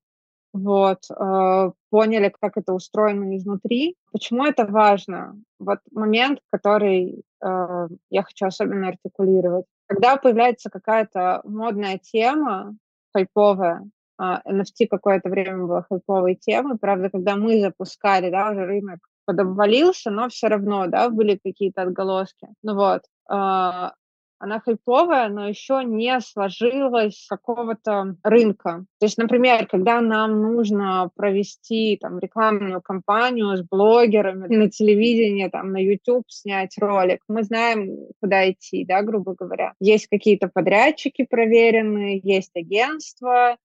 Вот, э, поняли, как это устроено изнутри. Почему это важно? Вот момент, который я хочу особенно артикулировать. Когда появляется какая-то модная тема, хайповая, э, NFT какое-то время было хайповой темой, правда, когда мы запускали, да, уже рынок подобвалился, но все равно, да, были какие-то отголоски. Ну вот, э, она хайповая, но еще не сложилась какого-то рынка. То есть, например, когда нам нужно провести там, рекламную кампанию с блогерами на телевидении, там, на YouTube снять ролик, мы знаем, куда идти, да, грубо говоря. Есть какие-то подрядчики проверенные, есть агентства,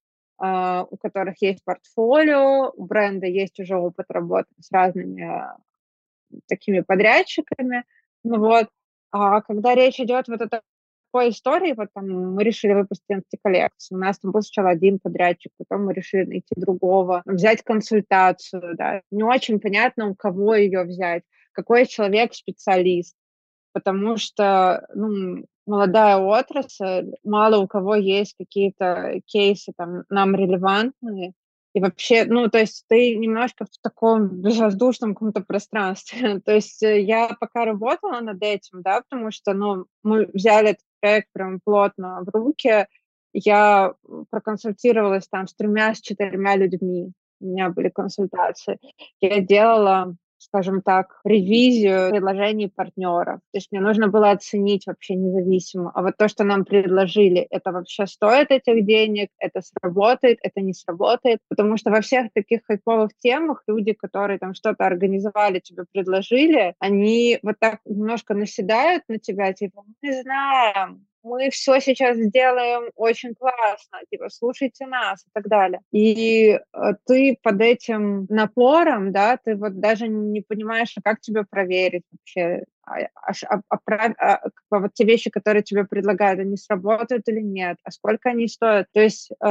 Uh, у которых есть портфолио, у бренда есть уже опыт работы с разными uh, такими подрядчиками. Ну вот, а когда речь идет вот о такой истории, вот там мы решили выпустить антиколлекцию. У нас там был сначала один подрядчик, потом мы решили найти другого, взять консультацию, да. Не очень понятно, у кого ее взять, какой человек специалист, потому что, ну, молодая отрасль, мало у кого есть какие-то кейсы там нам релевантные, и вообще, ну, то есть ты немножко в таком безвоздушном каком-то пространстве. то есть э, я пока работала над этим, да, потому что, ну, мы взяли этот проект прям плотно в руки, я проконсультировалась там с тремя, с четырьмя людьми. У меня были консультации. Я делала скажем так, ревизию предложений партнеров. То есть мне нужно было оценить вообще независимо. А вот то, что нам предложили, это вообще стоит этих денег, это сработает, это не сработает. Потому что во всех таких хайповых темах люди, которые там что-то организовали, тебе предложили, они вот так немножко наседают на тебя, типа, мы знаем, мы все сейчас сделаем очень классно, типа, слушайте нас и так далее. И э, ты под этим напором, да, ты вот даже не понимаешь, а как тебя проверить вообще, вот те вещи, которые тебе предлагают, они сработают или нет, а сколько они стоят. То есть э,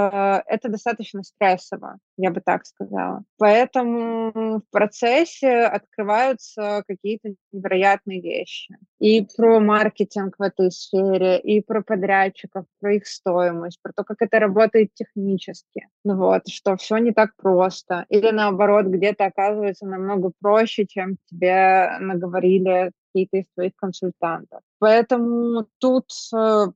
это достаточно стрессово, я бы так сказала. Поэтому в процессе открываются какие-то невероятные вещи. И про маркетинг в этой сфере, и про подрядчиков, про их стоимость, про то, как это работает технически. Ну вот, что все не так просто. Или наоборот, где-то оказывается намного проще, чем тебе наговорили какие-то из твоих консультантов. Поэтому тут э,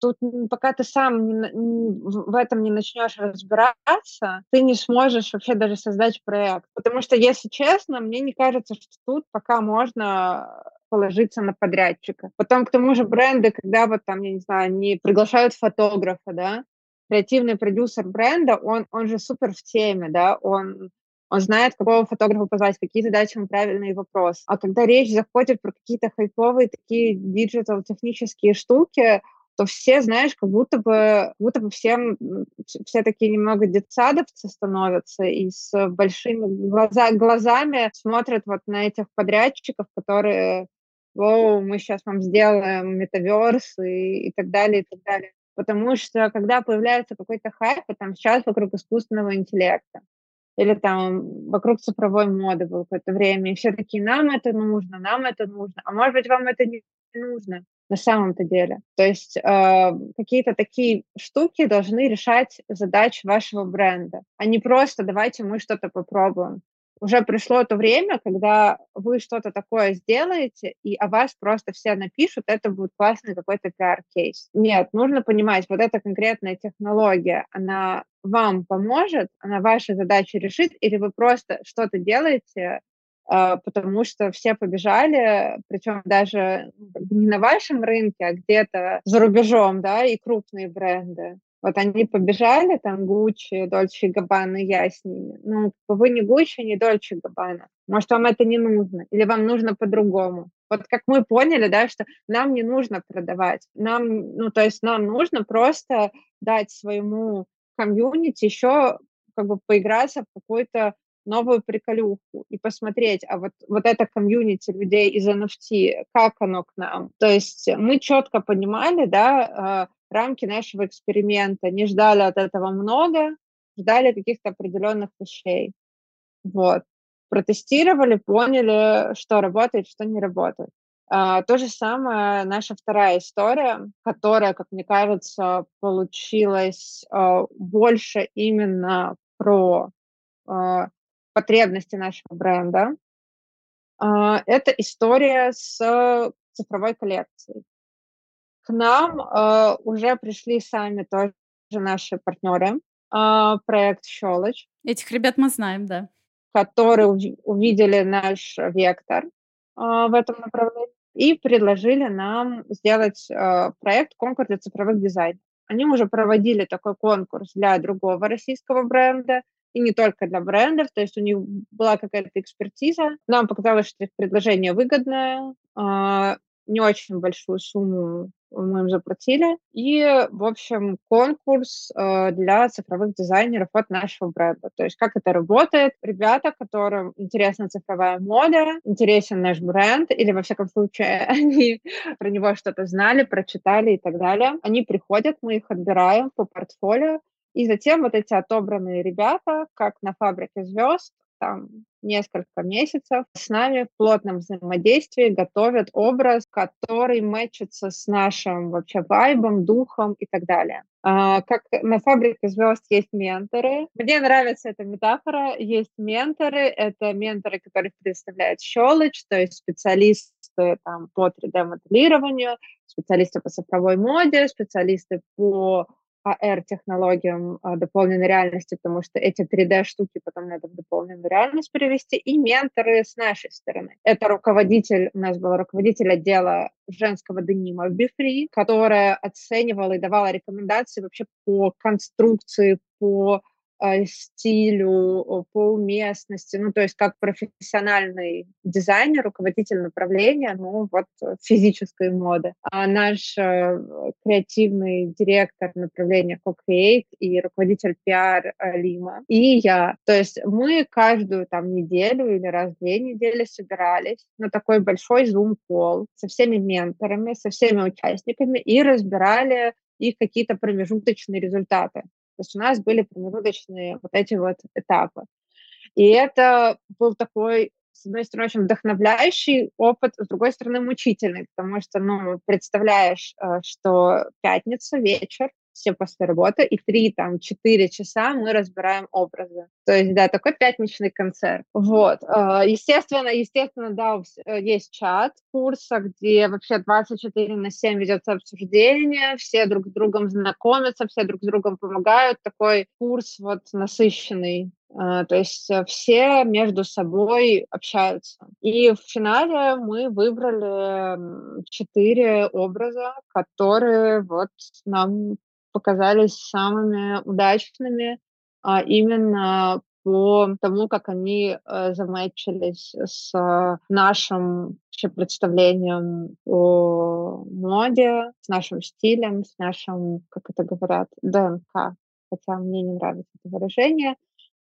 тут пока ты сам не, в этом не начнешь разбираться, ты не сможешь вообще даже создать проект. Потому что, если честно, мне не кажется, что тут пока можно положиться на подрядчика. Потом, к тому же, бренды, когда вот там, я не знаю, они приглашают фотографа, да, креативный продюсер бренда, он, он же супер в теме, да, он он знает, какого фотографа позвать, какие задачи ему правильные вопросы. А когда речь заходит про какие-то хайповые такие диджитал-технические штуки, то все, знаешь, как будто бы, как будто бы всем, все такие немного детсадовцы становятся и с большими глаза, глазами смотрят вот на этих подрядчиков, которые, о, мы сейчас вам сделаем метаверс и, и так далее, и так далее. Потому что когда появляется какой-то хайп, там сейчас вокруг искусственного интеллекта, или там вокруг цифровой моды было какое-то время, и все такие, нам это нужно, нам это нужно, а может быть, вам это не нужно на самом-то деле. То есть э, какие-то такие штуки должны решать задачи вашего бренда, а не просто давайте мы что-то попробуем уже пришло то время, когда вы что-то такое сделаете, и о вас просто все напишут, это будет классный какой-то пиар-кейс. Нет, нужно понимать, вот эта конкретная технология, она вам поможет, она ваши задачи решит, или вы просто что-то делаете, а, потому что все побежали, причем даже не на вашем рынке, а где-то за рубежом, да, и крупные бренды. Вот они побежали, там, Гуччи, Дольче Габбана, я с ними. Ну, вы не Гуччи, не Дольче Габбана. Может, вам это не нужно, или вам нужно по-другому. Вот как мы поняли, да, что нам не нужно продавать. Нам, ну, то есть нам нужно просто дать своему комьюнити еще как бы поиграться в какую-то новую приколюху и посмотреть, а вот, вот это комьюнити людей из NFT, как оно к нам. То есть мы четко понимали, да, а, рамки нашего эксперимента, не ждали от этого много, ждали каких-то определенных вещей. Вот. Протестировали, поняли, что работает, что не работает. А, то же самое наша вторая история, которая, как мне кажется, получилась а, больше именно про а, потребности нашего бренда. А, это история с цифровой коллекцией. К нам а, уже пришли сами тоже наши партнеры, а, проект «Щелочь». Этих ребят мы знаем, да. Которые увидели наш вектор в этом направлении и предложили нам сделать проект «Конкурс для цифровых дизайнеров». Они уже проводили такой конкурс для другого российского бренда, и не только для брендов, то есть у них была какая-то экспертиза. Нам показалось, что их предложение выгодное, не очень большую сумму мы им заплатили. И, в общем, конкурс э, для цифровых дизайнеров от нашего бренда. То есть как это работает. Ребята, которым интересна цифровая мода, интересен наш бренд, или, во всяком случае, они про него что-то знали, прочитали и так далее, они приходят, мы их отбираем по портфолио, и затем вот эти отобранные ребята, как на фабрике звезд, там несколько месяцев с нами в плотном взаимодействии готовят образ, который мэчится с нашим вообще вайбом, духом и так далее. А, как на фабрике звезд есть менторы. Мне нравится эта метафора. Есть менторы. Это менторы, которых представляет Щелочь, то есть специалисты там, по 3D-моделированию, специалисты по цифровой моде, специалисты по AR-технологиям а, дополненной реальности, потому что эти 3D-штуки потом надо в дополненную реальность перевести, и менторы с нашей стороны. Это руководитель, у нас был руководитель отдела женского денима в Бифри, которая оценивала и давала рекомендации вообще по конструкции, по а, стилю, по уместности, ну, то есть как профессиональный дизайнер, руководитель направления, ну, вот физической моды. А наш э, креативный директор направления Co-Create и руководитель пиар э, Лима, и я. То есть мы каждую там неделю или раз в две недели собирались на такой большой зум-кол со всеми менторами, со всеми участниками и разбирали их какие-то промежуточные результаты. То есть у нас были промежуточные вот эти вот этапы. И это был такой, с одной стороны, очень вдохновляющий опыт, с другой стороны, мучительный, потому что, ну, представляешь, э, что пятница, вечер, все после работы, и три, там, четыре часа мы разбираем образы. То есть, да, такой пятничный концерт. Вот. Э, естественно, естественно, да, э, есть чат курса, где вообще 24 на 7 ведется обсуждение, все друг с другом знакомятся, все друг с другом помогают. Такой курс вот насыщенный э, то есть все между собой общаются. И в финале мы выбрали четыре образа, которые вот нам показались самыми удачными а, именно по тому, как они э, замечились с нашим вообще представлением о моде, с нашим стилем, с нашим, как это говорят, ДНК. Хотя мне не нравится это выражение.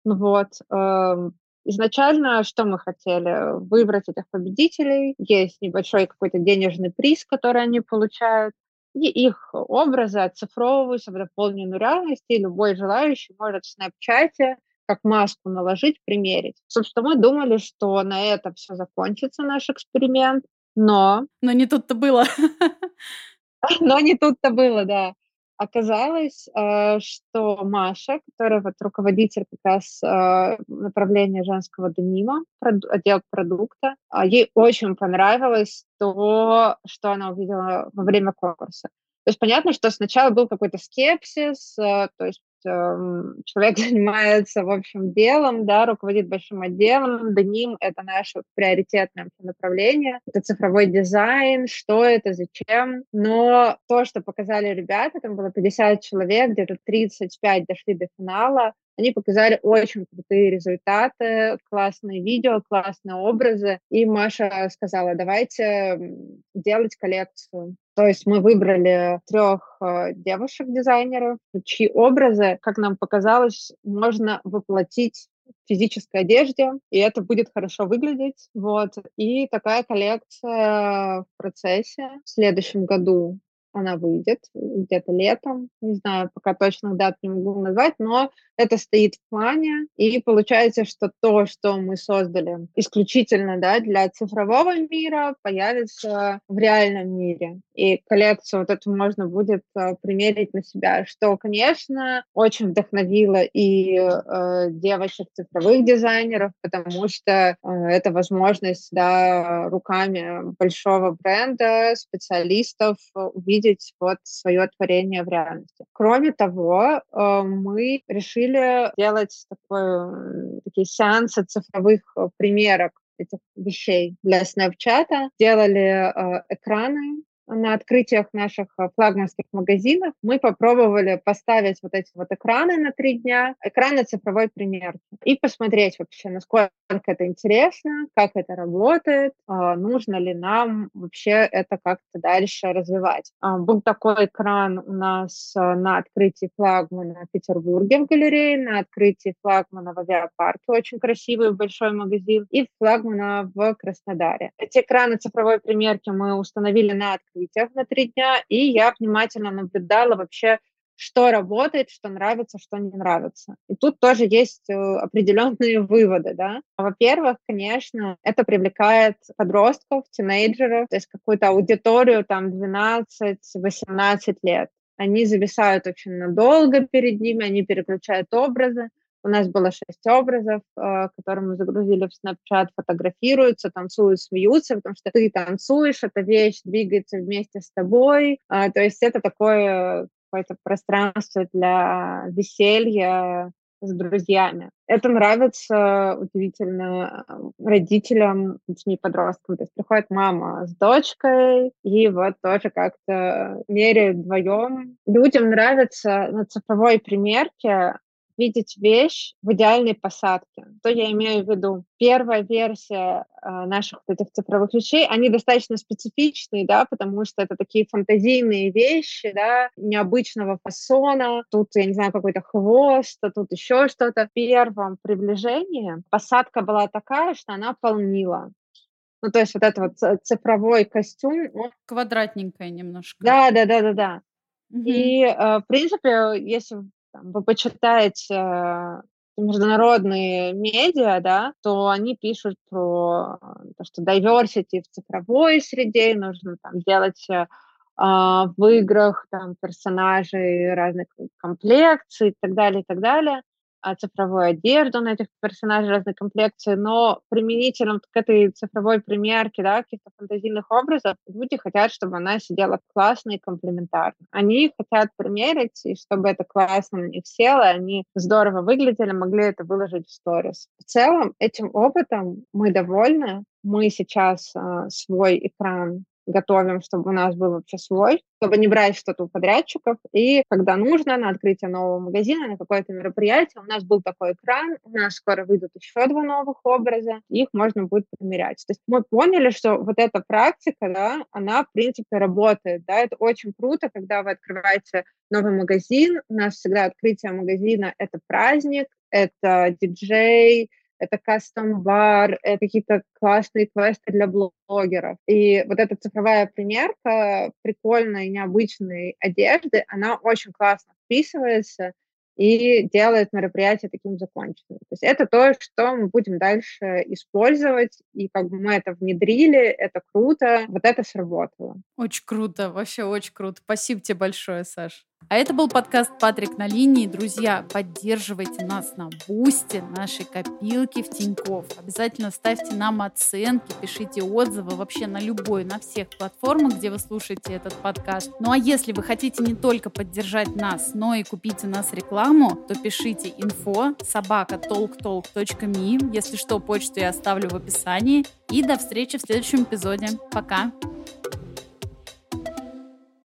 Ну вот. Э, изначально что мы хотели? Выбрать этих победителей. Есть небольшой какой-то денежный приз, который они получают и их образы оцифровываются в дополненную реальность, и любой желающий может в Снапчате как маску наложить, примерить. Собственно, мы думали, что на этом все закончится, наш эксперимент, но... Но не тут-то было. Но не тут-то было, да. Оказалось, э, что Маша, которая вот руководитель как раз э, направления женского денима, отдел продукта, а, ей очень понравилось то, что она увидела во время конкурса. То есть понятно, что сначала был какой-то скепсис, э, то есть человек занимается, в общем, делом, да, руководит большим отделом, деним — это наше приоритетное направление, это цифровой дизайн, что это, зачем. Но то, что показали ребята, там было 50 человек, где-то 35 дошли до финала, они показали очень крутые результаты, классные видео, классные образы. И Маша сказала, давайте делать коллекцию. То есть мы выбрали трех э, девушек-дизайнеров, чьи образы, как нам показалось, можно воплотить в физической одежде, и это будет хорошо выглядеть. Вот. И такая коллекция в процессе в следующем году она выйдет где-то летом, не знаю, пока точных дат не могу назвать, но это стоит в плане, и получается, что то, что мы создали исключительно да, для цифрового мира, появится в реальном мире. И коллекцию вот эту можно будет э, примерить на себя, что, конечно, очень вдохновило и э, девочек цифровых дизайнеров, потому что э, это возможность да, руками большого бренда, специалистов увидеть вот свое творение в реальности. Кроме того, э, мы решили делать такой, такие сеансы цифровых э, примерок этих вещей для Snapchat. Делали э, экраны на открытиях наших э, флагманских магазинов мы попробовали поставить вот эти вот экраны на три дня, экраны цифровой примерки, и посмотреть вообще, насколько это интересно, как это работает, а, нужно ли нам вообще это как-то дальше развивать. А, был такой экран у нас э, на открытии флагмана в Петербурге в галерее, на открытии флагмана в авиапарке, очень красивый большой магазин, и флагмана в Краснодаре. Эти экраны цифровой примерки мы установили на открытии событиях на три дня, и я внимательно наблюдала вообще, что работает, что нравится, что не нравится. И тут тоже есть э, определенные выводы, да. Во-первых, конечно, это привлекает подростков, тинейджеров, то есть какую-то аудиторию там 12-18 лет. Они зависают очень надолго перед ними, они переключают образы. У нас было шесть образов, э, которые мы загрузили в Snapchat, фотографируются, танцуют, смеются, потому что ты танцуешь, эта вещь двигается вместе с тобой. А, то есть это такое какое-то пространство для веселья с друзьями. Это нравится удивительно родителям, детьми, подросткам. То есть приходит мама с дочкой, и вот тоже как-то меряют вдвоем. Людям нравится на цифровой примерке видеть вещь в идеальной посадке. То я имею в виду. Первая версия э, наших вот этих цифровых вещей, они достаточно специфичные, да, потому что это такие фантазийные вещи, да, необычного фасона. Тут, я не знаю, какой-то хвост, а тут еще что-то. В первом приближении посадка была такая, что она полнила. Ну, то есть вот это вот цифровой костюм. Он... Квадратненькая немножко. Да, да, да, да, да. И, э, в принципе, если там, вы почитаете э, международные медиа, да, то они пишут про то, что diversity в цифровой среде, нужно там делать э, в играх там персонажей разных комплекций и так далее, и так далее. А, цифровую одежду на этих персонажей разной комплекции, но применительно к этой цифровой примерке, да, каких-то фантазийных образов, люди хотят, чтобы она сидела классно и комплементарно. Они хотят примерить, и чтобы это классно на них село, они здорово выглядели, могли это выложить в сторис. В целом, этим опытом мы довольны. Мы сейчас э, свой экран готовим, чтобы у нас был вообще свой, чтобы не брать что-то у подрядчиков. И когда нужно, на открытие нового магазина, на какое-то мероприятие, у нас был такой экран, у нас скоро выйдут еще два новых образа, их можно будет примерять. То есть мы поняли, что вот эта практика, да, она, в принципе, работает, да, это очень круто, когда вы открываете новый магазин, у нас всегда открытие магазина — это праздник, это диджей, это кастом-бар, это какие-то классные квесты для блогеров. И вот эта цифровая примерка прикольной, необычной одежды, она очень классно вписывается и делает мероприятие таким законченным. То есть это то, что мы будем дальше использовать, и как бы мы это внедрили, это круто, вот это сработало. Очень круто, вообще очень круто. Спасибо тебе большое, Саш. А это был подкаст «Патрик на линии». Друзья, поддерживайте нас на Бусте, нашей копилке в Тинькофф. Обязательно ставьте нам оценки, пишите отзывы вообще на любой, на всех платформах, где вы слушаете этот подкаст. Ну а если вы хотите не только поддержать нас, но и купить у нас рекламу, то пишите info собака talktalk.me. Если что, почту я оставлю в описании. И до встречи в следующем эпизоде. Пока!